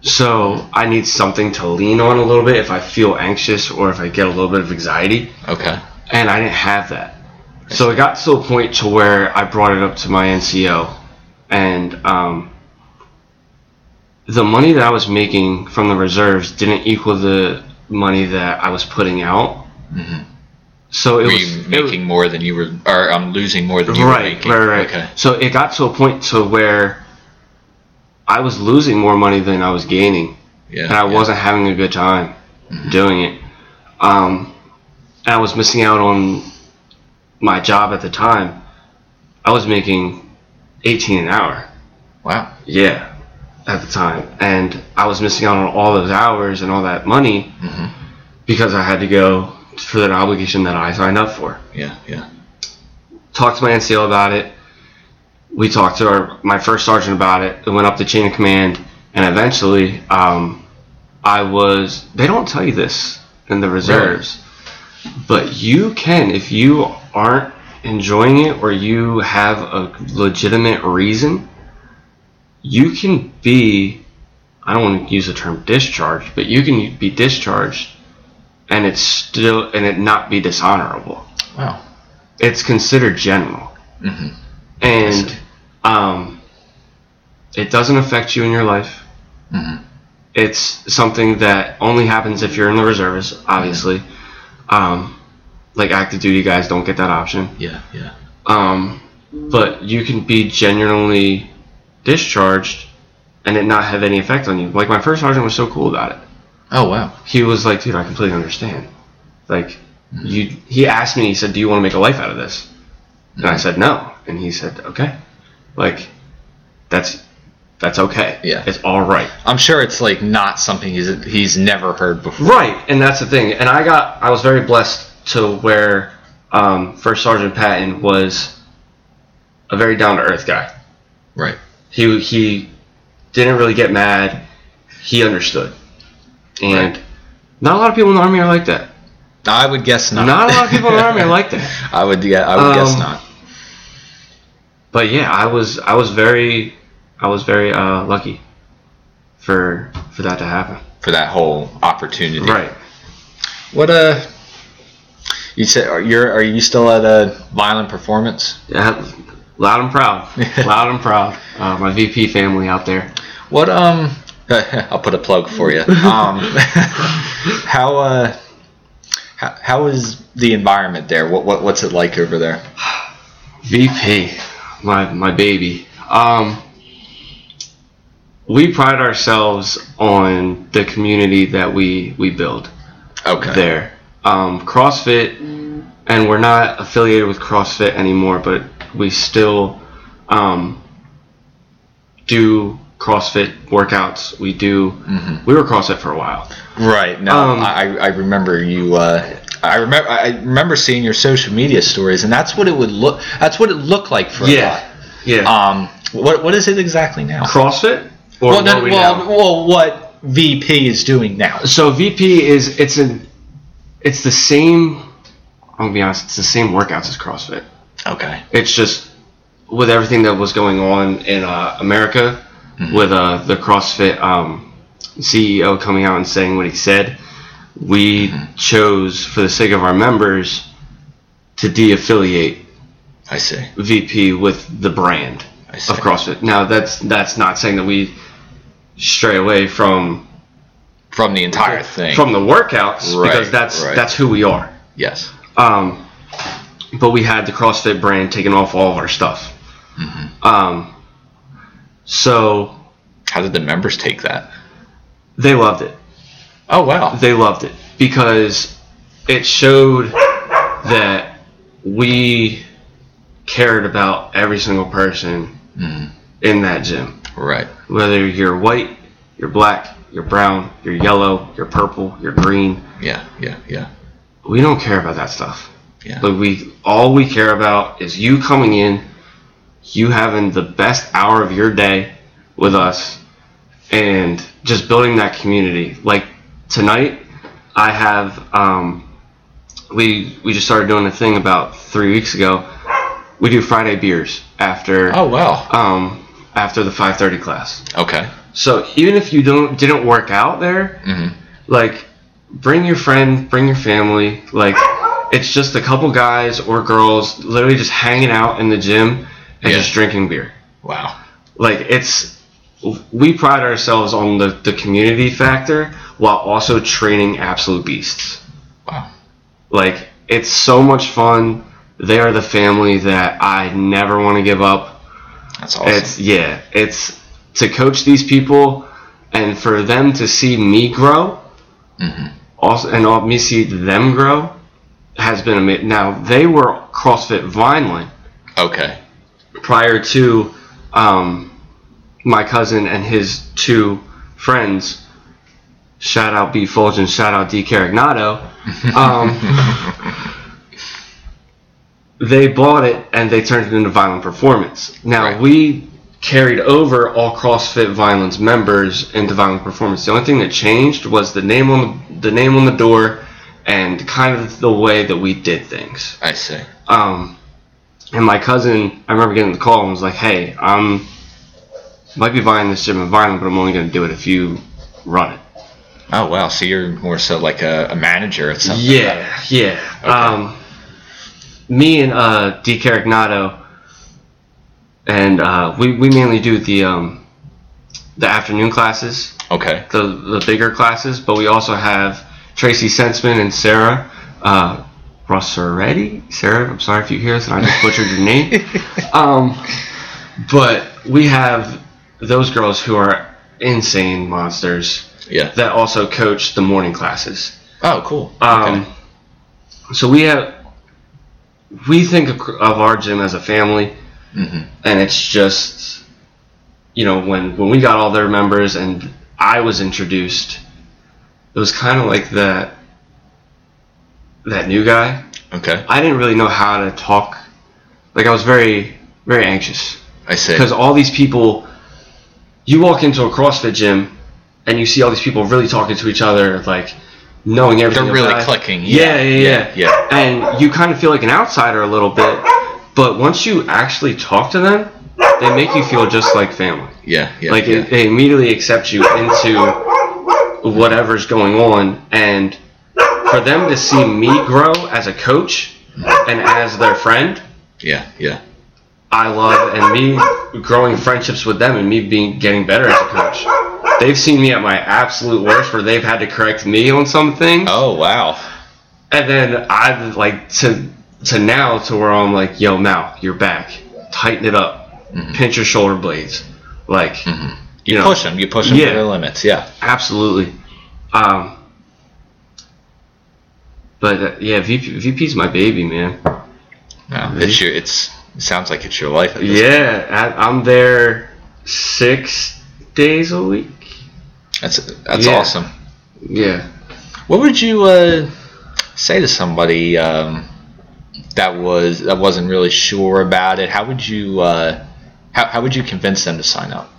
Speaker 3: So I need something to lean on a little bit if I feel anxious or if I get a little bit of anxiety,
Speaker 2: Okay.
Speaker 3: and I didn't have that. So it got to a point to where I brought it up to my NCO, and um, the money that I was making from the reserves didn't equal the money that I was putting out.
Speaker 2: Mhm.
Speaker 3: So it
Speaker 2: Were
Speaker 3: was
Speaker 2: you
Speaker 3: it
Speaker 2: making more than you were, or I'm losing more than you were making?
Speaker 3: right, right.
Speaker 2: Okay.
Speaker 3: So it got to a point to where I was losing more money than I was gaining,
Speaker 2: Yeah.
Speaker 3: and I
Speaker 2: yeah.
Speaker 3: wasn't having a good time doing it. Um, and I was missing out on my job at the time. I was making 18 an hour.
Speaker 2: Wow.
Speaker 3: Yeah, at the time, and I was missing out on all those hours and all that money
Speaker 2: Mhm.
Speaker 3: because I had to go for that obligation that I signed up for.
Speaker 2: Yeah, yeah.
Speaker 3: talked to my NCO about it. We talked to our my first sergeant about it. It went up the chain of command, and eventually, um, I was. They don't tell you this in the reserves, but you can if you aren't enjoying it or you have a legitimate reason. You can be. I don't want to use the term discharged, but you can be discharged, and it's still and it not be dishonorable.
Speaker 2: Wow.
Speaker 3: it's considered general.
Speaker 2: Hmm
Speaker 3: and um, it doesn't affect you in your life.
Speaker 2: Hmm
Speaker 3: it's something that only happens if you're in the reserves obviously. Um, like active duty guys don't get that option.
Speaker 2: Yeah, yeah.
Speaker 3: um, but you can be genuinely discharged and it not have any effect on you. Like my first sergeant was so cool about it
Speaker 2: Oh wow.
Speaker 3: he was like dude i completely understand. Like you he asked me he said do you want to make a life out of this? And i said no. And he said okay. Like that's that's okay.
Speaker 2: Yeah.
Speaker 3: it's all right.
Speaker 2: I'm sure it's like not something he's he's never heard before.
Speaker 3: right. And that's the thing. And i got i was very blessed to where um, first sergeant patton was a very down-to-earth guy.
Speaker 2: Right.
Speaker 3: he he didn't really get mad. He understood and
Speaker 2: Right.
Speaker 3: not a lot of people in the army are like that
Speaker 2: I would guess not.
Speaker 3: not a lot of people in the army are like that
Speaker 2: I would yeah, I would guess
Speaker 3: Um,
Speaker 2: not.
Speaker 3: but yeah, I was I was very I was very uh, lucky for for that to happen.
Speaker 2: For that whole opportunity.
Speaker 3: Right.
Speaker 2: What uh you said are you are you still at a violent performance?
Speaker 3: Yeah, loud and proud. loud and proud. Uh, my VP family out there.
Speaker 2: What um I'll put a plug for you. Um how uh how, how is the environment there? What, what what's it like over there?
Speaker 3: VP, my my baby. Um, we pride ourselves on the community that we we build.
Speaker 2: Okay.
Speaker 3: there. Um, CrossFit, and we're not affiliated with CrossFit anymore, but we still um, do CrossFit workouts. We do.
Speaker 2: Mhm.
Speaker 3: We were CrossFit for a while.
Speaker 2: Right. No,
Speaker 3: Um,
Speaker 2: I, I remember you. Uh, I remember. I remember seeing your social media stories, and that's what it would look. That's what it looked like for a
Speaker 3: Yeah, yeah.
Speaker 2: Um, what what is it exactly now?
Speaker 3: CrossFit or
Speaker 2: well, no,
Speaker 3: we
Speaker 2: well,
Speaker 3: now?
Speaker 2: well, what VP is doing now?
Speaker 3: So VP is it's an it's the same. I'm gonna be honest. It's the same workouts as CrossFit.
Speaker 2: Okay.
Speaker 3: It's just with everything that was going on in uh, America, with uh, the CrossFit um, CEO coming out and saying what he said, we chose for the sake of our members to de-affiliate
Speaker 2: I see.
Speaker 3: VP with the brand of CrossFit. Now that's that's not saying that we stray away from
Speaker 2: From the entire thing.
Speaker 3: from the workouts
Speaker 2: Right,
Speaker 3: because that's
Speaker 2: right.
Speaker 3: that's who we are.
Speaker 2: yes.
Speaker 3: Um, but we had the CrossFit brand taking off all of our stuff.
Speaker 2: Mm-hmm.
Speaker 3: Um, so
Speaker 2: How did the members take that?
Speaker 3: they loved it.
Speaker 2: Oh wow.
Speaker 3: They loved it because it showed that we cared about every single person
Speaker 2: Mhm.
Speaker 3: in that gym.
Speaker 2: Right.
Speaker 3: Whether you're white, you're black, you're brown, you're yellow, you're purple, you're green.
Speaker 2: Yeah, yeah, yeah,
Speaker 3: We don't care about that stuff.
Speaker 2: yeah.
Speaker 3: But we all we care about is you coming in, you having the best hour of your day with us, and just building that community. Like tonight, I have um, we we just started doing a thing about three weeks ago. We do Friday beers after
Speaker 2: Oh wow.
Speaker 3: um, after the five thirty class.
Speaker 2: Okay.
Speaker 3: So even if you don't didn't work out there,
Speaker 2: Mhm.
Speaker 3: like bring your friend, bring your family. Like it's just a couple guys or girls literally just hanging out in the gym and
Speaker 2: Yeah.
Speaker 3: just drinking beer.
Speaker 2: Wow.
Speaker 3: Like it's we pride ourselves on the, the community factor while also training absolute beasts.
Speaker 2: Wow.
Speaker 3: Like it's so much fun. They are the family that I never want to give up.
Speaker 2: That's awesome.
Speaker 3: It's yeah, it's to coach these people and for them to see me grow,
Speaker 2: Mhm.
Speaker 3: also and all, me see them grow has been amazing. Now they were CrossFit Vineland
Speaker 2: okay.
Speaker 3: Prior to um, my cousin and his two friends. Shout out B Fulgen, shout out D Carignato. Um, they bought it and they turned it into Violent Performance. Now
Speaker 2: Right.
Speaker 3: we carried over all CrossFit Violence members into Violent Performance. The only thing that changed was the name on the, the name on the door and kind of the way that we did things.
Speaker 2: I see.
Speaker 3: Um, and my cousin, I remember getting the call and was like, "Hey, I'm might be buying this gym Vineland, but I'm only going to do it if you run it."
Speaker 2: Oh wow. So you're more so like a, a manager at something.
Speaker 3: Yeah, yeah. Um, me and uh, D. Carignato, and uh, we we mainly do the um, the afternoon classes,
Speaker 2: Okay.
Speaker 3: the the bigger classes, but we also have Tracy Sensman and Sarah. Uh, Rossaretti? Sarah, I'm sorry if you hear this and I just butchered your name. Um, but we have those girls who are insane monsters
Speaker 2: Yeah.
Speaker 3: that also coach the morning classes.
Speaker 2: Oh, cool.
Speaker 3: Um,
Speaker 2: okay.
Speaker 3: So we have we think of of our gym as a family,
Speaker 2: Mhm.
Speaker 3: and it's just you know when when we got all their members and I was introduced, it was kind of like that that new guy.
Speaker 2: Okay.
Speaker 3: I didn't really know how to talk. Like I was very very anxious
Speaker 2: I see.
Speaker 3: because all these people you walk into a CrossFit gym and you see all these people really talking to each other like knowing everything
Speaker 2: They're really clicking.
Speaker 3: yeah yeah yeah,
Speaker 2: yeah.
Speaker 3: and you kind of feel like an outsider a little bit but once you actually talk to them they make you feel just like family
Speaker 2: Yeah. Yeah.
Speaker 3: like
Speaker 2: yeah.
Speaker 3: it, they immediately accept you into whatever's going on and for them to see me grow as a coach and as their friend
Speaker 2: yeah. Yeah.
Speaker 3: I love and me growing friendships with them and me being getting better as a coach. They've seen me at my absolute worst where they've had to correct me on some things.
Speaker 2: Oh wow.
Speaker 3: And then I like to to now to where I'm like, yo, Mal, you're back. Tighten it up.
Speaker 2: Mhm.
Speaker 3: Pinch your shoulder blades. Like,
Speaker 2: Mhm.
Speaker 3: you know,
Speaker 2: Push them. You push them
Speaker 3: Yeah.
Speaker 2: to their limits. Yeah.
Speaker 3: absolutely. Um, but uh, yeah, VP, VP's my baby, man.
Speaker 2: No, it's your. It's. It sounds like it's your life.
Speaker 3: Yeah, I, I'm there six days a week.
Speaker 2: That's that's
Speaker 3: Yeah.
Speaker 2: awesome.
Speaker 3: Yeah.
Speaker 2: What would you uh, say to somebody um, that was that wasn't really sure about it? How would you uh, how, how would you convince them to sign up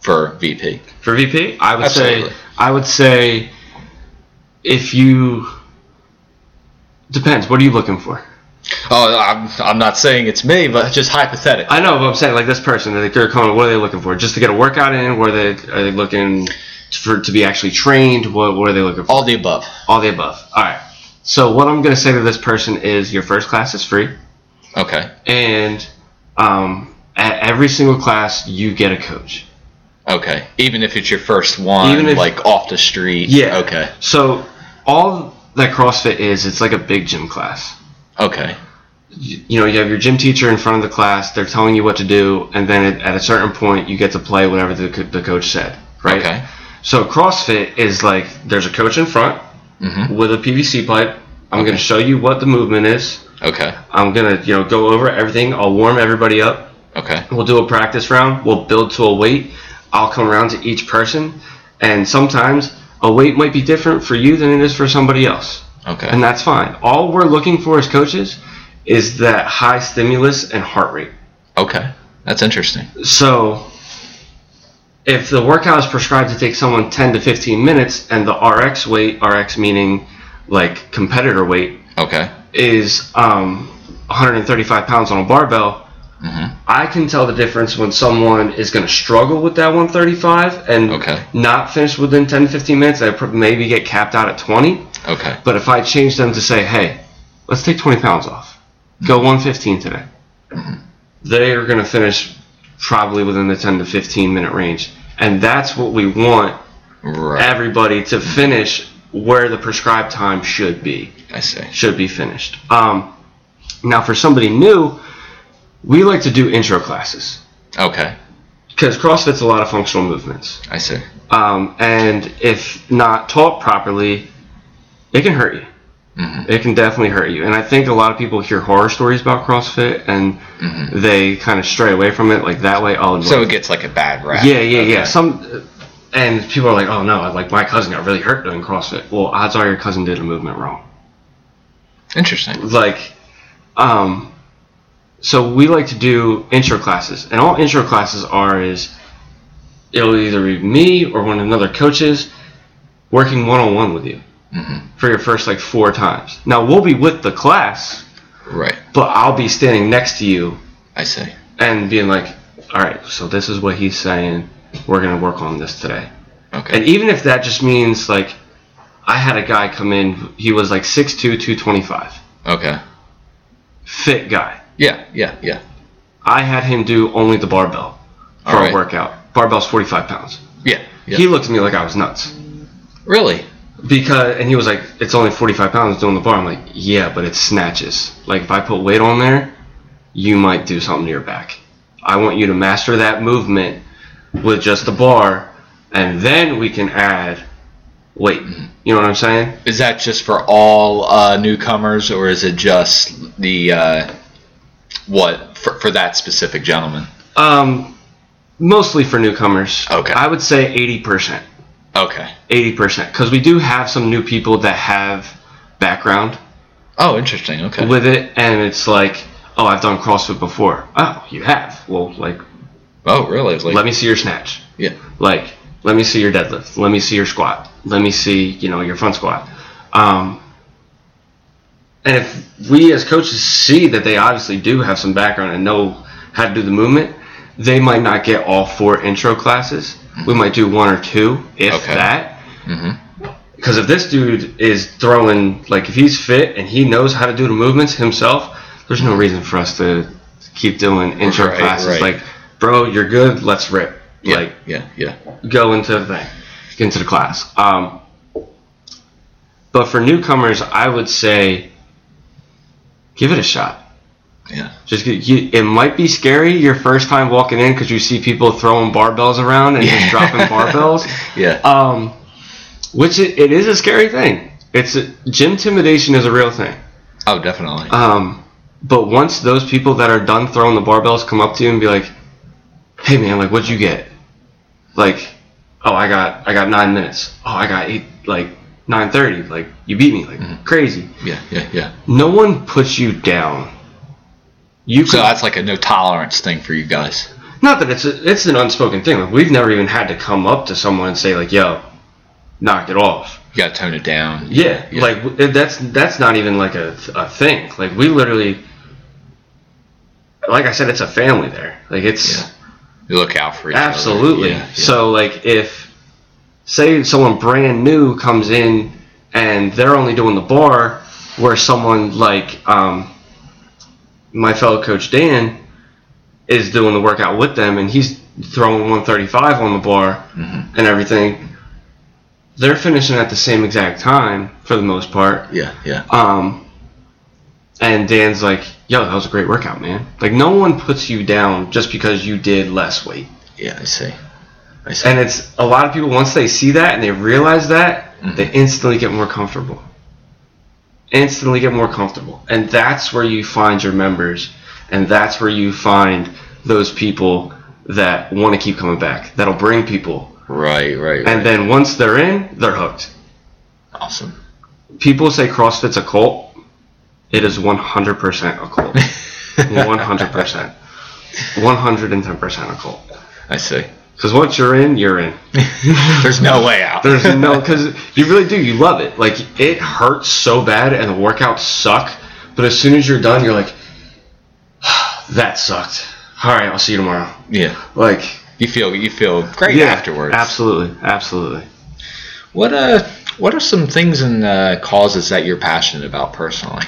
Speaker 2: for VP?
Speaker 3: For VP, I would
Speaker 2: Absolutely.
Speaker 3: say I would say if you depends. What are you looking for?
Speaker 2: Oh, I'm, I'm not saying it's me, but just hypothetically.
Speaker 3: I know, but I'm saying like this person, like they're coming. What are they looking for? Just to get a workout in? What are they are they looking for to be actually trained? What what are they looking for?
Speaker 2: All the above.
Speaker 3: All the above. All right. So what I'm gonna say to this person is your first class is free,
Speaker 2: Okay.
Speaker 3: and um, at every single class you get a coach.
Speaker 2: Okay. Even if it's your first one,
Speaker 3: Even if-
Speaker 2: like off the street.
Speaker 3: Yeah.
Speaker 2: Okay.
Speaker 3: So all that CrossFit is, it's like a big gym class.
Speaker 2: Okay.
Speaker 3: you you know, you have your gym teacher in front of the class. They're telling you what to do, and then at, at a certain point, you get to play whatever the, the coach said. Right.
Speaker 2: Okay.
Speaker 3: So CrossFit is like there's a coach in front
Speaker 2: Mm-hmm.
Speaker 3: with a PVC pipe. I'm going to show you what the movement is.
Speaker 2: Okay.
Speaker 3: I'm going to you know go over everything. I'll warm everybody up.
Speaker 2: Okay.
Speaker 3: We'll do a practice round. We'll build to a weight. I'll come around to each person, And sometimes a weight might be different for you than it is for somebody else.
Speaker 2: Okay.
Speaker 3: And that's fine. All we're looking for as coaches is that high stimulus and heart rate.
Speaker 2: okay. That's interesting.
Speaker 3: So if the workout is prescribed to take someone 10 to 15 minutes and the RX weight, RX meaning like competitor weight,
Speaker 2: Okay.
Speaker 3: is um, 135 pounds on a barbell,
Speaker 2: Mhm.
Speaker 3: I can tell the difference when someone is going to struggle with that 135 and
Speaker 2: Okay.
Speaker 3: not finish within 10 to 15 minutes. They maybe get capped out at 20.
Speaker 2: Okay.
Speaker 3: But if I change them to say, hey, let's take 20 pounds off, go 115 today, they are going to finish probably within the 10 to 15 minute range. And that's what we want
Speaker 2: Right.
Speaker 3: everybody to finish where the prescribed time should be
Speaker 2: I see.
Speaker 3: should be finished. Um, now, for somebody new, we like to do intro classes
Speaker 2: Okay.
Speaker 3: because CrossFit's a lot of functional movements,
Speaker 2: I see.
Speaker 3: um, and if not taught properly, it can hurt you.
Speaker 2: Mhm.
Speaker 3: It can definitely hurt you, and I think a lot of people hear horror stories about CrossFit and they kind of stray away from it. Like that way, oh,
Speaker 2: Mm-hmm. So it gets like a bad rap.
Speaker 3: yeah, yeah, yeah. Some and people are like, oh no, like my cousin got really hurt doing CrossFit. Well, odds are your cousin did a movement wrong.
Speaker 2: Interesting.
Speaker 3: like um so we like to do intro classes and all intro classes are is it'll either be me or one of another coaches working one-on-one with you
Speaker 2: Mhm.
Speaker 3: for your first like four times now we'll be with the class
Speaker 2: Right.
Speaker 3: but i'll be standing next to you
Speaker 2: I see.
Speaker 3: and being like all right so this is what he's saying we're going to work on this today
Speaker 2: Okay.
Speaker 3: and even if that just means like i had a guy come in he was like 6'2 225
Speaker 2: okay.
Speaker 3: fit guy
Speaker 2: Yeah. Yeah. Yeah.
Speaker 3: I had him do only the barbell for a workout. Barbell's 45 pounds.
Speaker 2: Yeah. Yeah.
Speaker 3: He looked at me like I was nuts.
Speaker 2: really?
Speaker 3: Because, and he was like, it's only 45 pounds doing the bar. I'm like, yeah, but it's snatches. Like, if I put weight on there, you might do something to your back. I want you to master that movement with just the bar, and then we can add weight. You know what I'm saying?
Speaker 2: Is that just for all uh, newcomers, or is it just the uh, what for, for that specific gentleman?
Speaker 3: Um, mostly for newcomers.
Speaker 2: Okay.
Speaker 3: I would say 80%.
Speaker 2: Okay.
Speaker 3: 80%. Because we do have some new people that have background
Speaker 2: Oh, interesting. Okay.
Speaker 3: with it, and it's like, oh, I've done CrossFit before. Oh, you have? Well, like,
Speaker 2: oh, really? Like,
Speaker 3: let me see your snatch.
Speaker 2: Yeah.
Speaker 3: Like, let me see your deadlift. Let me see your squat. Let me see, you know, your front squat. Um, and if we as coaches see that they obviously do have some background and know how to do the movement, they might not get all four intro classes. We might do one or two, if
Speaker 2: Okay.
Speaker 3: that. Because if this dude is throwing, like, if he's fit and he knows how to do the movements himself, there's no reason for us to keep doing intro
Speaker 2: Right,
Speaker 3: classes.
Speaker 2: right.
Speaker 3: Like, bro, you're good. Let's rip.
Speaker 2: Yeah.
Speaker 3: Like,
Speaker 2: yeah. Yeah.
Speaker 3: go into the thing, get into the class. Um, but for newcomers, I would say give it a shot.
Speaker 2: Yeah.
Speaker 3: Just you, it might be scary your first time walking in because you see people throwing barbells around and just dropping barbells.
Speaker 2: Yeah.
Speaker 3: Um, which it, it is a scary thing. It's a, gym intimidation is a real thing.
Speaker 2: oh, definitely.
Speaker 3: Um, but once those people that are done throwing the barbells come up to you and be like, "Hey man, like what'd you get?" Like, "Oh, I got I got nine minutes. Oh, I got eight like nine thirty. Like you beat me like mm-hmm. crazy."
Speaker 2: yeah. Yeah. Yeah.
Speaker 3: No one puts you down. You
Speaker 2: So
Speaker 3: could,
Speaker 2: that's like a no tolerance thing for you guys.
Speaker 3: not that it's a, it's an unspoken thing. Like we've never even had to come up to someone and say like, "Yo, knock it off."
Speaker 2: You got to tone it down.
Speaker 3: Yeah,
Speaker 2: Yeah.
Speaker 3: like that's that's not even like a, a thing. Like we literally, like I said, it's a family there. Like it's
Speaker 2: Yeah. You look out for each other.
Speaker 3: absolutely.
Speaker 2: Yeah, yeah.
Speaker 3: So like if say someone brand new comes in and they're only doing the bar, where someone like um, my fellow coach Dan is doing the workout with them and he's throwing 135 on the bar
Speaker 2: Mhm.
Speaker 3: and everything. They're finishing at the same exact time for the most part.
Speaker 2: Yeah. Yeah.
Speaker 3: Um, and Dan's like, "Yo, that was a great workout, man." Like, no one puts you down just because you did less weight.
Speaker 2: Yeah. I see.
Speaker 3: And it's a lot of people once they see that and they realize that,
Speaker 2: Mhm.
Speaker 3: they instantly get more comfortable. Instantly get more comfortable, and that's where you find your members, and that's where you find those people that want to keep coming back. That'll bring people
Speaker 2: Right, right, right.
Speaker 3: And then once they're in, they're hooked.
Speaker 2: awesome.
Speaker 3: People say CrossFit's a cult. It is 100% a cult. 100%. 110% a cult.
Speaker 2: I see.
Speaker 3: Because once you're in, you're in.
Speaker 2: There's no way out.
Speaker 3: There's no, because you really do. You love it. Like, it hurts so bad and the workouts suck. But as soon as you're done, you're like, that sucked. All right, I'll see you tomorrow.
Speaker 2: yeah.
Speaker 3: Like,
Speaker 2: You feel you feel great
Speaker 3: yeah,
Speaker 2: afterwards.
Speaker 3: Absolutely. Absolutely.
Speaker 2: What uh what are some things and uh, causes that you're passionate about personally?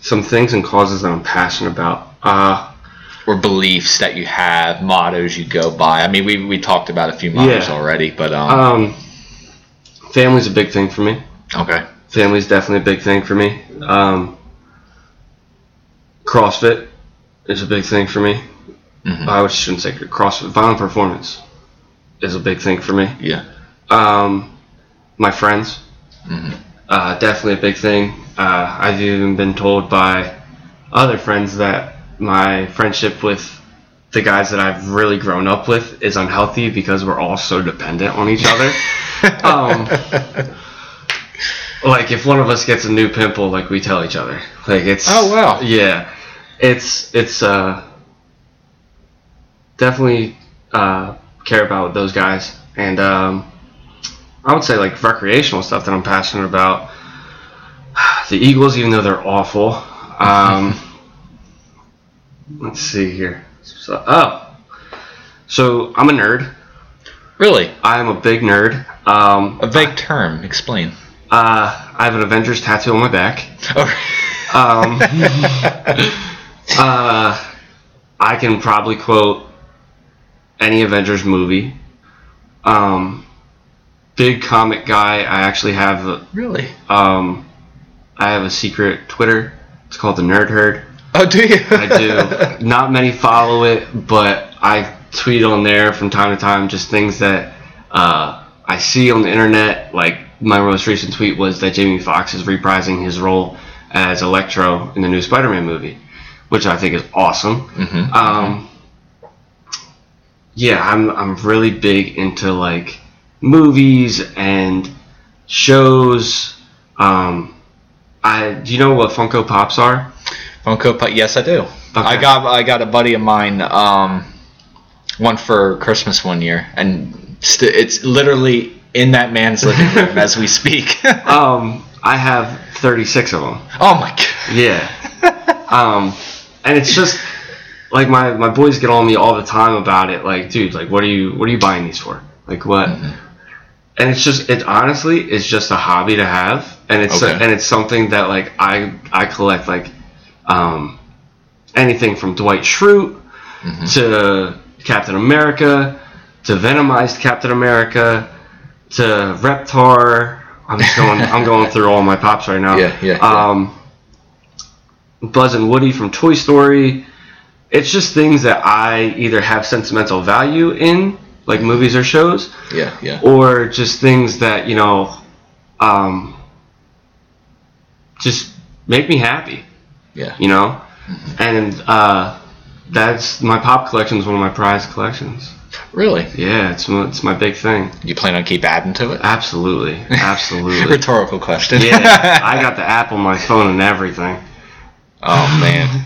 Speaker 3: Some things and causes that I'm passionate about. Uh,
Speaker 2: Or beliefs that you have, mottos you go by. I mean we, we talked about a few mottos
Speaker 3: Yeah.
Speaker 2: already, but um,
Speaker 3: um, family's a big thing for me.
Speaker 2: okay.
Speaker 3: Family's definitely a big thing for me. Um, CrossFit is a big thing for me.
Speaker 2: Mhm.
Speaker 3: I shouldn't say CrossFit. Violent performance is a big thing for me.
Speaker 2: Yeah.
Speaker 3: Um, my friends,
Speaker 2: Mhm.
Speaker 3: uh, definitely a big thing. Uh, I've even been told by other friends that my friendship with the guys that I've really grown up with is unhealthy because we're all so dependent on each other. um, like if one of us gets a new pimple, like we tell each other. Like it's
Speaker 2: Oh, wow.
Speaker 3: yeah, it's it's uh definitely uh, care about those guys and um, I would say like recreational stuff that I'm passionate about. The Eagles, even though they're awful. Um, let's see here. So, oh, so I'm a nerd.
Speaker 2: really?
Speaker 3: I am a big nerd. Um,
Speaker 2: A vague term. Explain.
Speaker 3: uh, I have an Avengers tattoo on my back.
Speaker 2: Oh.
Speaker 3: Um, uh, I can probably quote any Avengers movie. Um, big comic guy. I actually have a-
Speaker 2: really?
Speaker 3: um, I have a secret Twitter. It's called the Nerd Herd.
Speaker 2: Oh, do you?
Speaker 3: I do. Not many follow it, but I tweet on there from time to time just things that uh, I see on the internet. Like my most recent tweet was that Jamie Foxx is reprising his role as Electro in the new Spider-Man movie, which I think is awesome.
Speaker 2: Mhm.
Speaker 3: Um, yeah, I'm I'm really big into like movies and shows. Um, I do you know what Funko Pops are?
Speaker 2: Funko Pop. Yes, I do. I got I got a buddy of mine. Um, one for Christmas one year, and st- it's literally in that man's living room as we speak.
Speaker 3: Um, I have 36 of them.
Speaker 2: oh my god.
Speaker 3: Yeah. um, and it's just like my my boys get on me all the time about it. Like, dude, like, what are you what are you buying these for? Like, what? And it's just it honestly it's just a hobby to have, and it's
Speaker 2: Okay.
Speaker 3: and it's something that like I I collect like um, anything from Dwight Schrute to Captain America to Venomized Captain America to Reptar. I'm just going. I'm going through all my pops right now.
Speaker 2: Yeah, yeah, yeah.
Speaker 3: Um, Buzz and Woody from Toy Story. It's just things that I either have sentimental value in, like movies or shows,
Speaker 2: Yeah, yeah.
Speaker 3: or just things that you know, um, just make me happy.
Speaker 2: Yeah.
Speaker 3: You know, and uh, that's my pop collection is one of my prized collections.
Speaker 2: Really?
Speaker 3: Yeah, it's my, it's my big thing.
Speaker 2: You plan on keep adding to it?
Speaker 3: Absolutely, absolutely.
Speaker 2: Rhetorical question.
Speaker 3: yeah, I got the app on my phone and everything.
Speaker 2: Oh man.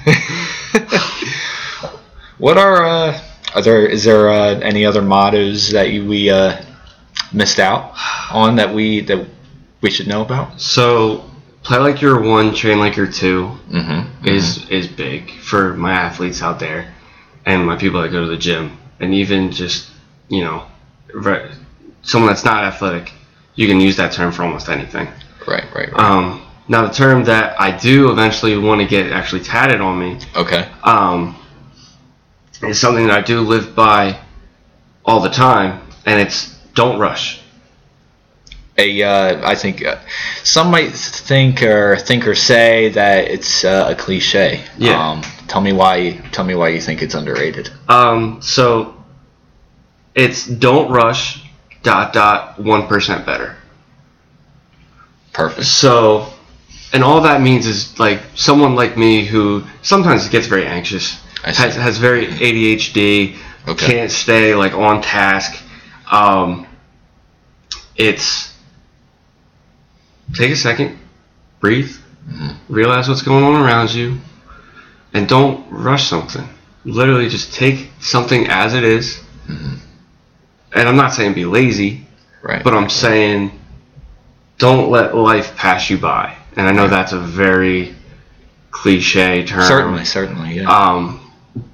Speaker 2: what are uh, are there? Is there uh, any other mottos that you, we uh, missed out on that we that we should know about?
Speaker 3: So, play like you're one, train like you're 2
Speaker 2: Mm-hmm.
Speaker 3: is is big for my athletes out there, and my people that go to the gym, and even just you know, re- someone that's not athletic, you can use that term for almost anything.
Speaker 2: right, right, right.
Speaker 3: Um, now, the term that I do eventually want to get actually tatted on me
Speaker 2: okay.
Speaker 3: um, is something that I do live by all the time, and it's don't rush.
Speaker 2: A uh, I think uh, some might think or think or say that it's uh, a cliche.
Speaker 3: Yeah.
Speaker 2: Um, tell me why. Tell me why you think it's underrated.
Speaker 3: Um, so it's don't rush. Dot dot one percent better.
Speaker 2: Perfect.
Speaker 3: So, and all that means is like someone like me who sometimes gets very anxious, has has very ADHD,
Speaker 2: Okay.
Speaker 3: can't stay like on task. Um, it's take a second, breathe,
Speaker 2: Mm-hmm.
Speaker 3: realize what's going on around you, and don't rush something. Literally, just take something as it is.
Speaker 2: Mm-hmm.
Speaker 3: And I'm not saying be lazy,
Speaker 2: Right.
Speaker 3: but I'm saying don't let life pass you by. And I know
Speaker 2: Right.
Speaker 3: that's a very cliche term.
Speaker 2: certainly, certainly, yeah.
Speaker 3: Um,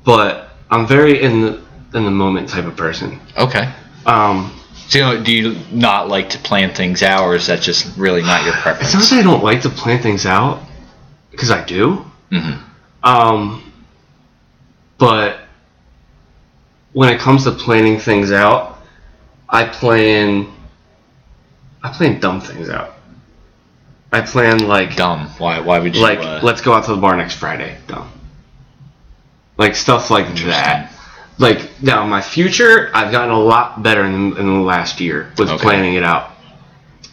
Speaker 3: but I'm very in the in the moment type of person.
Speaker 2: okay.
Speaker 3: Um,
Speaker 2: So, you know, do you not like to plan things out, or is that just really not your
Speaker 3: it's
Speaker 2: preference?
Speaker 3: not that I don't like to plan things out, because I do.
Speaker 2: hmm
Speaker 3: Um, but when it comes to planning things out, I plan. I plan dumb things out. I plan like
Speaker 2: Dumb. Why? Why would you?
Speaker 3: like
Speaker 2: uh,
Speaker 3: let's go out to the bar next Friday. Dumb. Like stuff like that. Like now, my future, I've gotten a lot better in, in the last year with
Speaker 2: Okay.
Speaker 3: planning it out.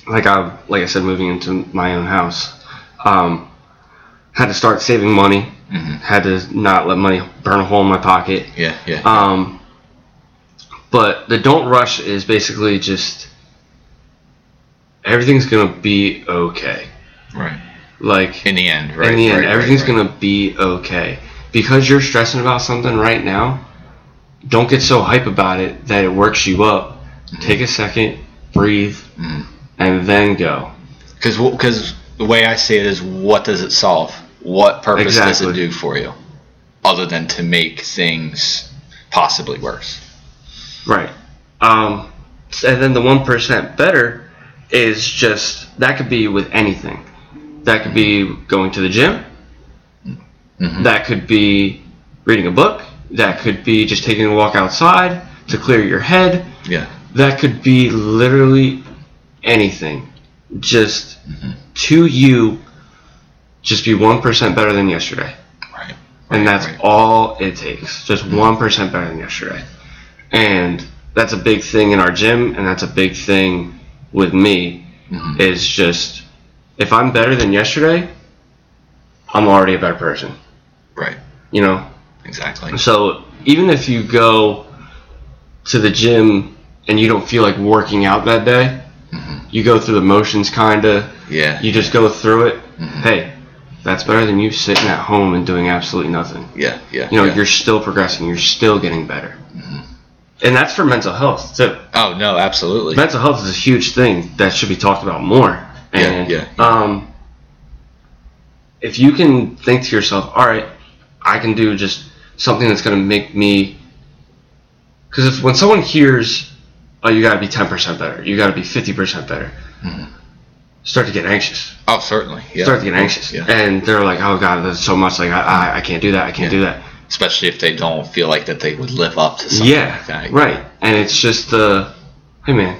Speaker 3: Like I, like I said, moving into my own house, um, had to start saving money.
Speaker 2: Mhm.
Speaker 3: Had to not let money burn a hole in my pocket.
Speaker 2: Yeah, yeah.
Speaker 3: Um, but the don't rush is basically just everything's gonna be okay.
Speaker 2: right.
Speaker 3: Like
Speaker 2: In the end, right?
Speaker 3: in the end,
Speaker 2: right,
Speaker 3: everything's
Speaker 2: right.
Speaker 3: gonna be okay. Because you're stressing about something right now, don't get so hype about it that it works you up. Take a second, breathe,
Speaker 2: Mhm.
Speaker 3: and then go.
Speaker 2: Because because the way I see it is, what does it solve? What purpose does it do for you, other than to make things possibly worse?
Speaker 3: Right. Um, and then the one percent better is just that could be with anything. That could be going to the gym.
Speaker 2: Mhm.
Speaker 3: That could be reading a book. That could be just taking a walk outside to clear your head.
Speaker 2: Yeah.
Speaker 3: That could be literally anything. Just
Speaker 2: Mhm.
Speaker 3: to you, just be 1% better than yesterday.
Speaker 2: Right.
Speaker 3: And that's
Speaker 2: right.
Speaker 3: all it takes. Just 1% better than yesterday. And that's a big thing in our gym, and that's a big thing with me.
Speaker 2: Mhm.
Speaker 3: Is just, if I'm better than yesterday, I'm already a better person.
Speaker 2: Right.
Speaker 3: You know?
Speaker 2: Exactly.
Speaker 3: So even if you go to the gym and you don't feel like working out that day,
Speaker 2: Mhm.
Speaker 3: you go through the motions kinda,
Speaker 2: Yeah.
Speaker 3: you just go through it.
Speaker 2: Mhm.
Speaker 3: Hey, that's better than you sitting at home and doing absolutely nothing.
Speaker 2: Yeah. Yeah.
Speaker 3: You know,
Speaker 2: yeah.
Speaker 3: you're still progressing, you're still getting better.
Speaker 2: Mhm.
Speaker 3: And that's for mental health too.
Speaker 2: Oh no, absolutely.
Speaker 3: Mental health is a huge thing that should be talked about more.
Speaker 2: Yeah,
Speaker 3: And
Speaker 2: yeah,
Speaker 3: um if you can think to yourself, all right, I can do just something that's going to make me because if when someone hears, oh, you got to be ten percent better, you got to be fifty percent better,
Speaker 2: Mhm.
Speaker 3: start to get anxious.
Speaker 2: Oh, certainly. Yeah.
Speaker 3: Start to get anxious,
Speaker 2: Yeah.
Speaker 3: and they're like, oh god, that's so much. Like I, I, I can't do that. I can't
Speaker 2: Yeah.
Speaker 3: do that.
Speaker 2: Especially if they don't feel like that they would live up to something
Speaker 3: yeah,
Speaker 2: like that.
Speaker 3: right. And it's just the, hey man,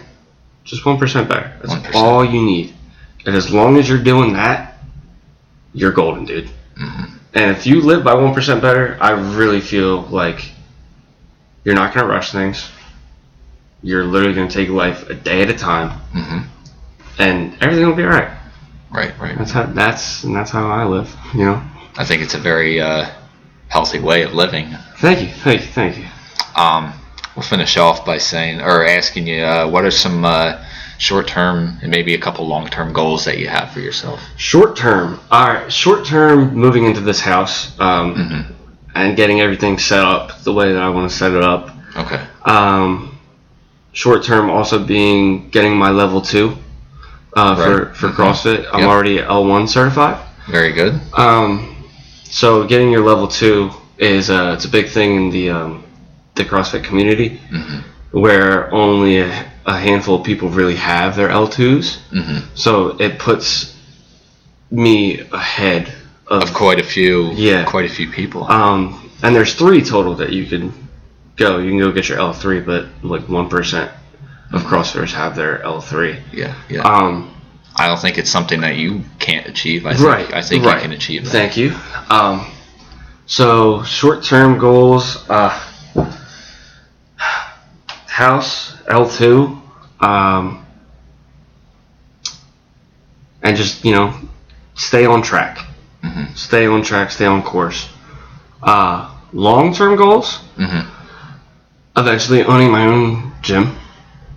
Speaker 3: just one percent better. That's
Speaker 2: 1%.
Speaker 3: all you need. And as long as you're doing that, you're golden, dude.
Speaker 2: Mhm.
Speaker 3: And if you live by one percent better, I really feel like you're not gonna rush things. You're literally gonna take life a day at a time,
Speaker 2: Mhm.
Speaker 3: and everything will be alright.
Speaker 2: Right. Right.
Speaker 3: That's how that's and that's how I live. You know.
Speaker 2: I think it's a very uh, healthy way of living.
Speaker 3: Thank you, thank you, thank you.
Speaker 2: Um, we'll finish off by saying or asking you uh, what are some uh, short-term and maybe a couple long-term goals that you have for yourself.
Speaker 3: Short term, all right. Short term, moving into this house um,
Speaker 2: Mhm.
Speaker 3: and getting everything set up the way that I want to set it up.
Speaker 2: Okay.
Speaker 3: Um, short term, also being getting my level two uh, for
Speaker 2: Right.
Speaker 3: for
Speaker 2: Mhm.
Speaker 3: CrossFit. I'm
Speaker 2: Yep.
Speaker 3: already L one certified.
Speaker 2: Very good.
Speaker 3: Um, so getting your level two is uh, it's a big thing in the um, the CrossFit community,
Speaker 2: Mhm.
Speaker 3: where only a, a handful of people really have their L twos.
Speaker 2: Mhm.
Speaker 3: So it puts me ahead of,
Speaker 2: Of quite a few.
Speaker 3: Yeah.
Speaker 2: Quite a few people.
Speaker 3: um, and there's three total that you can go. You can go get your L three, but like one percent of CrossFitters have their L three.
Speaker 2: yeah. Yeah.
Speaker 3: Um,
Speaker 2: I don't think it's something that you can't achieve. I think,
Speaker 3: right.
Speaker 2: I think
Speaker 3: right.
Speaker 2: you can achieve that.
Speaker 3: Thank you. Um, so short term goals. Uh, house L two. Um, and just you know, stay on track.
Speaker 2: Mhm.
Speaker 3: Stay on track. Stay on course. Uh, long term goals.
Speaker 2: Mm-hmm.
Speaker 3: Eventually owning my own gym.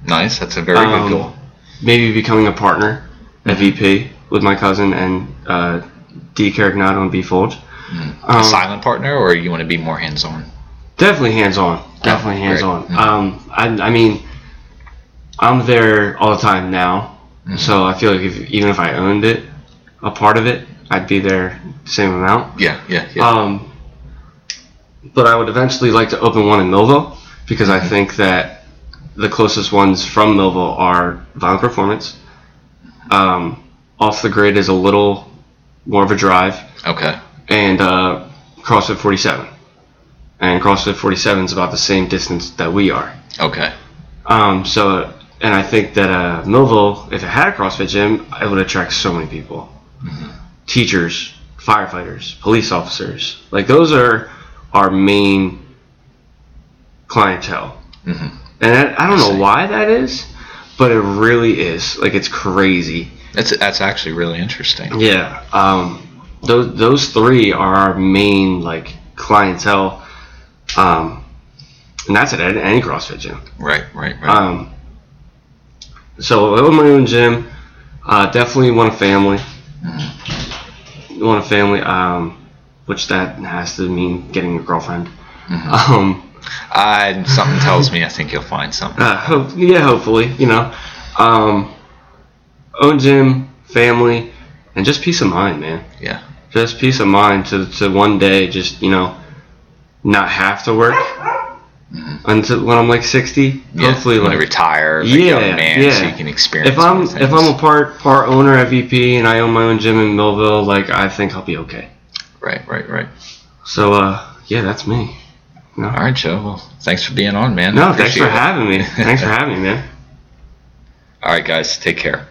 Speaker 2: Nice. That's a very
Speaker 3: Um,
Speaker 2: good goal.
Speaker 3: maybe becoming a partner at VP with my cousin and uh, D. Carignato and B. Folge.
Speaker 2: a
Speaker 3: Um,
Speaker 2: silent partner, or you want to be more hands-on?
Speaker 3: Definitely hands on. Definitely
Speaker 2: great.
Speaker 3: hands on.
Speaker 2: Mhm.
Speaker 3: Um, I, I mean, I'm there all the time now,
Speaker 2: Mm-hmm.
Speaker 3: so I feel like if, even if I owned it, a part of it, I'd be there the same amount.
Speaker 2: Yeah, yeah, yeah.
Speaker 3: Um, but I would eventually like to open one in Millville because
Speaker 2: Mm-hmm.
Speaker 3: I think that the closest ones from Millville are Violent Performance. Um, off the grid is a little more of a drive,
Speaker 2: okay.
Speaker 3: and uh, CrossFit 47. And CrossFit 47 is about the same distance that we are.
Speaker 2: Okay.
Speaker 3: Um, so, and I think that uh, Millville, if it had a CrossFit gym, it would attract so many people. Teachers, firefighters, police officers. Like, those are our main clientele.
Speaker 2: Mhm.
Speaker 3: And I, I don't
Speaker 2: I
Speaker 3: know why that is, but it really is. Like, it's crazy.
Speaker 2: That's that's actually really interesting.
Speaker 3: Yeah. Um, those those three are our main like clientele, um, and that's at any any CrossFit gym.
Speaker 2: Right, right, right.
Speaker 3: Um, so I own my own gym. Uh, definitely want a family. Want a family. Um, which that has to mean getting a girlfriend. Um,
Speaker 2: I something tells me I think you'll find something.
Speaker 3: uh, hope, yeah, hopefully, you know. Um, own gym, family, and just peace of mind, man.
Speaker 2: Yeah.
Speaker 3: just peace of mind to, to one day just you know not have to work until when I'm like 60
Speaker 2: Mm-hmm. Yeah.
Speaker 3: hopefully
Speaker 2: when
Speaker 3: like
Speaker 2: retire, as a
Speaker 3: Yeah,
Speaker 2: young man,
Speaker 3: yeah.
Speaker 2: so you can experience.
Speaker 3: if I'm
Speaker 2: more
Speaker 3: if. I'm a part part owner at VP and I own my own gym in Millville like I think I'll be okay
Speaker 2: right, right, right.
Speaker 3: so uh yeah that's me
Speaker 2: All right, Joe. Well, thanks for being on, man.
Speaker 3: no thanks for
Speaker 2: it.
Speaker 3: having me thanks for having me man
Speaker 2: All right, guys. Take care.